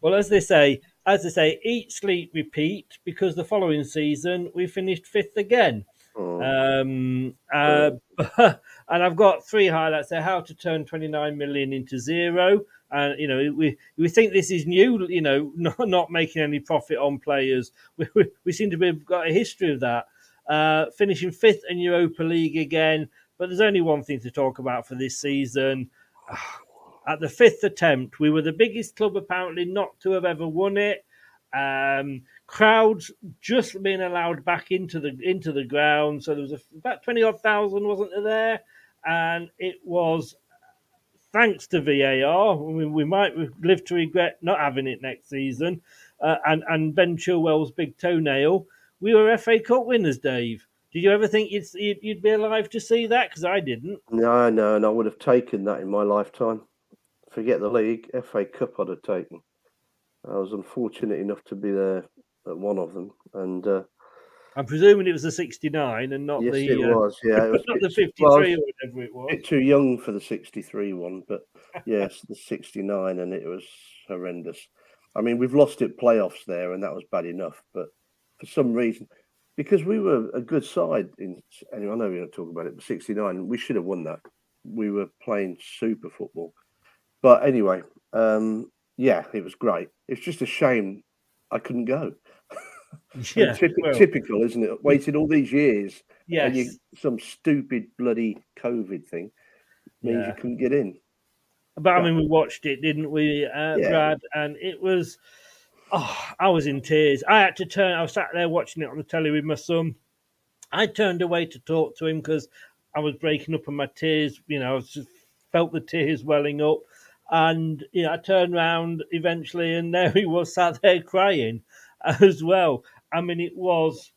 Well, as they say, as they say, eat, sleep, repeat. Because the following season we finished fifth again. Oh. Um, uh, and I've got three highlights there: how to turn 29 million into zero. And you know, we we think this is new. You know, not, not making any profit on players. We, we, we seem to be got a history of that. Uh, finishing fifth in Europa League again, but there's only one thing to talk about for this season. At the fifth attempt, we were the biggest club apparently not to have ever won it. Um, crowds just being allowed back into the into the ground, so there was a, about twenty odd thousand, wasn't there? And it was thanks to VAR. We, we might live to regret not having it next season. Uh, and and Ben Chilwell's big toenail. We were FA Cup winners, Dave. Did you ever think you'd you'd, you'd be alive to see that? Because I didn't. No, no, and I would have taken that in my lifetime. Forget the league, FA Cup I'd have taken. I was unfortunate enough to be there at one of them, and uh, I'm presuming it was the '69 and not yes, the it uh, was. Yeah, it was not the '53 well, or whatever it a was. bit too young for the '63 one, but yes, the '69, and it was horrendous. I mean, we've lost it playoffs there, and that was bad enough. But for some reason, because we were a good side in, and I know we're going to talk about it, but '69, we should have won that. We were playing super football. But anyway, um, yeah, it was great. It's just a shame I couldn't go. Yeah, Typ- well, typical, isn't it? Waited all these years, and you, some stupid bloody COVID thing means Yeah. you couldn't get in. But I mean, we watched it, didn't we, uh, Yeah. Brad? And it was, oh, I was in tears. I had to turn. I was sat there watching it on the telly with my son. I turned away to talk to him because I was breaking up, and my tears, you know, I just felt the tears welling up. And you know, I turned round eventually, and there he was sat there crying as well. I mean, it was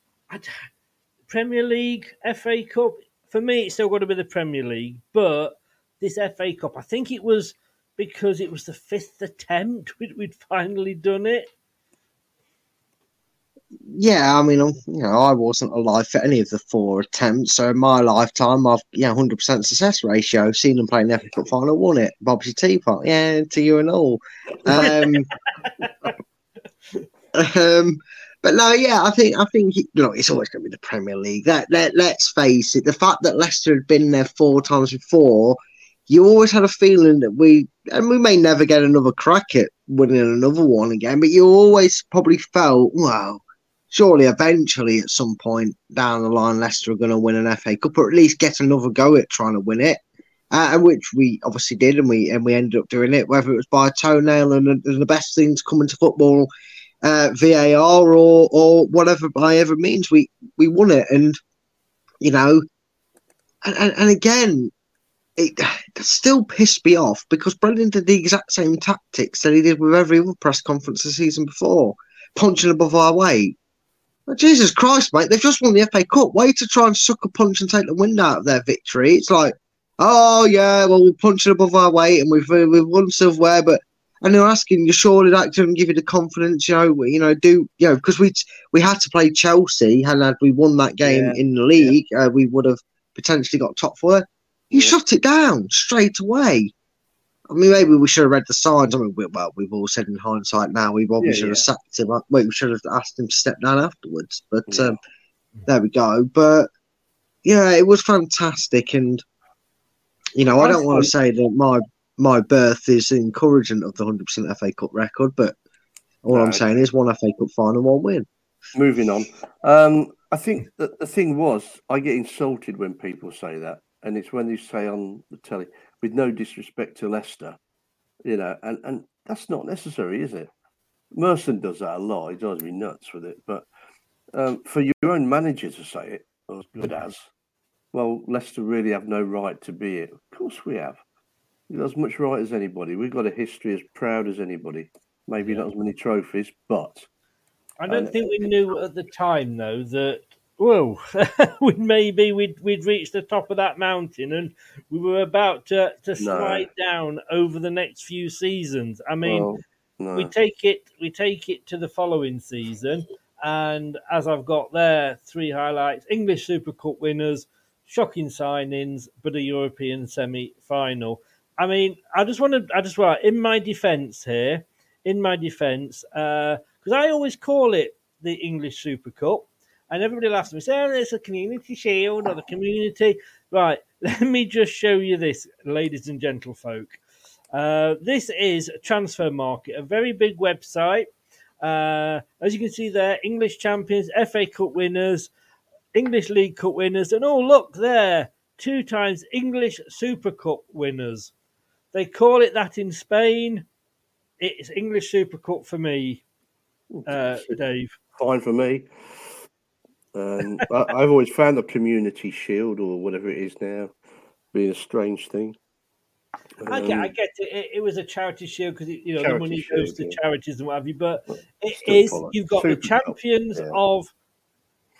Premier League, FA Cup. For me, it's still got to be the Premier League, but this FA Cup, I think it was because it was the fifth attempt we'd, we'd finally done it. Yeah. I mean, you know, I wasn't alive for any of the four attempts, so in my lifetime, I've yeah, hundred percent success ratio. Seen them play in the FA Cup final, won it. Bob's your teapot, yeah, to you and all. Um, um, but no, yeah, I think I think know it's always going to be the Premier League. That let let's face it, the fact that Leicester had been there four times before you always had a feeling that we, and we may never get another crack at winning another one again, but you always probably felt, well, surely eventually at some point down the line, Leicester are going to win an FA Cup or at least get another go at trying to win it. Uh, which we obviously did, and we and we ended up doing it, whether it was by a toenail and, and the best things coming to football, uh, VAR or or whatever by ever means, we we won it, and you know, and, and, and again, it, it still pissed me off because Brendan did the exact same tactics that he did with every other press conference the season before, punching above our weight. Well, Jesus Christ, mate, they've just won the FA Cup. Way to try and suck a punch and take the wind out of their victory. It's like, oh, yeah, well, we're punching above our weight and we've, we've won silverware, but and they're asking you surely that can give you the confidence, you know, you know, do you know because we we had to play Chelsea and had we won that game Yeah, in the league, uh, we would have potentially got top four. You shut it down straight away. I mean, maybe we should have read the signs. I mean, we, well, we've all said in hindsight now we probably Yeah, should have yeah. sacked him. Wait, we should have asked him to step down afterwards. But Yeah. um, there we go. But yeah, it was fantastic, and you know, I don't want to say that my my birth is encouraging of the hundred percent FA Cup record, but all I'm saying is one FA Cup final, one win. Moving on. Um, I think that the thing was, I get insulted when people say that, and it's when they say on the telly, with no disrespect to Leicester, you know, and, and that's not necessary, is it? Merson does that a lot. He drives me nuts with it. But um, for your own manager to say it, as good as, well, Leicester really have no right to be it. Of course we have. We've got as much right as anybody. We've got a history as proud as anybody. Maybe not as many trophies, but I don't And- think we knew at the time though that whoa, we maybe we'd we'd reached the top of that mountain and we were about to to No. slide down over the next few seasons. I mean, well, no. we take it we take it to the following season, and as I've got there, three highlights: English Super Cup winners, shocking signings, but a European semi-final. I mean, I just want to, I just want in my defence here, in my defence, because uh, I always call it the English Super Cup, and everybody laughs at me, say, "Oh, it's a Community Shield or the Community." Right, let me just show you this, ladies and gentlefolk. Uh, this is Transfermarkt, a very big website. Uh, as you can see there, English champions, FA Cup winners, English League Cup winners, and oh, look there, two times English Super Cup winners. They call it that in Spain. It's English Super Cup for me, uh, Dave. fine for me. Um, I, I've always found the community shield or whatever it is now being a strange thing. I get, I Um, get it. it. It was a charity shield because you know the money goes to yeah. charities and what have you. But it is you've got the Super Cup, champions yeah. of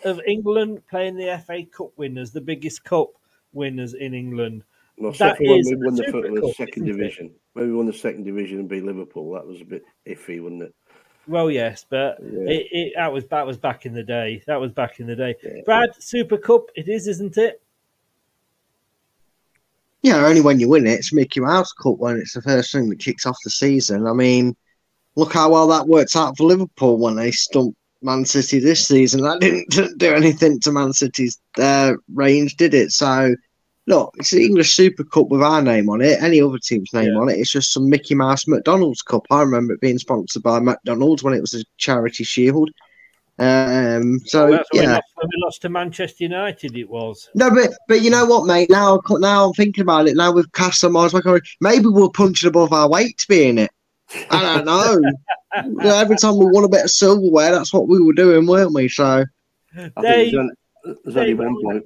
of England playing the FA Cup winners, the biggest cup winners in England. well, that except for when is we won the, Super the second it? division. When we won the second division and beat Liverpool, that was a bit iffy, wasn't it? Well, yes, but Yeah. it, it that was that was back in the day. That was back in the day. Yeah. Brad, Super Cup, it is, isn't it? Yeah, only when you win it, it's Mickey Mouse Cup when it's the first thing that kicks off the season. I mean, look how well that worked out for Liverpool when they stumped Man City this season. That didn't do anything to Man City's uh, range, did it? So, look, it's the English Super Cup with our name on it. Any other team's name Yeah. on it, it's just some Mickey Mouse McDonald's Cup. I remember it being sponsored by McDonald's when it was a charity shield. Um, so Well, that's we yeah, lost, when we lost to Manchester United. It was. no, but but you know what, mate? Now now I'm thinking about it. Now we've cast some eyes back on it. Maybe we're punching above our weight to be in it. I don't know. You know, Every time we won a bit of silverware, that's what we were doing, weren't we? So I think Dave, there's only, there's only one I- bloke.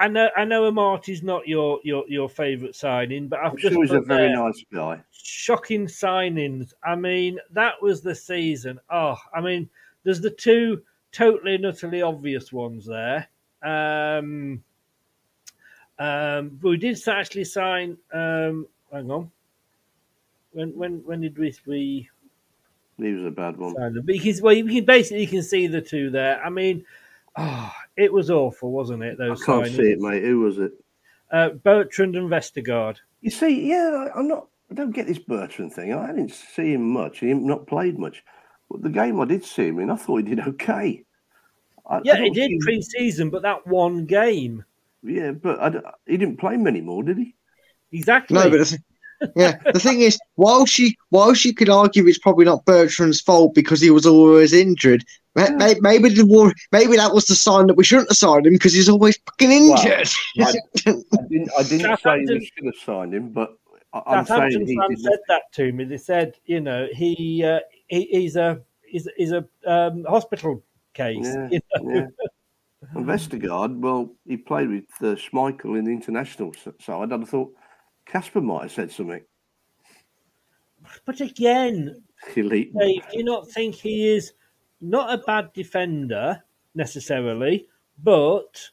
I know, I know, Amartey's not your your your favourite signing, but I've I'm just sure he's a very nice guy. shocking signings. I mean, that was the season. Oh, I mean, there's the two totally and utterly obvious ones there. Um, um, but we did actually sign. Um, hang on. When when when did we we He was a bad one. sign them? But you can, well, you can basically you can see the two there. I mean, oh, it was awful, wasn't it? I Those can't signings. see it, mate. Who was it? Uh, Bertrand and Vestergaard. You see, yeah, I- I'm not. I don't get this Bertrand thing. I didn't see him much. He not played much. But the game I did see him in, I thought he did okay. I, I Yeah, don't he did pre-season, but that one game. Yeah, but I d he didn't play many more, did he? Exactly. No, but the yeah, the thing is, while she while she could argue it's probably not Bertrand's fault because he was always injured, ma- ma- maybe the war, maybe that was the sign that we shouldn't have signed him because he's always fucking injured. I, I didn't, I didn't say Southampton- we should have signed him, but I, I'm saying Southampton he said that to me. They said, you know, he, uh, he he's a he's, he's a um, hospital case. Yeah, you know? yeah. And Vestergaard, well, he played with uh, Schmeichel in the international s- side. I'd have thought Kasper might have said something. But again, Elite. Dave, do you not think he is not a bad defender necessarily, but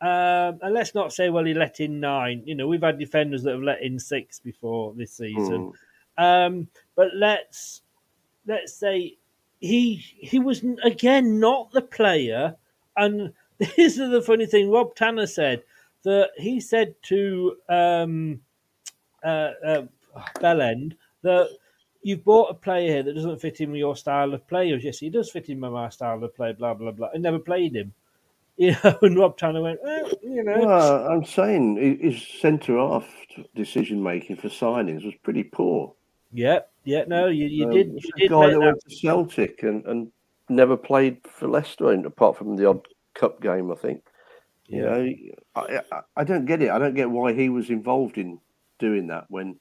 um, and let's not say, well, he let in nine. You know, we've had defenders that have let in six before this season. Um, but let's let's say he he was again not the player. And this is the funny thing. Rob Tanner said that he said to um, uh, uh, Bellend that you've bought a player here that doesn't fit in with your style of play. Yes, he does fit in with my style of play. Blah blah blah. I never played him. You know, and Rob Tanner went, well, you know, Well, I'm saying hi- his centre half decision making for signings was pretty poor. yeah, yeah. No, you, you Um, did. You did guy that that went to Celtic and, and never played for Leicester, apart from the odd cup game, I think. You Yeah. know, I, I, I don't get it. I don't get why he was involved in doing that when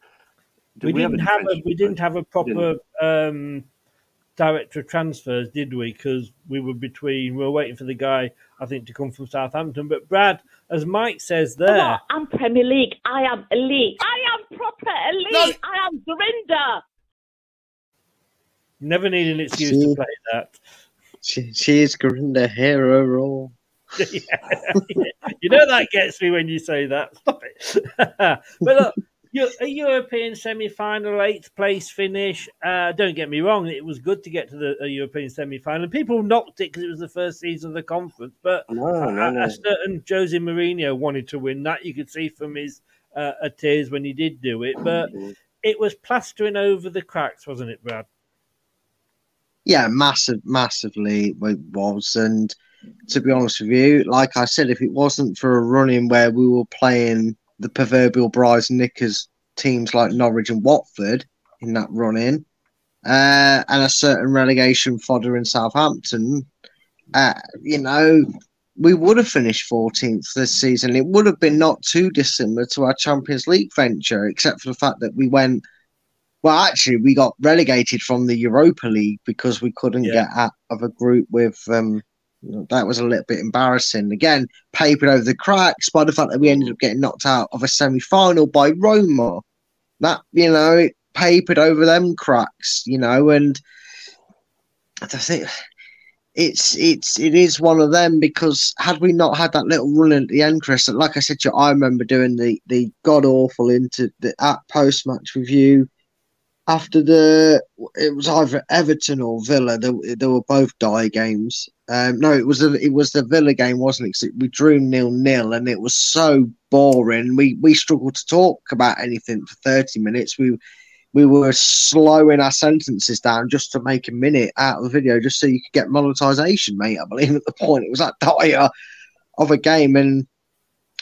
we, did didn't have a we didn't have a proper um, director of transfers, did we? Because we were between we were waiting for the guy I think to come from Southampton. But Brad, as Mike says there, What? I'm Premier League. I am elite. I am proper elite. I am Dorinda. never need an excuse See? to play that. she, she is Corinda hero role. Yeah. you know that gets me when you say that. Stop it. but look, you- a European semi-final, eighth place finish. Uh, don't get me wrong; it was good to get to the a European semi-final. People knocked it because it was the first season of the conference, but No, no, a, no. a certain Jose Mourinho wanted to win that. You could see from his uh, uh, tears when he did do it, but it was plastering over the cracks, wasn't it, Brad? Yeah, massive, massively it was. And to be honest with you, like I said, if it wasn't for a run in where we were playing the proverbial Brides and Knickers teams like Norwich and Watford in that run in, uh, and a certain relegation fodder in Southampton, uh, you know, we would have finished 14th this season. It would have been not too dissimilar to our Champions League venture, except for the fact that we went. Well, actually, we got relegated from the Europa League because we couldn't Yeah. get out of a group with. Um, that was a little bit embarrassing. Again, papered over the cracks by the fact that we ended up getting knocked out of a semi-final by Roma. That you know, it papered over them cracks. You know, and I think it's it's it is one of them because had we not had that little run at the end, Chris, like I said you, I remember doing the the god awful into the at post match review after the it was either Everton or Villa. They, they were both die games. Um, no, it was the it was the Villa game, wasn't it? we drew nil nil, and it was so boring. We we struggled to talk about anything for thirty minutes. We we were slowing our sentences down just to make a minute out of the video, just so you could get monetization, mate. I believe at the point it was that dire of a game, and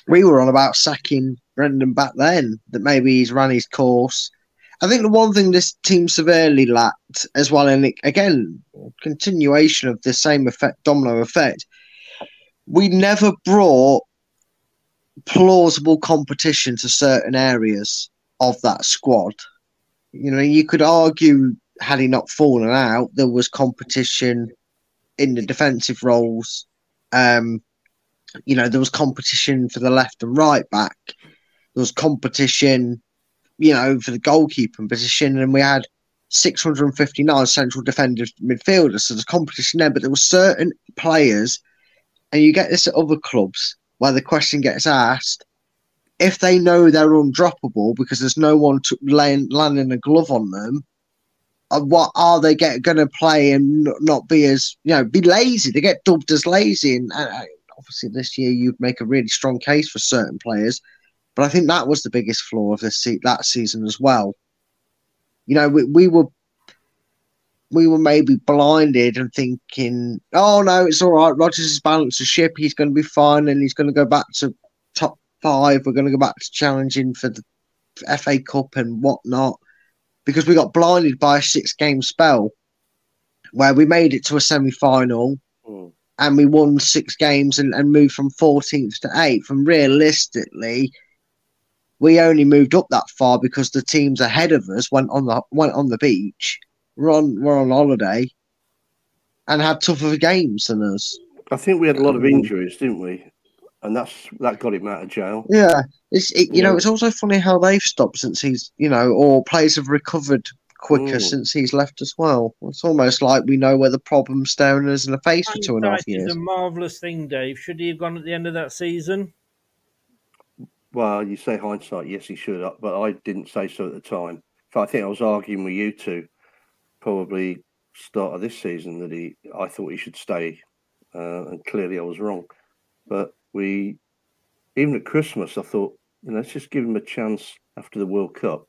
we were on about sacking Brendan back then. That maybe he's run his course. I think the one thing this team severely lacked, as well, and it, again, continuation of the same effect, domino effect. We never brought plausible competition to certain areas of that squad. You know, you could argue had he not fallen out, there was competition in the defensive roles. Um, you know, there was competition for the left and right back. There was competition, you know, for the goalkeeping position, and we had 659 central defenders, midfielders. So there's competition there, but there were certain players, and you get this at other clubs where the question gets asked if they know they're undroppable because there's no one to laying, landing a glove on them. uh, What are they going to play and not be as you know be lazy? They get dubbed as lazy, and uh, obviously this year you'd make a really strong case for certain players. But I think that was the biggest flaw of this se- that season as well. You know, we, we were we were maybe blinded and thinking, oh no, it's all right. Rodgers has balanced the ship. He's going to be fine, and he's going to go back to top five. We're going to go back to challenging for the FA Cup and whatnot because we got blinded by a six game spell where we made it to a semi final Mm. and we won six games and, and moved from 14th to 8th. And realistically, we only moved up that far because the teams ahead of us went on the went on the beach, were on were on holiday, and had tougher games than us. I think we had a lot of injuries, didn't we? And that's that got him out of jail. Yeah, it's it, you know it's also funny how they've stopped since he's you know or players have recovered quicker Mm. since he's left as well. It's almost like we know where the problem's staring us in the face for two and a half Hindsight years. is a marvellous thing, Dave. Should he have gone at the end of that season? Well, you say hindsight, yes, he should but I didn't say so at the time. I think I was arguing with you two, probably start of this season that he, I thought he should stay, uh, and clearly I was wrong. But we, even at Christmas, I thought, you know, let's just give him a chance after the World Cup,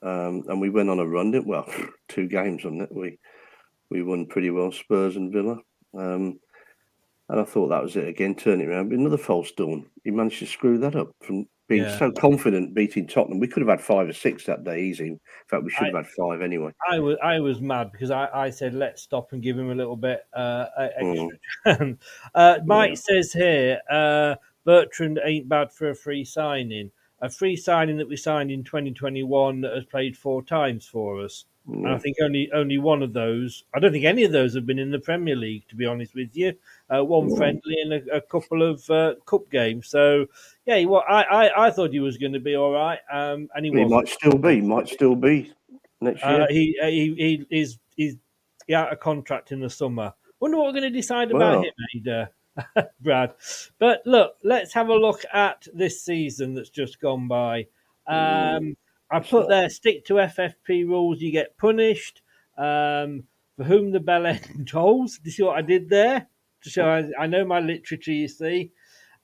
um, and we went on a run. Didn't well, two games on it. We we won pretty well, Spurs and Villa. Um, and I thought that was it again, turn it around. Another false dawn. He managed to screw that up from being Yeah. so confident beating Tottenham. We could have had five or six that day easy. In fact, we should have had five anyway. I was I was mad because I, I said let's stop and give him a little bit uh, uh, extra. Mm. uh, Mike says here uh, Bertrand ain't bad for a free signing. A free signing that we signed in 2021 that has played four times for us. And I think only only one of those. I don't think any of those have been in the Premier League, to be honest with you. Uh, one Mm. friendly and a, a couple of uh, cup games. So yeah, well, I, I I thought he was going to be all right, um, and he He might still be, might still be next year. Uh, he, uh, he he is he's he out of contract in the summer. Wonder what we're going to decide about him, Ada, Brad. But look, let's have a look at this season that's just gone by. Um, I put there stick to FFP rules, you get punished. Um, for whom the bell end tolls. Do you see what I did there? To show I, I know my literature, you see.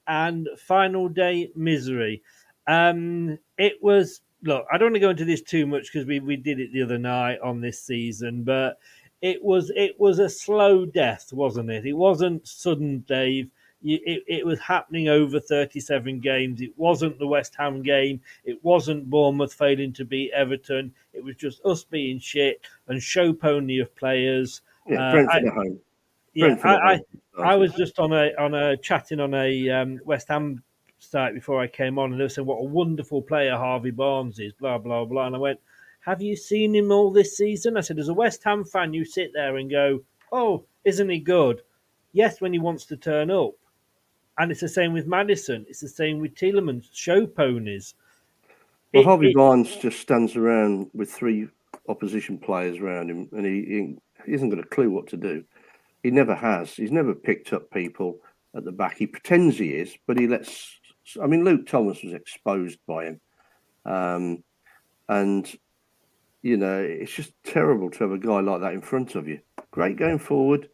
And final day misery. Um, it was look. I don't want to go into this too much because we, we did it the other night on this season, but it was it was a slow death, wasn't it? It wasn't sudden, Dave. It, it was happening over 37 games. It wasn't the West Ham game. It wasn't Bournemouth failing to beat Everton. It was just us being shit and show pony of players. yeah, Uh, I- yeah, I, I. I was just on a on a chatting on a um, West Ham site before I came on, and they were saying what a wonderful player Harvey Barnes is, blah blah blah. And I went, "Have you seen him all this season?" I said, "As a West Ham fan, you sit there and go, oh, isn't he good?' Yes, when he wants to turn up." And it's the same with Maddison. It's the same with Tielemans. Show ponies. Well, It- Harvey it- Barnes just stands around with three opposition players around him, and he, he, hasn't got a clue what to do. He never has. He's never picked up people at the back. He pretends he is, but he lets. I mean, Luke Thomas was exposed by him, um, and you know it's just terrible to have a guy like that in front of you. Great going forward,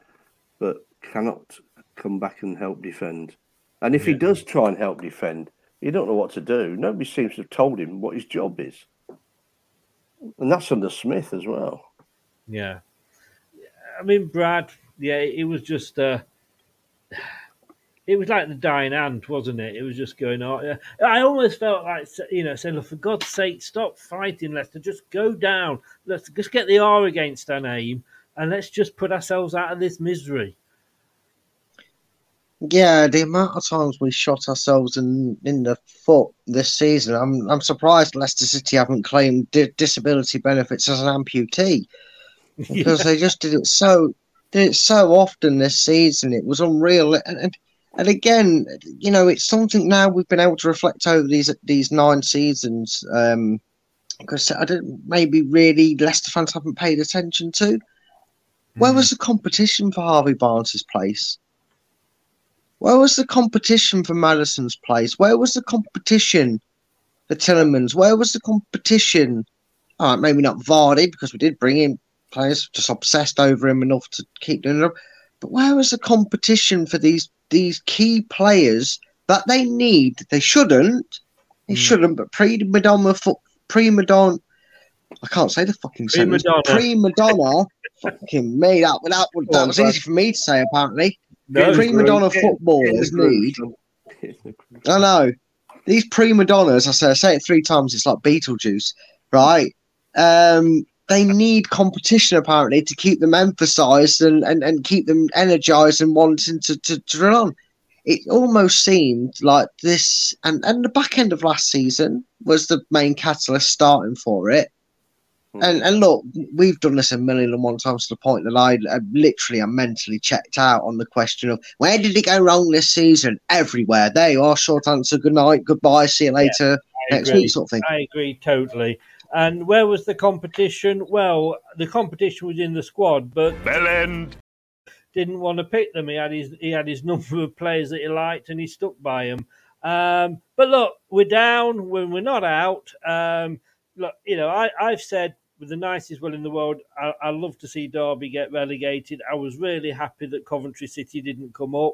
but cannot come back and help defend. And if he does try and help defend, you don't know what to do. Nobody seems to have told him what his job is. And that's under Smith as well. Yeah. I mean, Brad, yeah, it was just, uh, it was like the dying ant, wasn't it? It was just going on. Yeah. I almost felt like, you know, saying, look, for God's sake, stop fighting, Leicester. Just go down. Let's just get the R against our name and let's just put ourselves out of this misery. Yeah, the amount of times we shot ourselves in, in the foot this season, I'm I'm surprised Leicester City haven't claimed di- disability benefits as an amputee because they just did it so did it so often this season. It was unreal, and, and and again, you know, it's something now we've been able to reflect over these these nine seasons. Um, because I don't maybe really Leicester fans haven't paid attention to. Where was the competition for Harvey Barnes's place? Where was the competition for Maddison's place? Where was the competition for Tielemans's? Where was the competition? All right, maybe not Vardy because we did bring in players just obsessed over him enough to keep doing it. But where was the competition for these these key players that they need? They shouldn't. They shouldn't. But prima donna, fo- prima donna. I can't say the fucking Prima sentence. donna. Prima donna. fucking me. That, that, that was easy for me to say. Apparently, No, prima donna Get- get in footballers need. son. Get in the groove. I know. these prima donnas, I say, I say it three times, it's like Beetlejuice, right? Um, they need competition apparently to keep them emphasized and, and, and keep them energized and wanting to, to, to run on. It almost seemed like this, and, and the back end of last season was the main catalyst starting for it. And and look, we've done this a million and one times to the point that I, I literally am mentally checked out on the question of where did it go wrong this season? Everywhere. There you are. Short answer. Good night. Goodbye. See you later I next agree. week, sort of thing. I agree totally. And where was the competition? Well, the competition was in the squad, but Bellend didn't want to pick them. He had his he had his number of players that he liked, and he stuck by them. Um, but look, we're down when we're not out. Um, look, you know, I, I've said with the nicest will in the world, I, I love to see Derby get relegated. I was really happy that Coventry City didn't come up,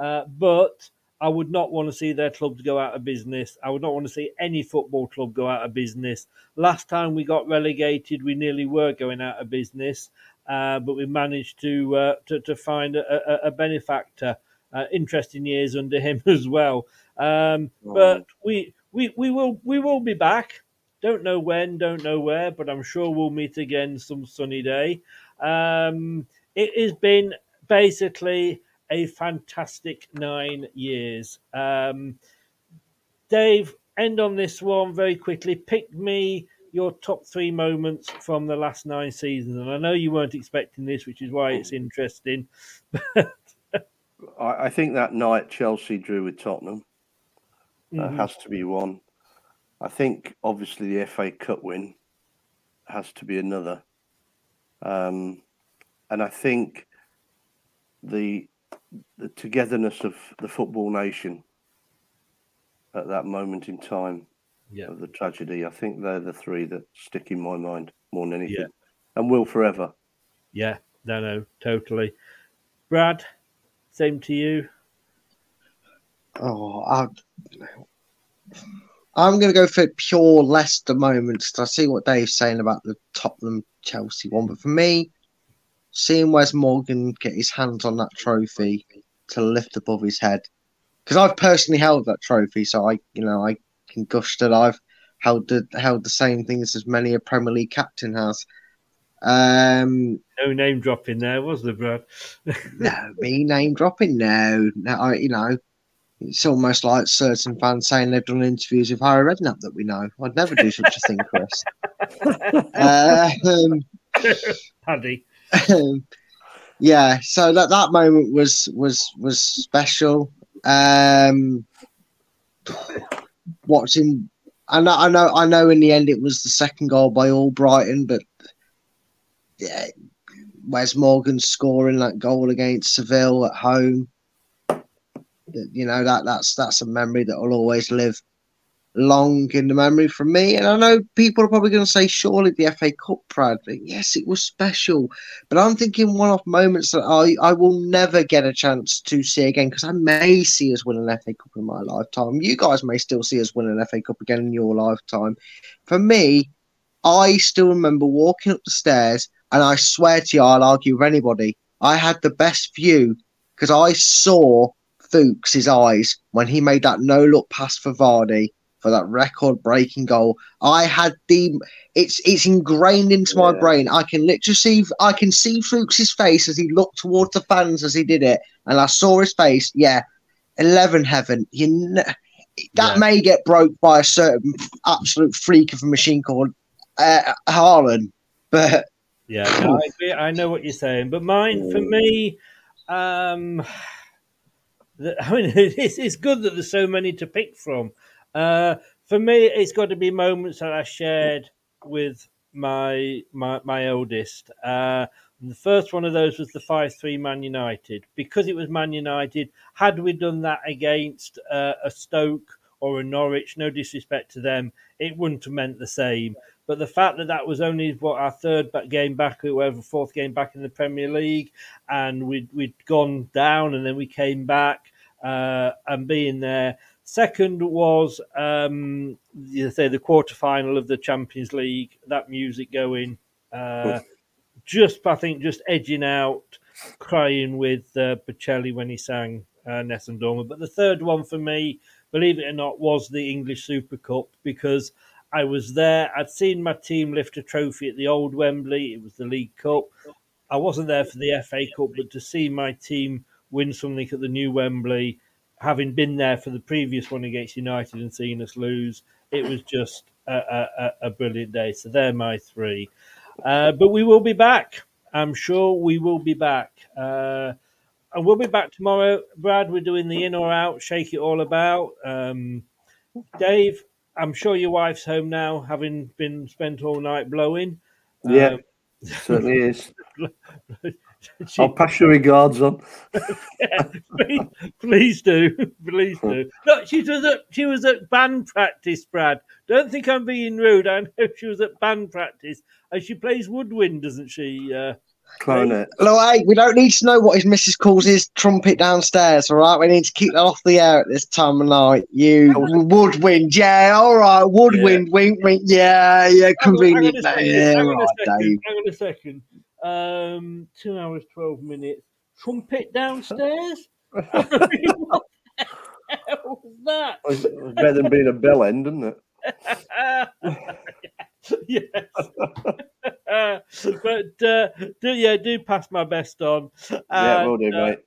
uh, but I would not want to see their clubs go out of business. I would not want to see any football club go out of business. Last time we got relegated, we nearly were going out of business, uh, but we managed to uh, to, to find a, a, a benefactor. Uh, interesting years under him as well. Um, but we, we we will we will be back. Don't know when, don't know where, but I'm sure we'll meet again some sunny day. Um, it has been basically a fantastic nine years. Um, Dave, end on this one very quickly. Pick me your top three moments from the last nine seasons. And I know you weren't expecting this, which is why it's interesting. I, think that night Chelsea drew with Tottenham uh, Mhm. has to be one. I think obviously the FA Cup win has to be another. Um, and I think the the togetherness of the football nation at that moment in time Yeah. of the tragedy, I think they're the three that stick in my mind more than anything, Yeah. and will forever. Yeah, no, no, totally. Brad, same to you. Oh, I, I'm going to go for pure Leicester moments. I see what Dave's saying about the Tottenham Chelsea one, but for me, seeing Wes Morgan get his hands on that trophy to lift above his head, because I've personally held that trophy, so I, you know, I can gush that I've held the held the same things as many a Premier League captain has. Um, No name dropping there, was there, Brad? no, me name dropping. No, no, I, you know, it's almost like certain fans saying they've done interviews with Harry Redknapp that we know. I'd never do such a thing, Chris. uh, um, Paddy. yeah, so that that moment was was was special. Um, watching, I know, I know, I know. In the end, it was the second goal by Albrighton, but yeah, Wes Morgan scoring that goal against Seville at home. You know that that's that's a memory that will always live long in the memory for me. And I know people are probably going to say, surely the FA Cup, Brad. Yes, it was special. But I'm thinking one off moments that I, I will never get a chance to see again because I may see us win an FA Cup in my lifetime. You guys may still see us win an FA Cup again in your lifetime. For me, I still remember walking up the stairs, and I swear to you, I'll argue with anybody. I had the best view because I saw Fuchs' eyes when he made that no look pass for Vardy for that record breaking goal. I had the it's it's ingrained into my brain. I can literally see I can see Fuchs' face as he looked towards the fans as he did it, and I saw his face. Yeah, eleven heaven. You kn- that may get broke by a certain absolute freak of a machine called uh, Haaland, but Yeah, no, I. I know what you're saying, but mine for me, um, I mean, it's, it's good that there's so many to pick from. Uh, for me, it's got to be moments that I shared with my my my oldest. Uh, the first one of those was the five three Man United because it was Man United. Had we done that against uh, a Stoke or a Norwich, no disrespect to them, it wouldn't have meant the same. But the fact that that was only what our third game back, whatever fourth game back in the Premier League, and we'd we'd gone down and then we came back uh, and being there. Second was um, you say the quarter final of the Champions League. That music going, uh, just I think just edging out, crying with uh, Bocelli when he sang uh, Nessun Dorma. But the third one for me, believe it or not, was the English Super Cup because I was there. I'd seen my team lift a trophy at the old Wembley. It was the League Cup. I wasn't there for the FA Cup, but to see my team win something at the new Wembley, having been there for the previous one against United and seeing us lose, it was just a, a, a brilliant day. So they're my three. Uh, but we will be back. I'm sure we will be back. Uh, and we'll be back tomorrow. Brad, we're doing the in or out, shake it all about. Um, Dave, I'm sure your wife's home now, having been spent all night blowing. Yeah, Um, certainly is. she- I'll pass your regards on. please, please do, please do. Look, she was at she was at band practice, Brad. Don't think I'm being rude. I know she was at band practice, and she plays woodwind, doesn't she? Uh, Clarinet. Hello, hey, we don't need to know what his missus calls his trumpet downstairs, all right? We need to keep that off the air at this time of night. You woodwind, yeah, all right, woodwind, wink, wink, yeah, yeah, Hang on- hang on convenient, a second, yeah, hang on a right, second, Dave. Hang on a second. Um, two hours, twelve minutes. Trumpet downstairs. what the hell was that? It's it's better than being a bell end, isn't it? yes. but uh, do yeah, do pass my best on. Yeah, will do, uh, mate.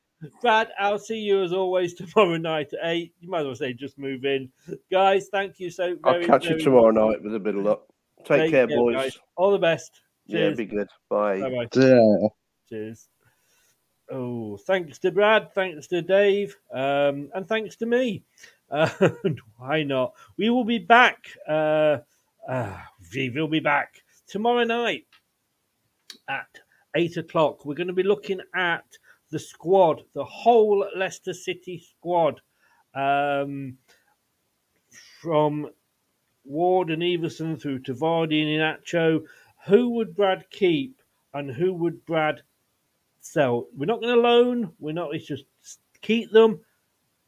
Brad, I'll see you as always tomorrow night at eight. You might as well say just move in, guys. Thank you so Very, much. I'll very. catch you tomorrow much. night with a bit of luck. Take, care, boys. guys. All the best. Yeah, Cheers. be good. Bye. Bye bye. Yeah. Cheers. Oh, thanks to Brad, thanks to Dave, um, and thanks to me. Uh, and why not? We will be back. Uh, uh, we will be back tomorrow night at eight o'clock. We're going to be looking at the squad, the whole Leicester City squad, um, from Ward and Iversen through to Vardy and Iheanacho. Who would Brad keep and who would Brad sell? We're not going to loan. We're not. It's just keep them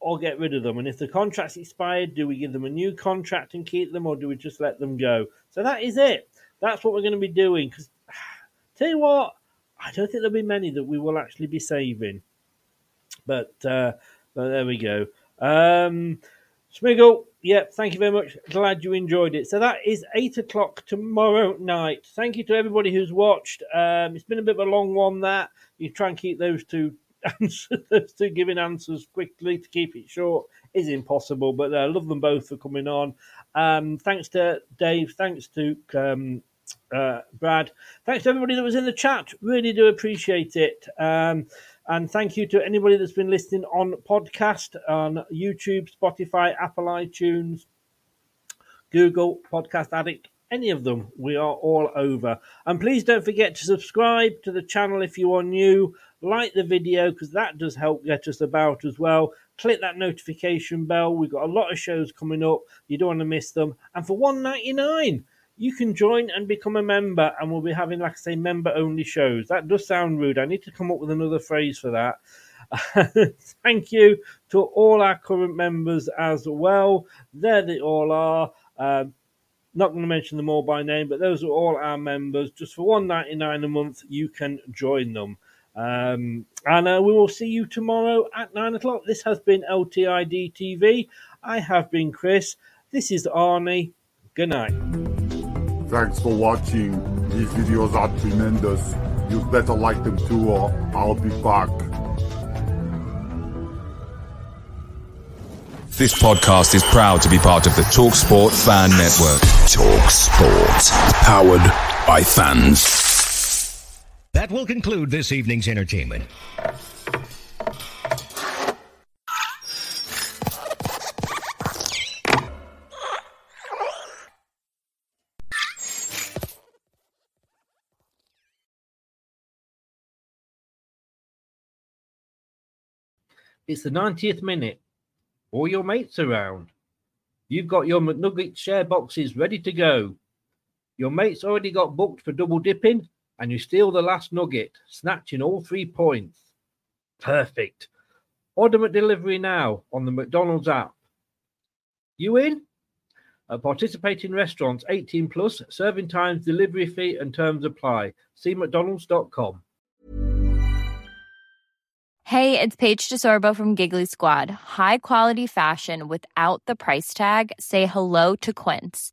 or get rid of them. And if the contract's expired, do we give them a new contract and keep them, or do we just let them go? So that is it. That's what we're going to be doing. Because tell you what, I don't think there'll be many that we will actually be saving. But, uh, but there we go. Um, Smiggle, yep, thank you very much. Glad you enjoyed it. So that is eight o'clock tomorrow night. Thank you to everybody who's watched. Um, it's been a bit of a long one. That you try and keep those two answers, those two giving answers quickly to keep it short is impossible. But I uh, love them both for coming on. Um, thanks to Dave. Thanks to um, uh, Brad. Thanks to everybody that was in the chat. Really do appreciate it. Um, and thank you to anybody that's been listening on podcast, on YouTube, Spotify, Apple iTunes, Google, Podcast Addict, any of them. We are all over. And please don't forget to subscribe to the channel if you are new. Like the video because that does help get us about as well. Click that notification bell. We've got a lot of shows coming up. You don't want to miss them. And for one ninety nine, you can join and become a member, and we'll be having, like I say, member only shows. That does sound rude. I need to come up with another phrase for that. Thank you to all our current members as well. There they all are. Um, not going to mention them all by name, but those are all our members. Just for one ninety nine a month, you can join them. Um, and uh, we will see you tomorrow at nine o'clock. This has been LTID TV. I have been Chris. This is Arnie. Good night. Thanks for watching. These videos are tremendous. You better like them too or I'll be back. This podcast is proud to be part of the TalkSport Fan Network. TalkSport. Powered by fans. That will conclude this evening's entertainment. It's the 90th minute. All your mates around. You've got your McNugget share boxes ready to go. Your mate's already got booked for double dipping, and you steal the last nugget, snatching all three points. Perfect. Order McDelivery now on the McDonald's app. You in? At participating restaurants 18 plus, serving times, delivery fee, and terms apply. See McDonald's.com. Hey, it's Paige DeSorbo from Giggly Squad. High quality fashion without the price tag. Say hello to Quince.